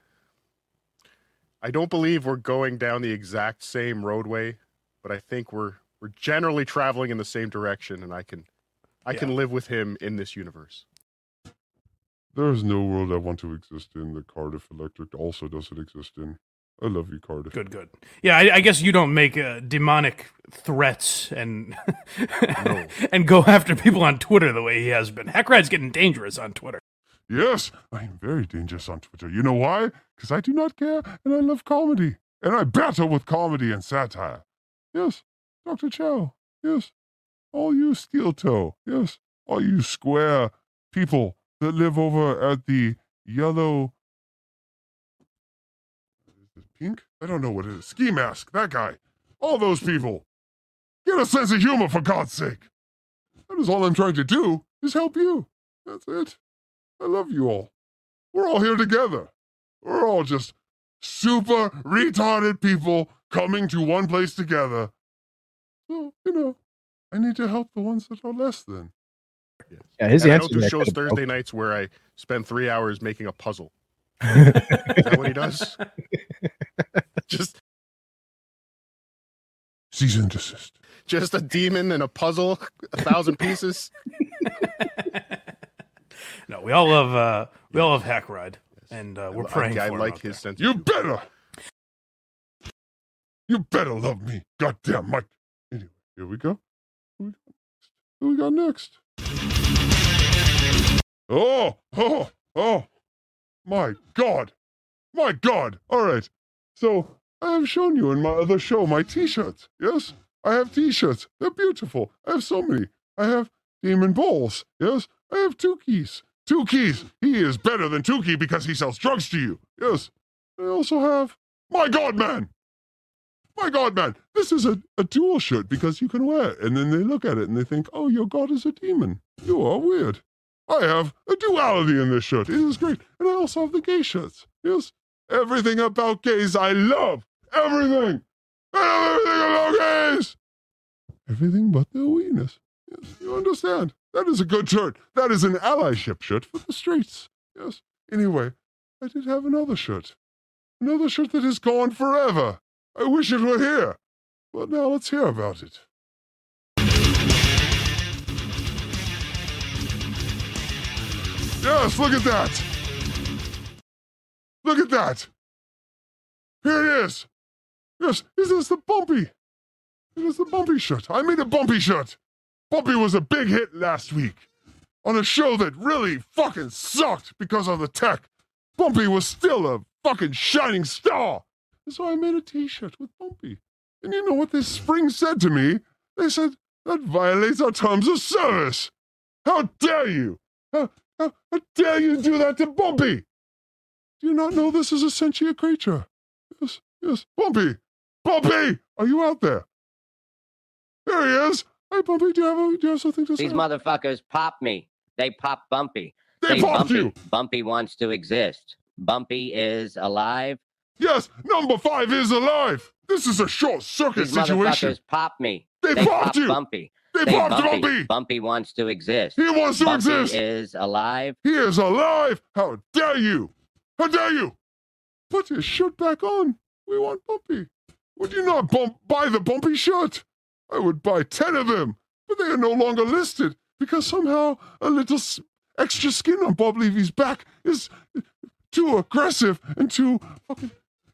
I don't believe we're going down the exact same roadway, but I think we're we're generally traveling in the same direction, and I can I can live with him in this universe. There is no world I want to exist in that Cardiff Electric also doesn't exist in. I love you, Cardiff. Good, good. Yeah, I, I guess you don't make uh, demonic threats and and go after people on Twitter the way he has been. Hackride's getting dangerous on Twitter. Yes, I am very dangerous on Twitter. You know why? Because I do not care and I love comedy. And I battle with comedy and satire. Yes, Dr. Chow. Yes. All you steel toe. Yes. All you square people that live over at the yellow. Is it pink? I don't know what it is. Ski mask. That guy. All those people. Get a sense of humor for God's sake. That is all I'm trying to do is help you. That's it. I love you all. We're all here together. We're all just super retarded people coming to one place together. So, you know, I need to help the ones that are less than. Yeah, his And I answer don't do shows could've Thursday nights where I spend three hours making a puzzle. Is that what he does? Just Cease and desist. just a demon and a puzzle, a thousand pieces. No, we all love uh, we all love Hackride, and uh, we're I- praying. I for him like out his there. sense. You better. You better love me. Goddamn Mike. Anyway, here we go. Who we got next? Oh, oh, oh. My God. My God. All right. So I have shown you in my other show my t shirts. Yes? I have t shirts. They're beautiful. I have so many. I have Demon Balls. Yes? I have two keys. Two keys. He is better than Tukey because he sells drugs to you. Yes. I also have My God Man. My God Man. This is a, a dual shirt because you can wear it. And then they look at it and they think, oh, your God is a demon. You are weird. I have a duality in this shirt. It is great. And I also have the gay shirts. Yes. Everything about gays I love. Everything. I love Everything about gays. Everything but their weenus. Yes, you understand. That is a good shirt. That is an allyship shirt for the streets. Yes. Anyway, I did have another shirt. Another shirt that is gone forever. I wish it were here. But now let's hear about it. Yes, look at that. Look at that. Here it is. Yes, this is the Bumpy. It is the Bumpy shirt. I made a Bumpy shirt. Bumpy was a big hit last week on a show that really fucking sucked because of the tech. Bumpy was still a fucking shining star. And so I made a t shirt with Bumpy. And you know what this spring said to me? They said, that violates our terms of service. How dare you? How, how, how dare you do that to Bumpy? Do you not know this is a sentient creature? Yes, yes. Bumpy! Bumpy! Are you out there? There he is! Hey, Bumpy, do you have, a, do you have something to say? These motherfuckers pop me. They pop Bumpy. They Say popped Bumpy. you. Bumpy wants to exist. Bumpy is alive. Yes, number five is alive. This is a short circuit These situation. motherfuckers pop me. They they popped pop you. Bumpy. They popped Bumpy. Bumpy. Bumpy wants to exist. He wants to Bumpy exist. is alive. He is alive. How dare you? How dare you? Put his shirt back on. We want Bumpy. Would you not bump, buy the Bumpy shirt? I would buy ten of them, but they are no longer listed because somehow a little s- extra skin on Bob Levy's back is too aggressive and too fucking.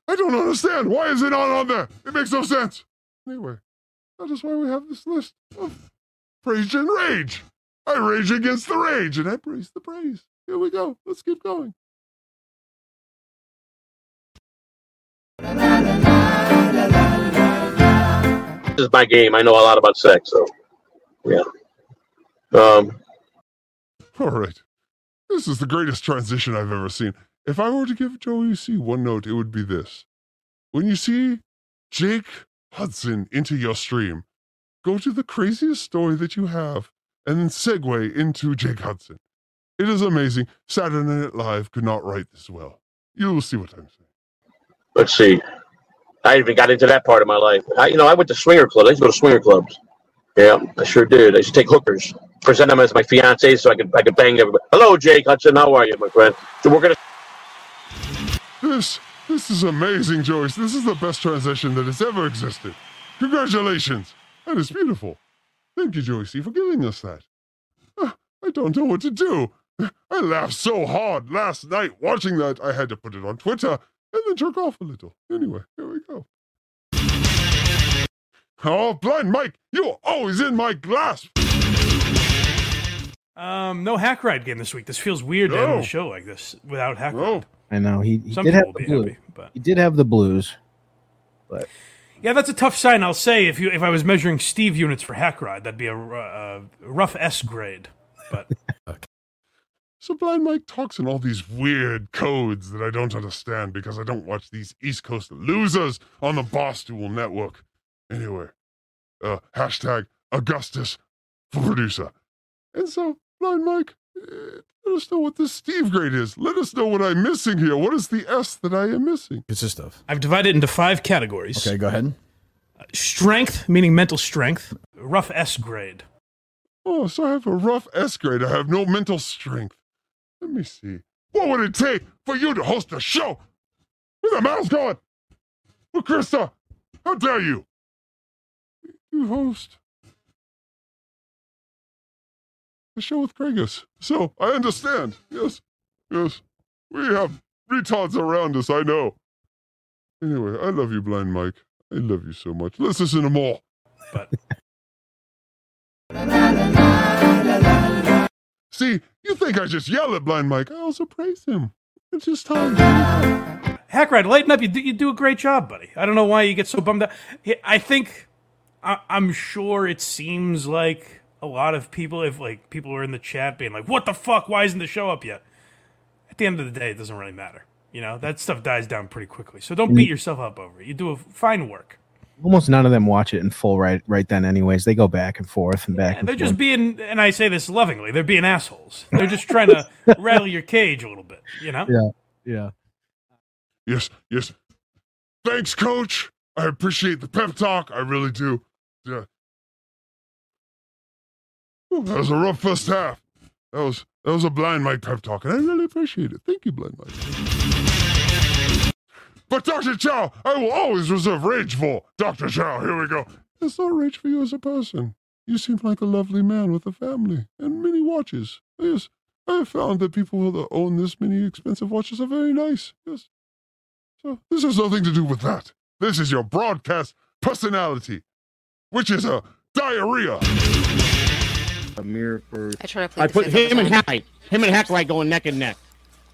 I don't understand. Why is it not on there? It makes no sense. Anyway, that is why we have this list of praise and rage. I rage against the rage and I praise the praise. Here we go. Let's keep going. This is my game. I know a lot about sex, so yeah. Um, All right. This is the greatest transition I've ever seen. If I were to give Joey C one note, it would be this. When you see Jake Hudson into your stream, go to the craziest story that you have and then segue into Jake Hudson. It is amazing. Saturday Night Live could not write this well. You will see what I'm saying. let's see. I even got into that part of my life. I, you know, I went to swinger clubs. I used to go to swinger clubs. Yeah, I sure did. I used to take hookers, present them as my fiance, so I could I could bang everybody. Hello, Jake Hudson. How are you, my friend? So we're gonna. This this is amazing, Joyce. This is the best transition that has ever existed. Congratulations. That is beautiful. Thank you, Joyce, for giving us that. Ah, I don't know what to do. I laughed so hard last night watching that I had to put it on Twitter and then jerk off a little. Anyway, here we go. Oh, blind Mike, you're always in my grasp. Um, no Hackride game this week. This feels weird to end No. the show like this without Hackride. I know he, he did have the be blue. happy, but He did have the blues, but yeah, that's a tough sign. I'll say if you if I was measuring Steve units for Hackride, that'd be a, ru- a rough S grade. But So Blind Mike talks in all these weird codes that I don't understand because I don't watch these East Coast losers on the Barstool Network. Anyway, uh, hashtag Augustus for producer. And so, Blind Mike, let us know what this Steve grade is. Let us know what I'm missing here. What is the S that I am missing? Consist of. I've divided it into five categories. Okay, go ahead. Uh, strength, meaning mental strength, rough S grade. Oh, so I have a rough S grade. I have no mental strength. Let me see. What would it take for you to host a show? Where the mouse going? Well, Crysta, how dare you? You host a show with Kragus. So I understand. Yes, yes. We have retards around us, I know. Anyway, I love you, Blind Mike. I love you so much. Let's listen to more. But See, you think I just yell at Blind Mike. I also praise him. It's just time. Hackride, lighten up. You do, you do a great job, buddy. I don't know why you get so bummed out. I think I, I'm sure it seems like a lot of people, if like people are in the chat being like, "What the fuck? Why isn't the show up yet?" At the end of the day, it doesn't really matter. You know that stuff dies down pretty quickly. So don't mm. beat yourself up over it. You do a fine work. almost none of them watch it in full right right then. Anyways, they go back and forth and back. And and they're forth. just being, and I say this lovingly, they're being assholes. They're just trying to rattle your cage a little bit. You know? yeah, yeah. Yes, yes. Thanks, Coach. I appreciate the pep talk. I really do. Yeah. That was a rough first half. That was that was a blind Mike pep talk, and I really appreciate it. Thank you, blind Mike. But Dr. Chow, I will always reserve rage for. Dr. Chow, here we go. It's not rage for you as a person. You seem like a lovely man with a family and many watches. Yes, I have found that people that own this many expensive watches are very nice. Yes. So this has nothing to do with that. This is your broadcast personality, which is a diarrhea. Amir for. I try to play I put him the and time. Hack, him and Hackride going neck and neck.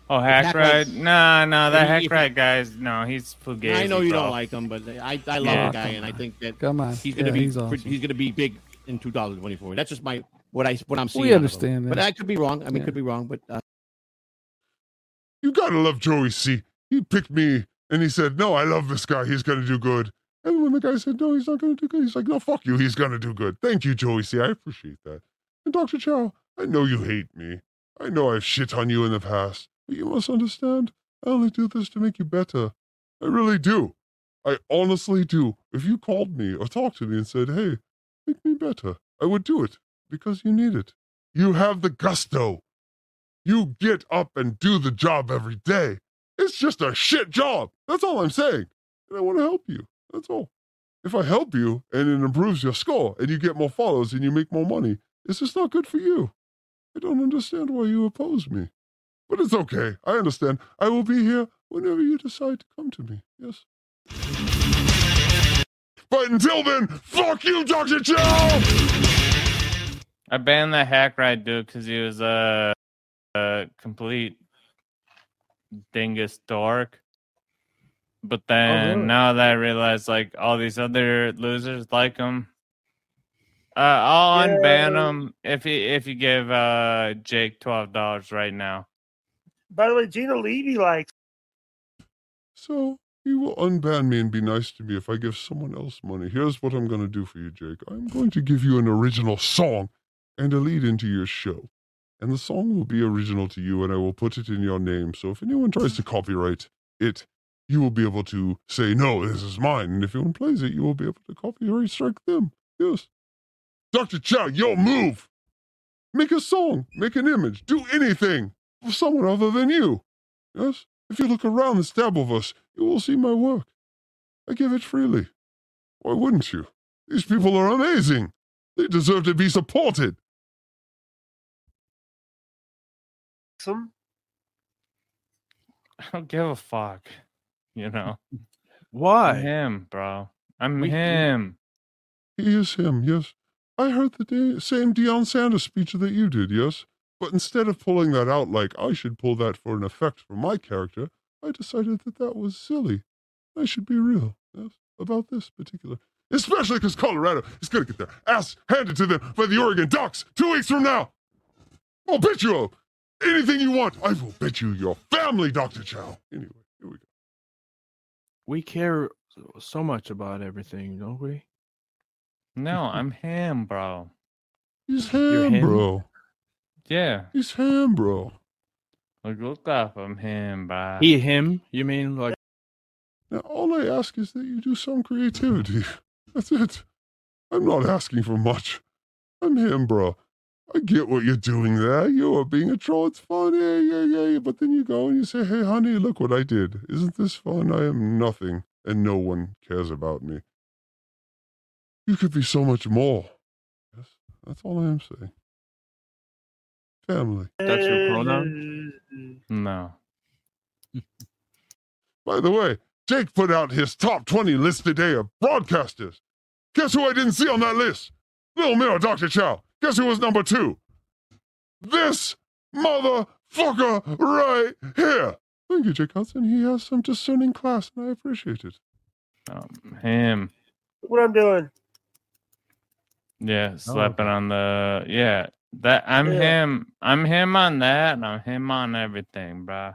Oh, hack Hackride? Ride- Nah, nah, that If- hack if- ride guy's no, he's fugazi. I know you bro. don't like him, but I, I love Yeah. the guy, and I think that Come on. he's gonna Yeah, be he's awesome. he's gonna be big in 2024. That's just my what I what I'm seeing. We out of understand but. I could be wrong. I mean, Yeah. could be wrong, but uh, You gotta love Joey C. He picked me and he said, No, I love this guy. He's gonna do good. And when the guy said, No, he's not gonna do good, he's like, No, fuck you. He's gonna do good. Thank you, Joey C. I appreciate that. Dr. Chow, I know you hate me. I know I've shit on you in the past. But you must understand, I only do this to make you better. I really do. I honestly do. If you called me or talked to me and said, Hey, make me better, I would do it because you need it. You have the gusto. You get up and do the job every day. It's just a shit job. That's all I'm saying. And I want to help you. That's all. If I help you and it improves your score and you get more follows and you make more money, it's just not good for you. I don't understand why you oppose me. But it's okay. I understand. I will be here whenever you decide to come to me. Yes. But until then, fuck you, Dr. Chow! I banned that Hackride dude because he was a, a complete dingus dork. But oh, then really? now that I realize like all these other losers like him, uh, I'll Yeah. unban him if he if you give uh Jake twelve dollars right now. By the way, Gina Levy likes. So you will unban me and be nice to me if I give someone else money. Here's what I'm going to do for you, Jake. I'm going to give you an original song and a lead into your show. And the song will be original to you, and I will put it in your name. So if anyone tries to copyright it, you will be able to say, no, this is mine. And if anyone plays it, you will be able to copyright strike them. Yes. Dr. Chow, your move. Make a song, make an image, do anything for someone other than you. Yes? If you look around the Dabbleverse, you will see my work. I give it freely. Why wouldn't you? These people are amazing. They deserve to be supported. Some I don't give a fuck. You know. Why? I'm him, bro. I'm We- him. He is him, yes. I heard the same Deion Sanders speech that you did, yes. But instead of pulling that out like I should pull that for an effect for my character, I decided that that was silly. I should be real, yes, about this particular. Especially because Colorado is going to get their ass handed to them by the Oregon Ducks two weeks from now. I'll bet you anything you want. I will bet you your family, Dr. Chow. Anyway, here we go. We care so much about everything, don't we? No, I'm him, bro. He's You're ham, him? bro. Yeah. He's ham, bro. Like look up, I'm him, bro. He, him? You mean like? Now, all I ask is that you do some creativity. That's it. I'm not asking for much. I'm him, bro. I get what you're doing there. You are being a troll. It's fun. Yeah, yeah, yeah, yeah. But then you go and you say, hey, honey, look what I did. Isn't this fun? I am nothing, and no one cares about me. You could be so much more. Yes, that's all I am saying. Family. That's your pronoun? No. By the way, Jake put out his top 20 list today of broadcasters. Guess who I didn't see on that list? Little Mirror, Dr. Chow. Guess who was number two? This motherfucker right here. Thank you, Jake Hudson. He has some discerning class, and I appreciate it. Um, him. What I'm doing? Yeah, oh. slapping on the yeah. That I'm Yeah. him. I'm him on that, and I'm him on everything, bro.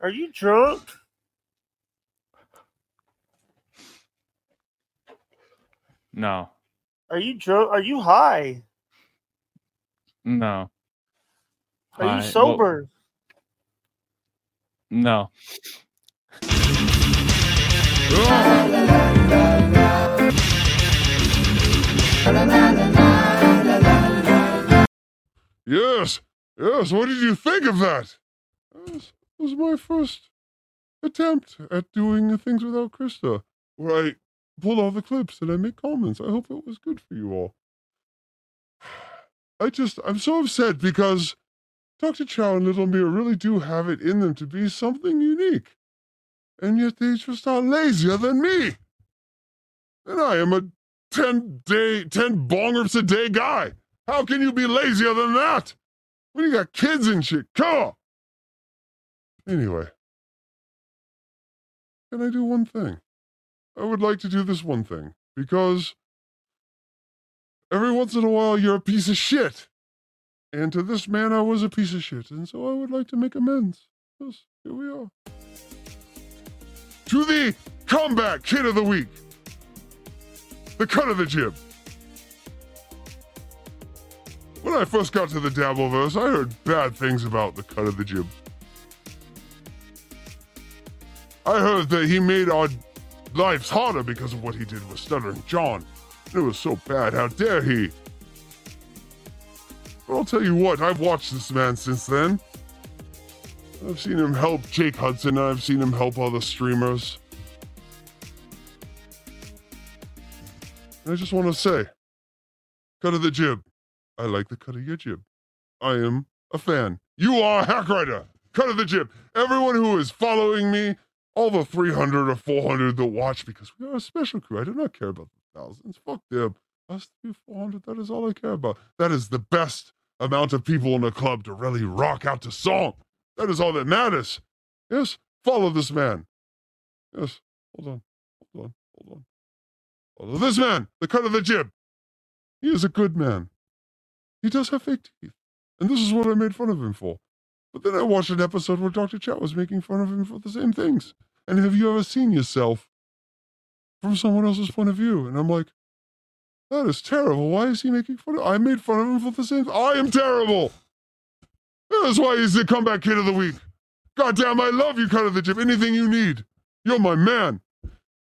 Are you drunk? No, Are you drunk? Are you high? no. Are you well, sober? No. Yes, yes. What did you think of that? This was my first attempt at doing things without Crysta, where I pull all the clips and I make comments. I hope it was good for you all. I just, I'm so upset because Dr. Chow and Little Mir really do have it in them to be something unique. And yet they just are lazier than me. And I am a 10 day, 10 bongers a day guy. How can you be lazier than that? When you got kids and shit, come on. Anyway, can I do one thing? I would like to do this one thing because every once in a while you're a piece of shit. And to this man, I was a piece of shit. And so I would like to make amends. Yes, here we are. To the comeback kid of the week, the cut of the jib. When I first got to the Dabbleverse, I heard bad things about the cut of the jib. I heard that he made our lives harder because of what he did with Stuttering John. It was so bad, how dare he? But I'll tell you what, I've watched this man since then. I've seen him help Jake Hudson, I've seen him help other streamers. And I just want to say, cut of the jib. I like the cut of your jib. I am a fan. You are a hack writer. Cut of the jib. Everyone who is following me, all the 300 or 400 that watch, because we are a special crew. I do not care about the thousands. Fuck them. Us to be 400, that is all I care about. That is the best amount of people in the club to really rock out to song. That is all that matters. Yes, follow this man. Yes, hold on, hold on, hold on. Follow this man, the cut of the jib. He is a good man. He does have fake teeth. And this is what I made fun of him for. But then I watched an episode where Dr. Chat was making fun of him for the same things. And have you ever seen yourself from someone else's point of view? And I'm like, that is terrible. Why is he making fun of I made fun of him for the same. I am terrible. That's why he's the comeback kid of the week. Goddamn, I love you, cut of the jib. Anything you need. You're my man.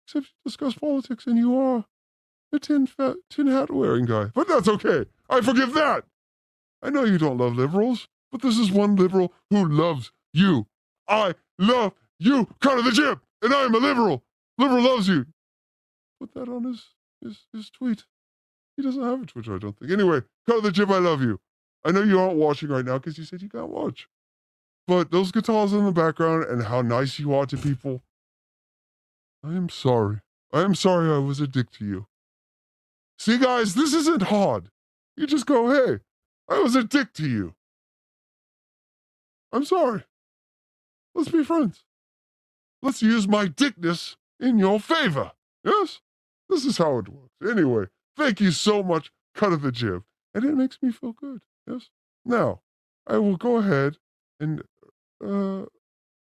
Except you discuss politics and you are a tin, tin hat wearing guy. But that's okay. I forgive that. I know you don't love liberals, but this is one liberal who loves you. I love you, cut of the jib, and I am a liberal. Liberal loves you. Put that on his, his, his tweet. He doesn't have a Twitter, I don't think. Anyway, of the jib, I love you. I know you aren't watching right now because you said you can't watch. But those guitars in the background and how nice you are to people, I am sorry. I am sorry I was a dick to you. See, guys, this isn't hard. You just go, hey, I was a dick to you. I'm sorry. Let's be friends. Let's use my dickness in your favor. Yes? This is how it works. Anyway, thank you so much, cut of the jib. And it makes me feel good. Yes? Now, I will go ahead and uh,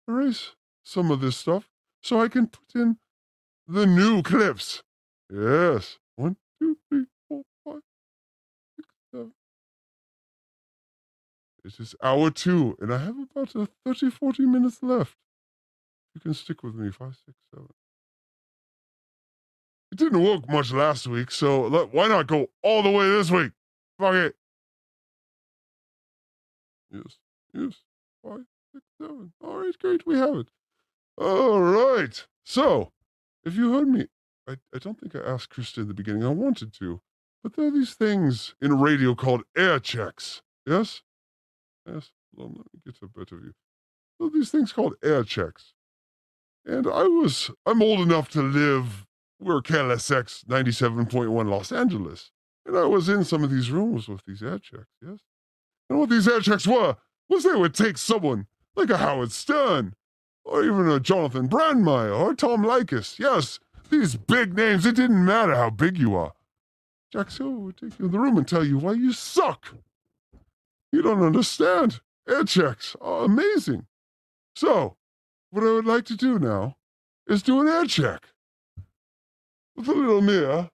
erase some of this stuff so I can put in the new clips. Yes. One, two, three, four, five, six, seven. It is hour two, and I have about uh, 30, 40 minutes left. You can stick with me. Five, six, seven. It didn't work much last week, so let, why not go all the way this week? Fuck it. Yes, yes. Five, six, seven. All right, great. We have it. All right. So, if you heard me, I, I don't think I asked Crysta in the beginning. I wanted to. But there are these things in radio called air checks. Yes? Yes. On, let me get a better view. There are these things called air checks. And I was, I'm old enough to live, we're KLSX 97.1 Los Angeles. And I was in some of these rooms with these air checks, yes? And what these air checks were was they would take someone like a Howard Stern, or even a Jonathon Brandmeier, or Tom Leykis. Yes, these big names, it didn't matter how big you are. Jack Silver would take you in the room and tell you why you suck. You don't understand. Air checks are amazing. So, what I would like to do now is do an air check a little mirror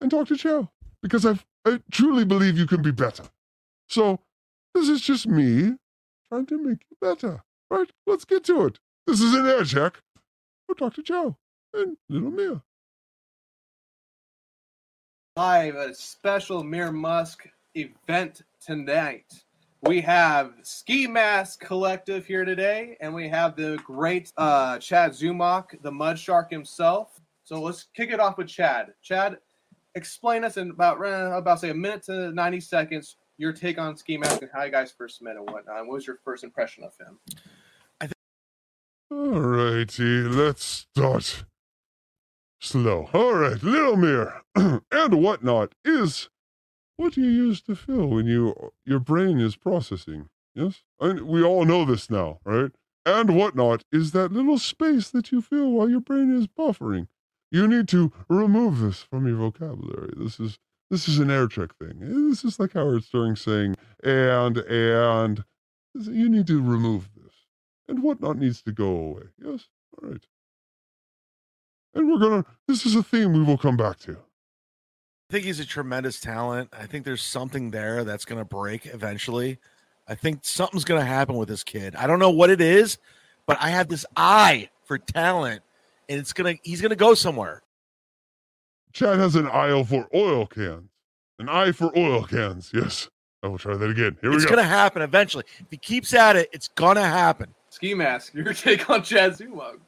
and talk to Chow because I've, I truly believe you can be better. So, this is just me trying to make you better. Right? Let's get to it. This is an air check for Dr. Chow and Little Mia. live a special Mir Musk event tonight. We have Ski Mask Collective here today, and we have the great uh, Chad Zumock, the Mud Shark himself. So let's kick it off with Chad. Chad, explain us in about uh, about say a minute to ninety seconds your take on Ski Mask and how you guys first met and whatnot. What was your first impression of him? All righty, let's start slow. All right, Little Mirror and whatnot is what you use to feel when you your brain is processing. Yes, and we all know this now, right? And whatnot is that little space that you feel while your brain is buffering. You need to remove this from your vocabulary. This is this is an air check thing. This is like Howard Stern saying and and you need to remove this and whatnot needs to go away. Yes, all right. And we're gonna. This is a theme we will come back to. I think he's a tremendous talent. I think there's something there that's to break eventually. I think something's to happen with this kid. I don't know what it is, but I have this eye for talent, and it's gonna. He's going to go somewhere. Chad has an aisle for oil cans. An eye for oil cans. Yes, I will try that again. Here it's we go. going to happen eventually. If he keeps at it, it's going to happen. Ski Mask, your take on Chad Zumock.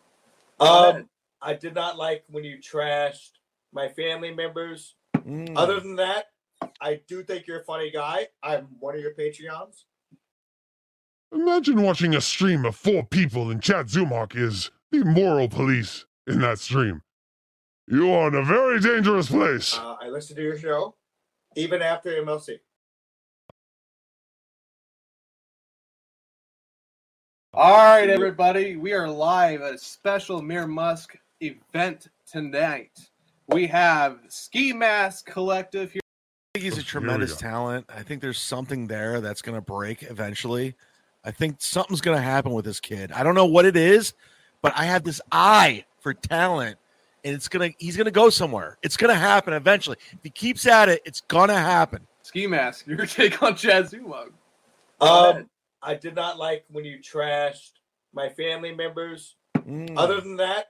Um, I did not like when you trashed my family members. Mm. Other than that, I do think you're a funny guy. I'm one of your Patreons. Imagine watching a stream of four people and Chad Zumock is the moral police in that stream. You are in a very dangerous place. Uh, I listen to your show, even after MLC. All right, everybody, we are live at a special Mir Musk event tonight. We have Ski Mask Collective here. I think he's a tremendous talent. I think there's something there that's going to break eventually. I think something's going to happen with this kid. I don't know what it is, but I have this eye for talent, and it's gonna. He's gonna go somewhere. It's gonna happen eventually. If he keeps at it, it's gonna happen. Ski Mask, your take on Chad Zumock. Um, I did not like when you trashed my family members. Mm. Other than that,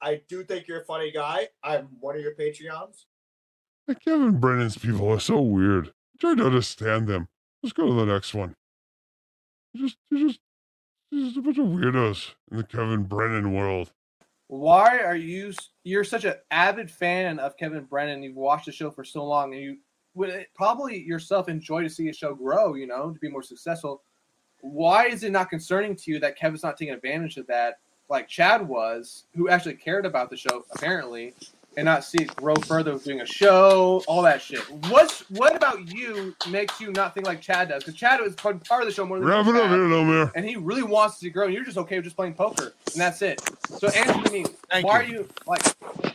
I do think you're a funny guy. I'm one of your Patreons. The Kevin Brennan's people are so weird. I try to understand them. Let's go to the next one. They're just, they're just, they're just a bunch of weirdos in the Kevin Brennan world. Why are you? You're such an avid fan of Kevin Brennan. You've watched the show for so long, and you would probably yourself enjoy to see a show grow. You know, to be more successful. Why is it not concerning to you that Kevin's not taking advantage of that, like Chad was, who actually cared about the show apparently, and not see it grow further with doing a show, all that shit? What's what about you makes you not think like Chad does? Because Chad was part part of the show more than Wrap it up Chad here, Lomir. and he really wants to grow. And you're just okay with just playing poker, and that's it. So answer me, Thank why you. are you like?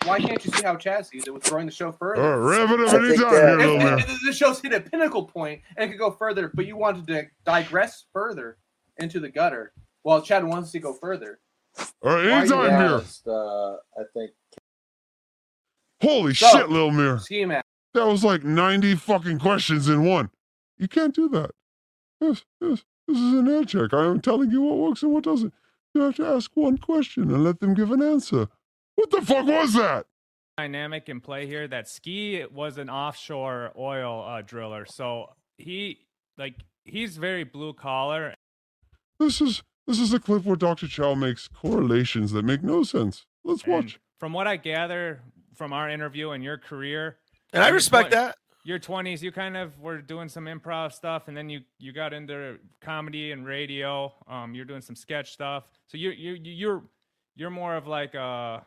Why can't you see how Chad sees it with growing the show further? All right, wrap it up I think anytime that- here, If- Lomir. if the show's hit a pinnacle point and it could go further, but you wanted to digress further into the gutter. Well, Chad wants to go further. All right, Why anytime here. Uh, I think Holy So- shit, Lil Mir. Ski. That was like 90 fucking questions in one. You can't do that. Yes, yes. This is an air check. I am telling you what works and what doesn't. You have to ask one question and let them give an answer. What the fuck was that? dynamic in play here that Ski was an offshore oil uh, driller, so he like he's very blue collar. This is this is a clip where Dr. Chow makes correlations that make no sense. Let's and watch. From what I gather from our interview and your career, And I respect twen- that. Your twenties, you kind of were doing some improv stuff, and then you you got into comedy and radio. Um, you're doing some sketch stuff. So you you you- you're you're more of like uh,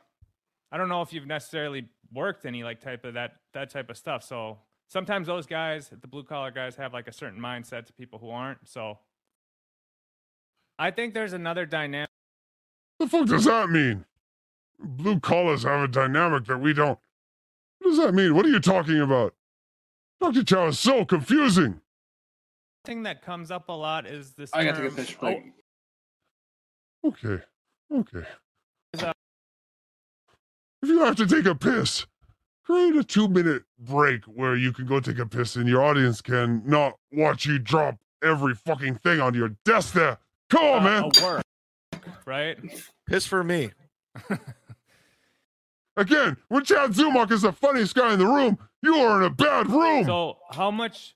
I don't know if you've necessarily worked any like type of that that type of stuff. So sometimes those guys, the blue collar guys, have like a certain mindset to people who aren't. So I think there's another dynamic. The fuck does that mean? Blue collars have a dynamic that we don't. What does that mean? What are you talking about? Dr. Chow is so confusing. thing that comes up a lot is this. I got to term, get fish oh, break. Okay. Okay. is, uh, If you have to take a piss, create a two minute break where you can go take a piss and your audience can not watch you drop every fucking thing on your desk there. Come on, man. a work, right? Piss for me. Again, when Chad Zumock is the funniest guy in the room, you are in a bad room. So how much?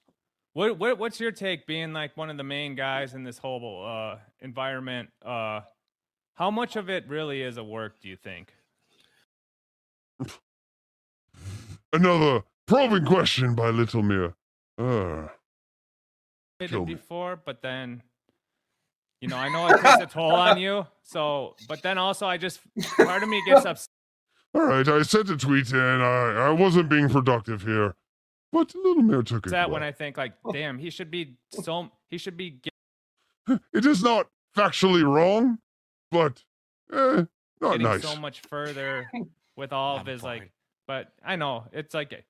What, what what's your take? Being like one of the main guys in this whole uh, environment, uh, how much of it really is a work? Do you think? Another probing question by Little Mir. Uh, Did it before, but then, you know, I know it takes a toll on you. So, but then also, I just part of me gets upset. All right, I sent a tweet and I, I wasn't being productive here. But Little Mir took it. That when. I think like, damn, he should be so he should be It is not factually wrong, but eh, not getting nice. so much further with all of his like but i know it's like a-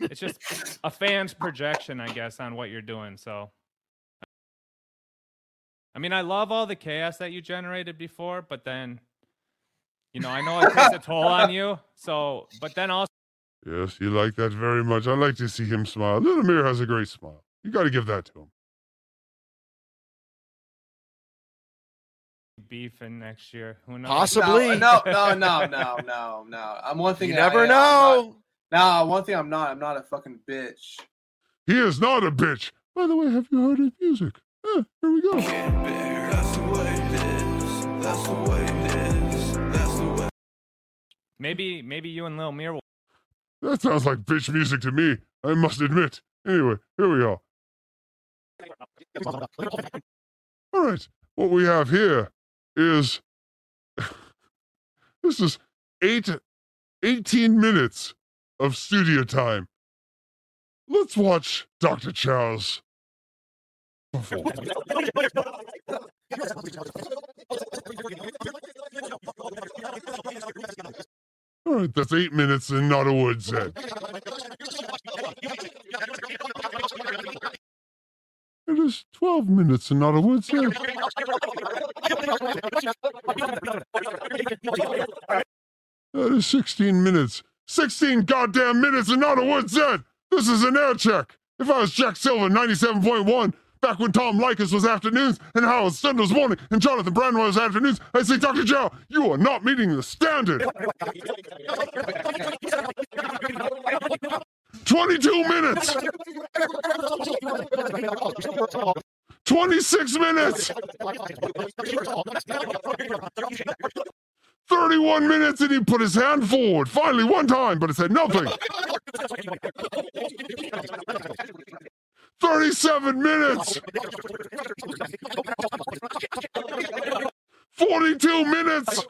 it's just a fan's projection i guess on what you're doing so i mean i love all the chaos that you generated before but then you know i know it takes a toll on you so but then also Yes, you like that very much. I like to see him smile. Little Mir has a great smile. You got to give that to him. beefing next year who knows Possibly. No, no, no, no, no, no. I'm one thing. You never I- I'm not- know. No, one thing I'm not. I'm not a fucking bitch. He is not a bitch. By the way, have you heard his music? Eh, here we go. Maybe maybe you and lil mir will That sounds like bitch music to me. I must admit. Anyway, here we are. All right. What we have here is this is eight, 18 minutes of studio time. Let's watch Dr. Chow's. All right, that's eight minutes and not a word said. It is 12 minutes and not a word said. That is 16 minutes. 16 goddamn minutes and not a word said. This is an air check. If I was Jack Silver, 97.1, back when Tom Leykis was afternoons and Howard Stern was morning and Jonathon Brandmeier was afternoons, I'd say, Dr. Joe, you are not meeting the standard. 22 minutes. 26 minutes. 31 minutes and he put his hand forward. Finally, one time, but it said nothing. 37 minutes. 42 minutes.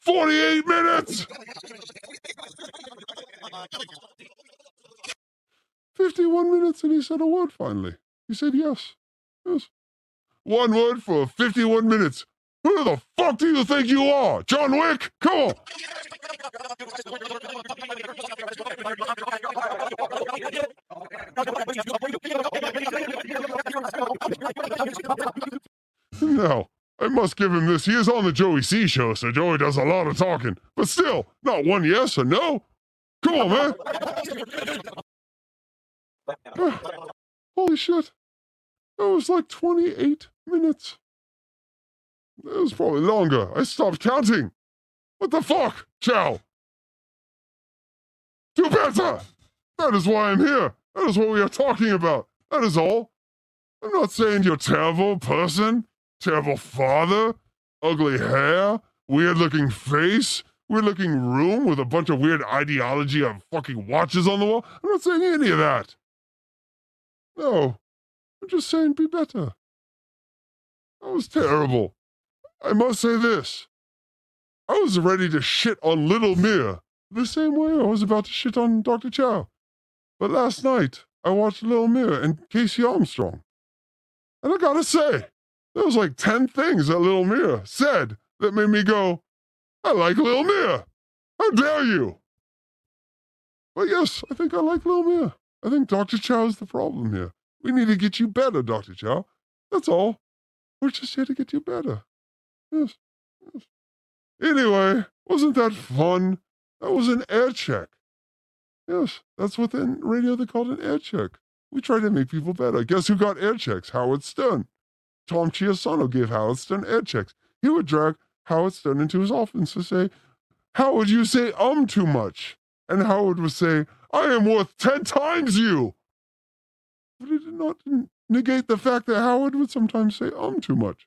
48 minutes. 51 minutes and he said a word finally. He said yes. Yes. One word for 51 minutes. Who the fuck do you think you are? John Wick? Come on. No, I must give him this. He is on the Joey C show, so Joey does a lot of talking. But still, not one yes or no. Come on, man. Holy shit. That was like 28 minutes. It was probably longer. I stopped counting. What the fuck? Chow. Do better. That is why I'm here. That is what we are talking about. That is all. I'm not saying you're terrible person, terrible father, ugly hair, weird looking face, weird looking room with a bunch of weird ideology of fucking watches on the wall. I'm not saying any of that. No. I'm just saying be better. That was terrible. I must say this. I was ready to shit on Little Mir the same way I was about to shit on Dr. Chow. But last night, I watched Little Mir and Casey Armstrong. And I gotta say, there was like 10 things that Little Mir said that made me go, I like Little Mir. How dare you? But yes, I think I like Little Mir. I think Dr. Chow is the problem here. We need to get you better, Dr. Chow. That's all. We're just here to get you better. Anyway, wasn't that fun? That was an air check. Yes, that's what in radio they called an air check. We try to make people better. Guess who got air checks? Howard Stern. Tom Chiusano gave Howard Stern air checks. He would drag Howard Stern into his office to say, Howard, you say um too much. And Howard would say, I am worth 10 times you. But it did not negate the fact that Howard would sometimes say um too much.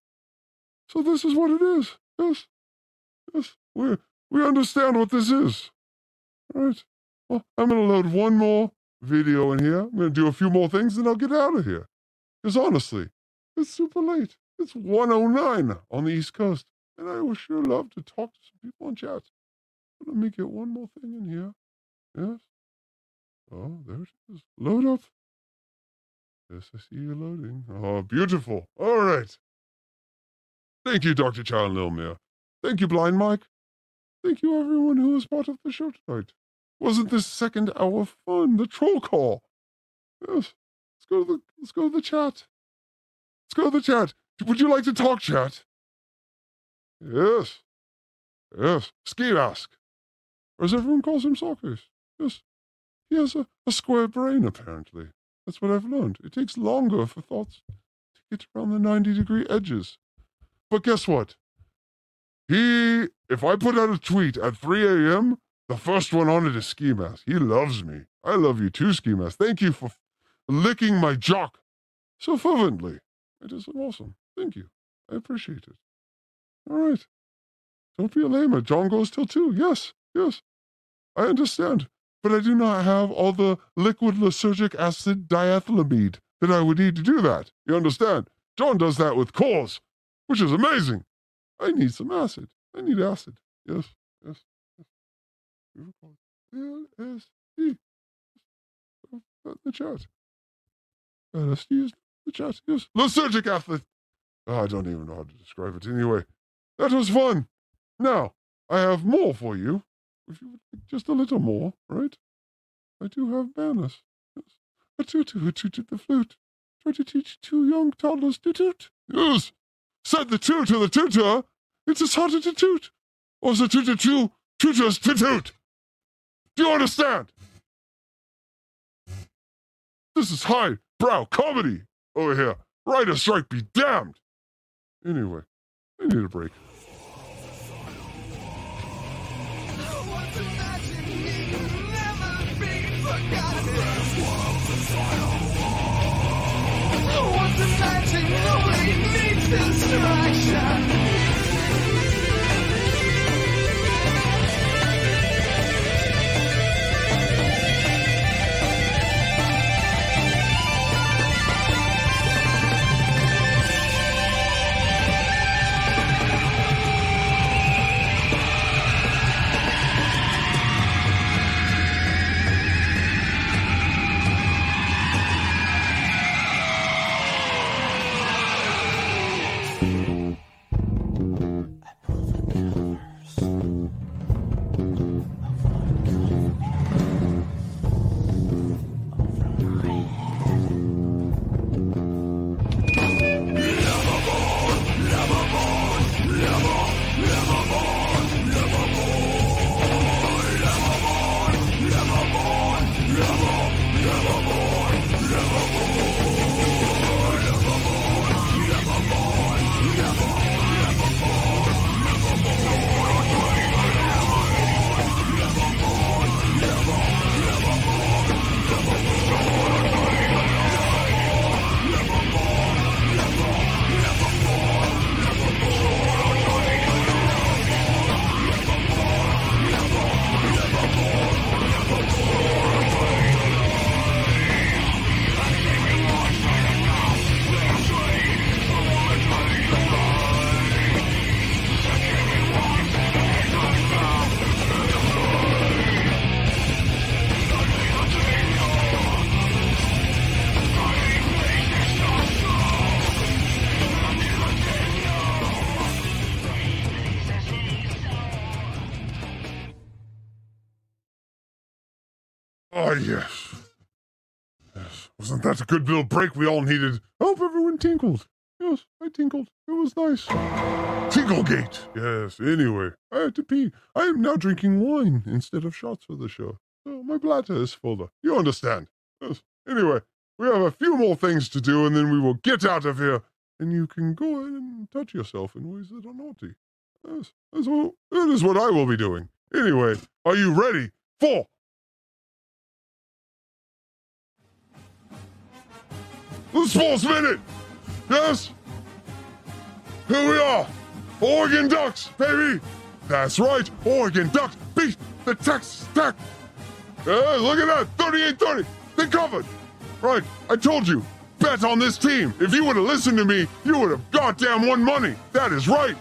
So this is what it is. Yes. Yes. We, we understand what this is. All right. Well, I'm to load one more video in here. I'm to do a few more things and I'll get out of here. Because honestly, it's super late. It's 109 on the East Coast. And I would sure love to talk to some people in chat. Let me get one more thing in here. Yes. Oh, there it is. Load up. Yes, I see you loading. Oh, beautiful. All right. Thank you, Dr. Chow and Lil Thank you, Blind Mike. Thank you, everyone who was part of the show tonight. Wasn't this second hour fun? The troll call. Yes. Let's go to the let's go to the chat. Let's go to the chat. Would you like to talk, chat? Yes. Yes. Ski mask. Or as everyone calls him Sockers. Yes. He has a, a square brain, apparently. That's what I've learned. It takes longer for thoughts to get around the 90 degree edges. But guess what? He, if I put out a tweet at 3 a.m., the first one on it is Ski Mask. He loves me. I love you too, Ski Mask. Thank you for licking my jock so fervently. It is awesome. Thank you. I appreciate it. All right. Don't be a lamer. John goes till two. Yes, yes. I understand. but I do not have all the liquid lysergic acid diethylamide that I would need to do that. You understand? John does that with cores, which is amazing. I need some acid. I need acid. Yes, yes, yes. The chat. LSD is the chat. Yes. Lysergic acid. Ah, I don't even know how to describe it. Anyway, that was fun. Now, I have more for you. If you would like just a little more, right? I do have manners. Yes. A tutu who tooted the flute. Tried to teach two young toddlers to toot. Yes. Said the toot to the tutor. It's as hard a toot. Or the tutor two tutors to toot. Do you understand? This is high brow comedy over here. Writer strike be damned. Anyway, I need a break. Distraction. Good little break we all needed? I hope everyone tinkled. Yes, I tinkled. It was nice. Tinklegate. Yes, anyway, I had to pee. I am now drinking wine instead of shots for the show. So my bladder is fuller. You understand? Yes. Anyway, we have a few more things to do and then we will get out of here. And you can go ahead and touch yourself in ways that are naughty. Yes, that's what, that is what I will be doing. Anyway, are you ready for the Sports Minute? Yes? Here we are. Oregon Ducks, baby. That's right. Oregon Ducks beat the Texas Tech. Yeah, look at that. 38 30. They covered. Right. I told you. Bet on this team. If you would have listened to me, you would have goddamn won money. That is right.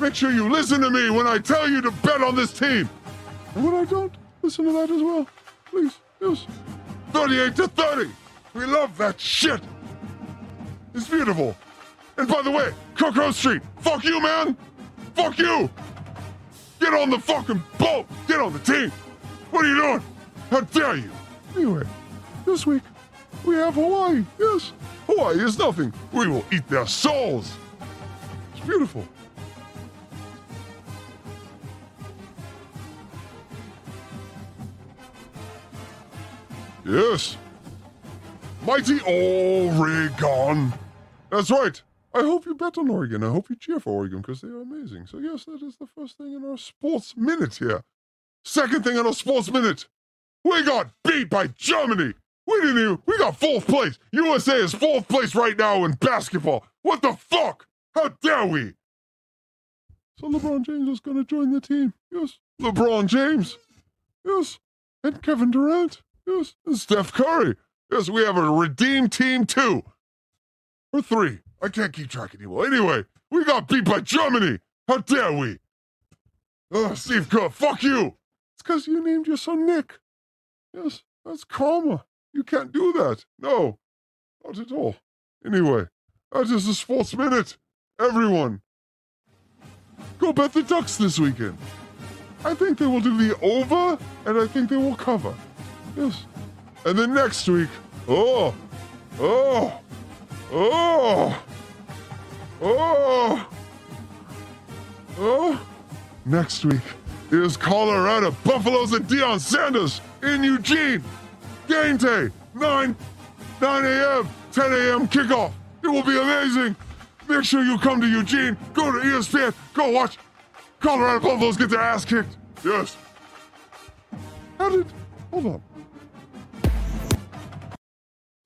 Make sure you listen to me when I tell you to bet on this team. And when I don't, listen to that as well. Please. Yes. 38 to 30. We love that shit. It's beautiful. And by the way, Coco Street, fuck you, man. Fuck you. Get on the fucking boat. Get on the team. What are you doing? How dare you? Anyway, this week we have Hawaii. Yes, Hawaii is nothing. We will eat their souls. It's beautiful. Yes. Mighty Oregon. That's right. I hope you bet on Oregon. I hope you cheer for Oregon because they are amazing. So, yes, that is the first thing in our sports minute here. Second thing in our sports minute. We got beat by Germany. We didn't even, we got fourth place. USA is fourth place right now in basketball. What the fuck? How dare we? So LeBron James is going to join the team. Yes. LeBron James. Yes. and Kevin Durant. Yes, and Steph Curry. Yes, we have a redeemed team two or three. I can't keep track anymore. Anyway, we got beat by Germany. How dare we? Oh, Steve Kerr, fuck you. It's because you named your son Nick. Yes, that's karma. You can't do that. No, not at all. Anyway, that is the Sports Minute. Everyone, go bet the Ducks this weekend. I think they will do the over, and I think they will cover. Yes. And then next week, oh, oh, oh, oh, oh. Next week is Colorado Buffaloes and Deion Sanders in Eugene. Game day, 9, 9 a.m., 10 a.m. kickoff. It will be amazing. Make sure you come to Eugene. Go to ESPN. Go watch Colorado Buffaloes get their ass kicked. Yes. How did. Hold on.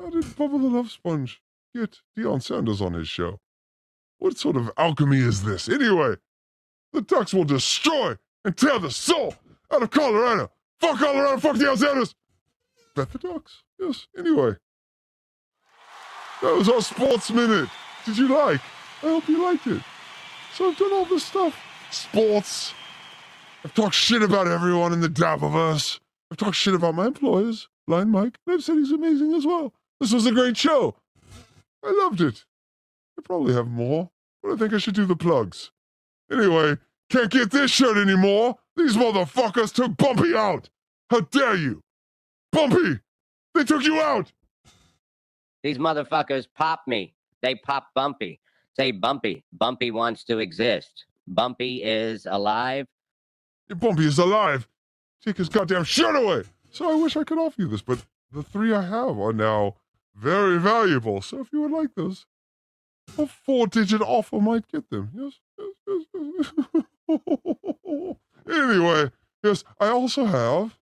How did Bubba the Love Sponge get Deion Sanders on his show? What sort of alchemy is this? Anyway, the Ducks will destroy and tear the soul out of Colorado. Fuck Colorado, fuck Deion Sanders. Bet the Ducks. Yes. Anyway, that was our sports minute. Did you like? I hope you liked it. So I've done all this stuff. Sports. I've talked shit about everyone in the Dabbleverse. I've talked shit about my employers, Blind Mike, and I've said he's amazing as well. This was a great show. I loved it. I probably have more, but I think I should do the plugs. Anyway, can't get this shirt anymore. These motherfuckers took Bumpy out. How dare you? Bumpy! They took you out! These motherfuckers pop me. They pop Bumpy. Say Bumpy. Bumpy wants to exist. Bumpy is alive. Your Bumpy is alive. Take his goddamn shirt away. So I wish I could offer you this, but the three I have are now very valuable. So if you would like those, a four-digit offer might get them. Yes, yes, yes, yes. anyway, yes, I also have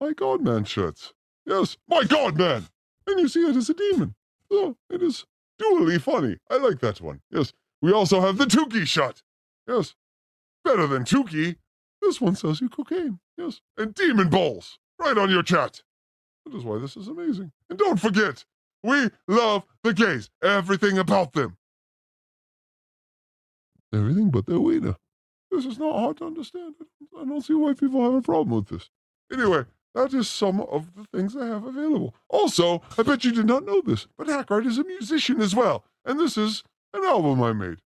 my Godman shirts. Yes, my Godman. And you see it as a demon. So it is dually funny. I like that one. Yes. We also have the Tukey shot. Yes. Better than Tukey. This one sells you cocaine. Yes. And demon balls. Right on your chat. That is why this is amazing. And don't forget, we love the gays. Everything about them. Everything but their wiener. This is not hard to understand. I don't see why people have a problem with this. Anyway, that is some of the things I have available. Also, I bet you did not know this, but Hackride is a musician as well. And this is an album I made.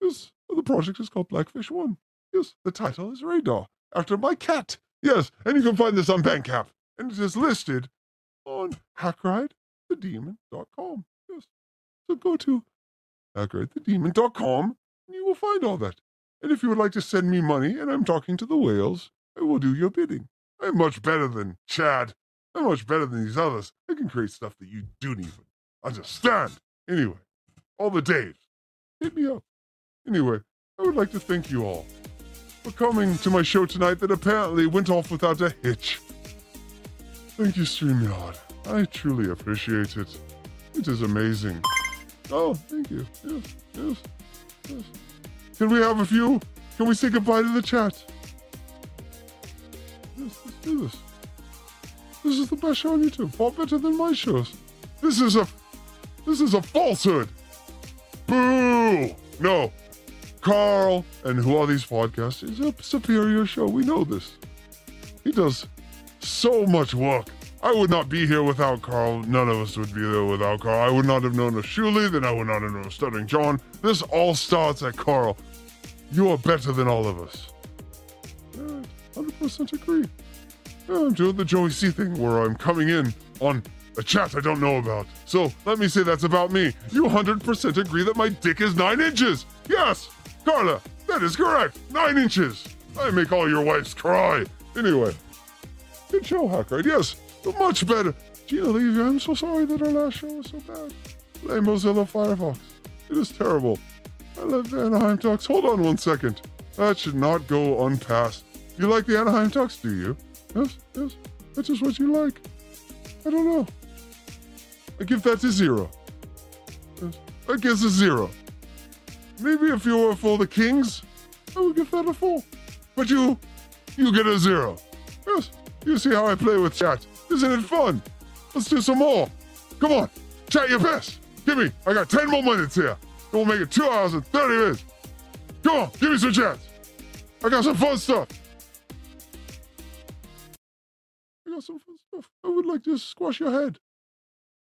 Yes, the project is called Blackfish One. Yes, the title is Radar, after my cat. Yes, and you can find this on Bandcamp. And it is listed on hackridethedemon.com. Yes. So go to hackridethedemon.com and you will find all that. And if you would like to send me money and I'm talking to the whales, I will do your bidding. I'm much better than Chad. I'm much better than these others. I can create stuff that you don't even understand. Anyway, all the days. Hit me up. Anyway, I would like to thank you all for coming to my show tonight that apparently went off without a hitch. Thank you, StreamYard. I truly appreciate it. It is amazing. Oh, thank you. Yes, yes, yes. Can we have a few? Can we say goodbye to the chat? Yes, let's do this. This is the best show on YouTube. Far better than my shows. This is a this is a falsehood. Boo! No. Carl and who are these podcasts is a superior show. We know this. He does so much work. I would not be here without Carl. None of us would be there without Carl. I would not have known of Shuli, then I would not have known of Stuttering John. This all starts at Carl. You are better than all of us. Yeah, 100% agree. Yeah, I'm doing the Joey C thing where I'm coming in on a chat I don't know about. So let me say that's about me. You 100% agree that my dick is 9 inches. Yes, Carla, that is correct. 9 inches. I make all your wives cry. Anyway, good show, Hackride. Yes, much better. Gina Levy, I'm so sorry that our last show was so bad. Blame Mozilla Firefox. It is terrible. I love the Anaheim Ducks. Hold on one second. That should not go unpassed. You like the Anaheim Ducks, do you? Yes, yes. That's just what you like. I don't know. I give that a zero. Yes, I guess a zero. Maybe if you were for the Kings, I would give that a four. But you, you get a zero. Yes, You see how I play with chat? Isn't it fun? Let's do some more. Come on, chat your best. Give me. I got 10 more minutes here. We'll make it two hours and 30 minutes. Come on, give me some chat. I got some fun stuff. I got some fun stuff. I would like to squash your head.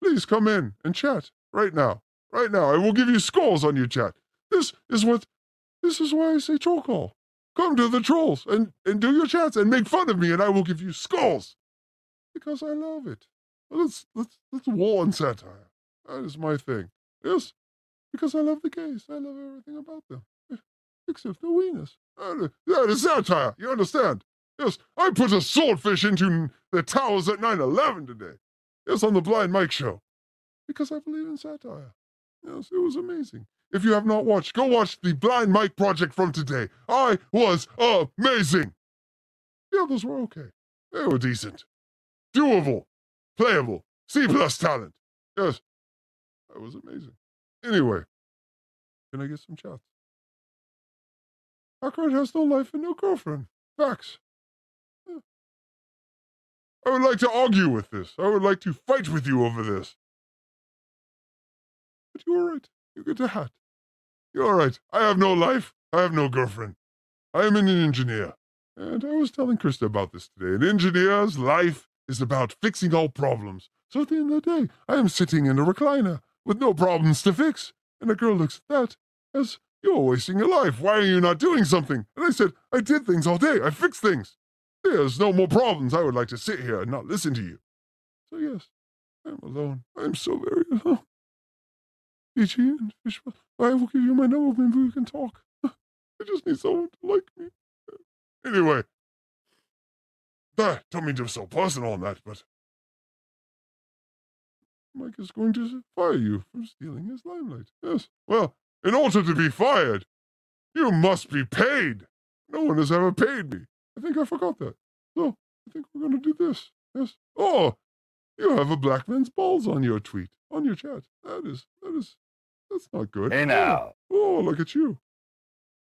Please come in and chat right now. Right now. I will give you scores on your chat. This is what this is why I say call. Come to the trolls and, and do your chants and make fun of me and I will give you skulls. Because I love it. Let's let's let's war on satire. That is my thing. Yes. Because I love the gays. I love everything about them. Eh, except the weenus. That is- That is satire. You understand? Yes, I put a swordfish into the towers at 9 11 today. Yes, on the Blind Mike show. Because I believe in satire. Yes, it was amazing. If you have not watched, go watch the Blind Mike project from today. I was amazing. The others were okay. They were decent. Doable. Playable. C plus talent. Yes. That was amazing. Anyway, can I get some chats? Hackride has no life and no girlfriend. Facts. I would like to argue with this. I would like to fight with you over this. But you're right. You get a hat. You're right. I have no life. I have no girlfriend. I am an engineer. And I was telling Crysta about this today. An engineer's life is about fixing all problems. So at the end of the day, I am sitting in a recliner with no problems to fix. And a girl looks at that as, You're wasting your life. Why are you not doing something? And I said, I did things all day. I fixed things. There's no more problems. I would like to sit here and not listen to you. So, yes, I'm alone. I'm so very alone. DG and I will give you my number. Maybe we can talk. I just need someone to like me. Anyway, that don't mean to be so personal on that, but Mike is going to fire you for stealing his limelight. Yes. Well, in order to be fired, you must be paid. No one has ever paid me. I think I forgot that. So I think we're going to do this. Yes. Oh, you have a black man's balls on your tweet, on your chat. That is, that is, that's not good. Hey, oh, now. Oh, look at you.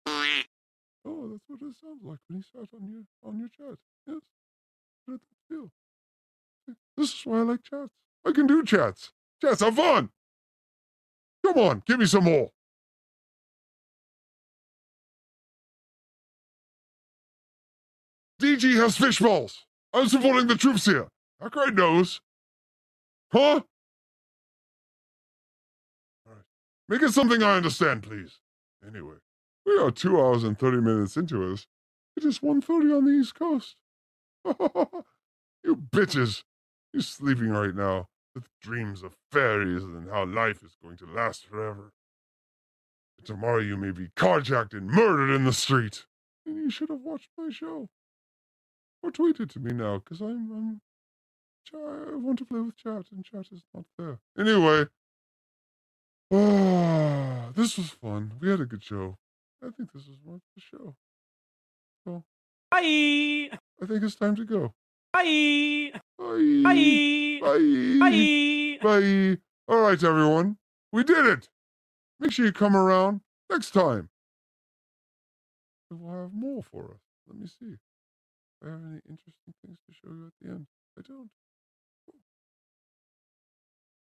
Oh, that's what it sounds like when he sat on your on your chat. Yes. How did that feel? This is why I like chats. I can do chats. Chats are fun. Come on, give me some more. DG has fish balls. I'm supporting the troops here. That guy knows. Huh? Make it something I understand, please. Anyway, we are two hours and 30 minutes into this. It is 1.30 on the East Coast. you bitches. You're sleeping right now with dreams of fairies and how life is going to last forever. And tomorrow you may be carjacked and murdered in the street. And you should have watched my show. Or tweeted to me now, because I'm, I'm I want to play with chat, and chat is not there. Anyway, ah, this was fun. We had a good show. I think this is worth the show. So, Bye. I think it's time to go. Bye. Bye. Bye. Bye. Bye. Bye. All right, everyone. We did it. Make sure you come around next time. We'll have more for us. Let me see. Do I have any interesting things to show you at the end? I don't.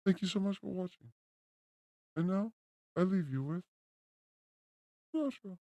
Thank you so much for watching. And now I leave you with Joshua.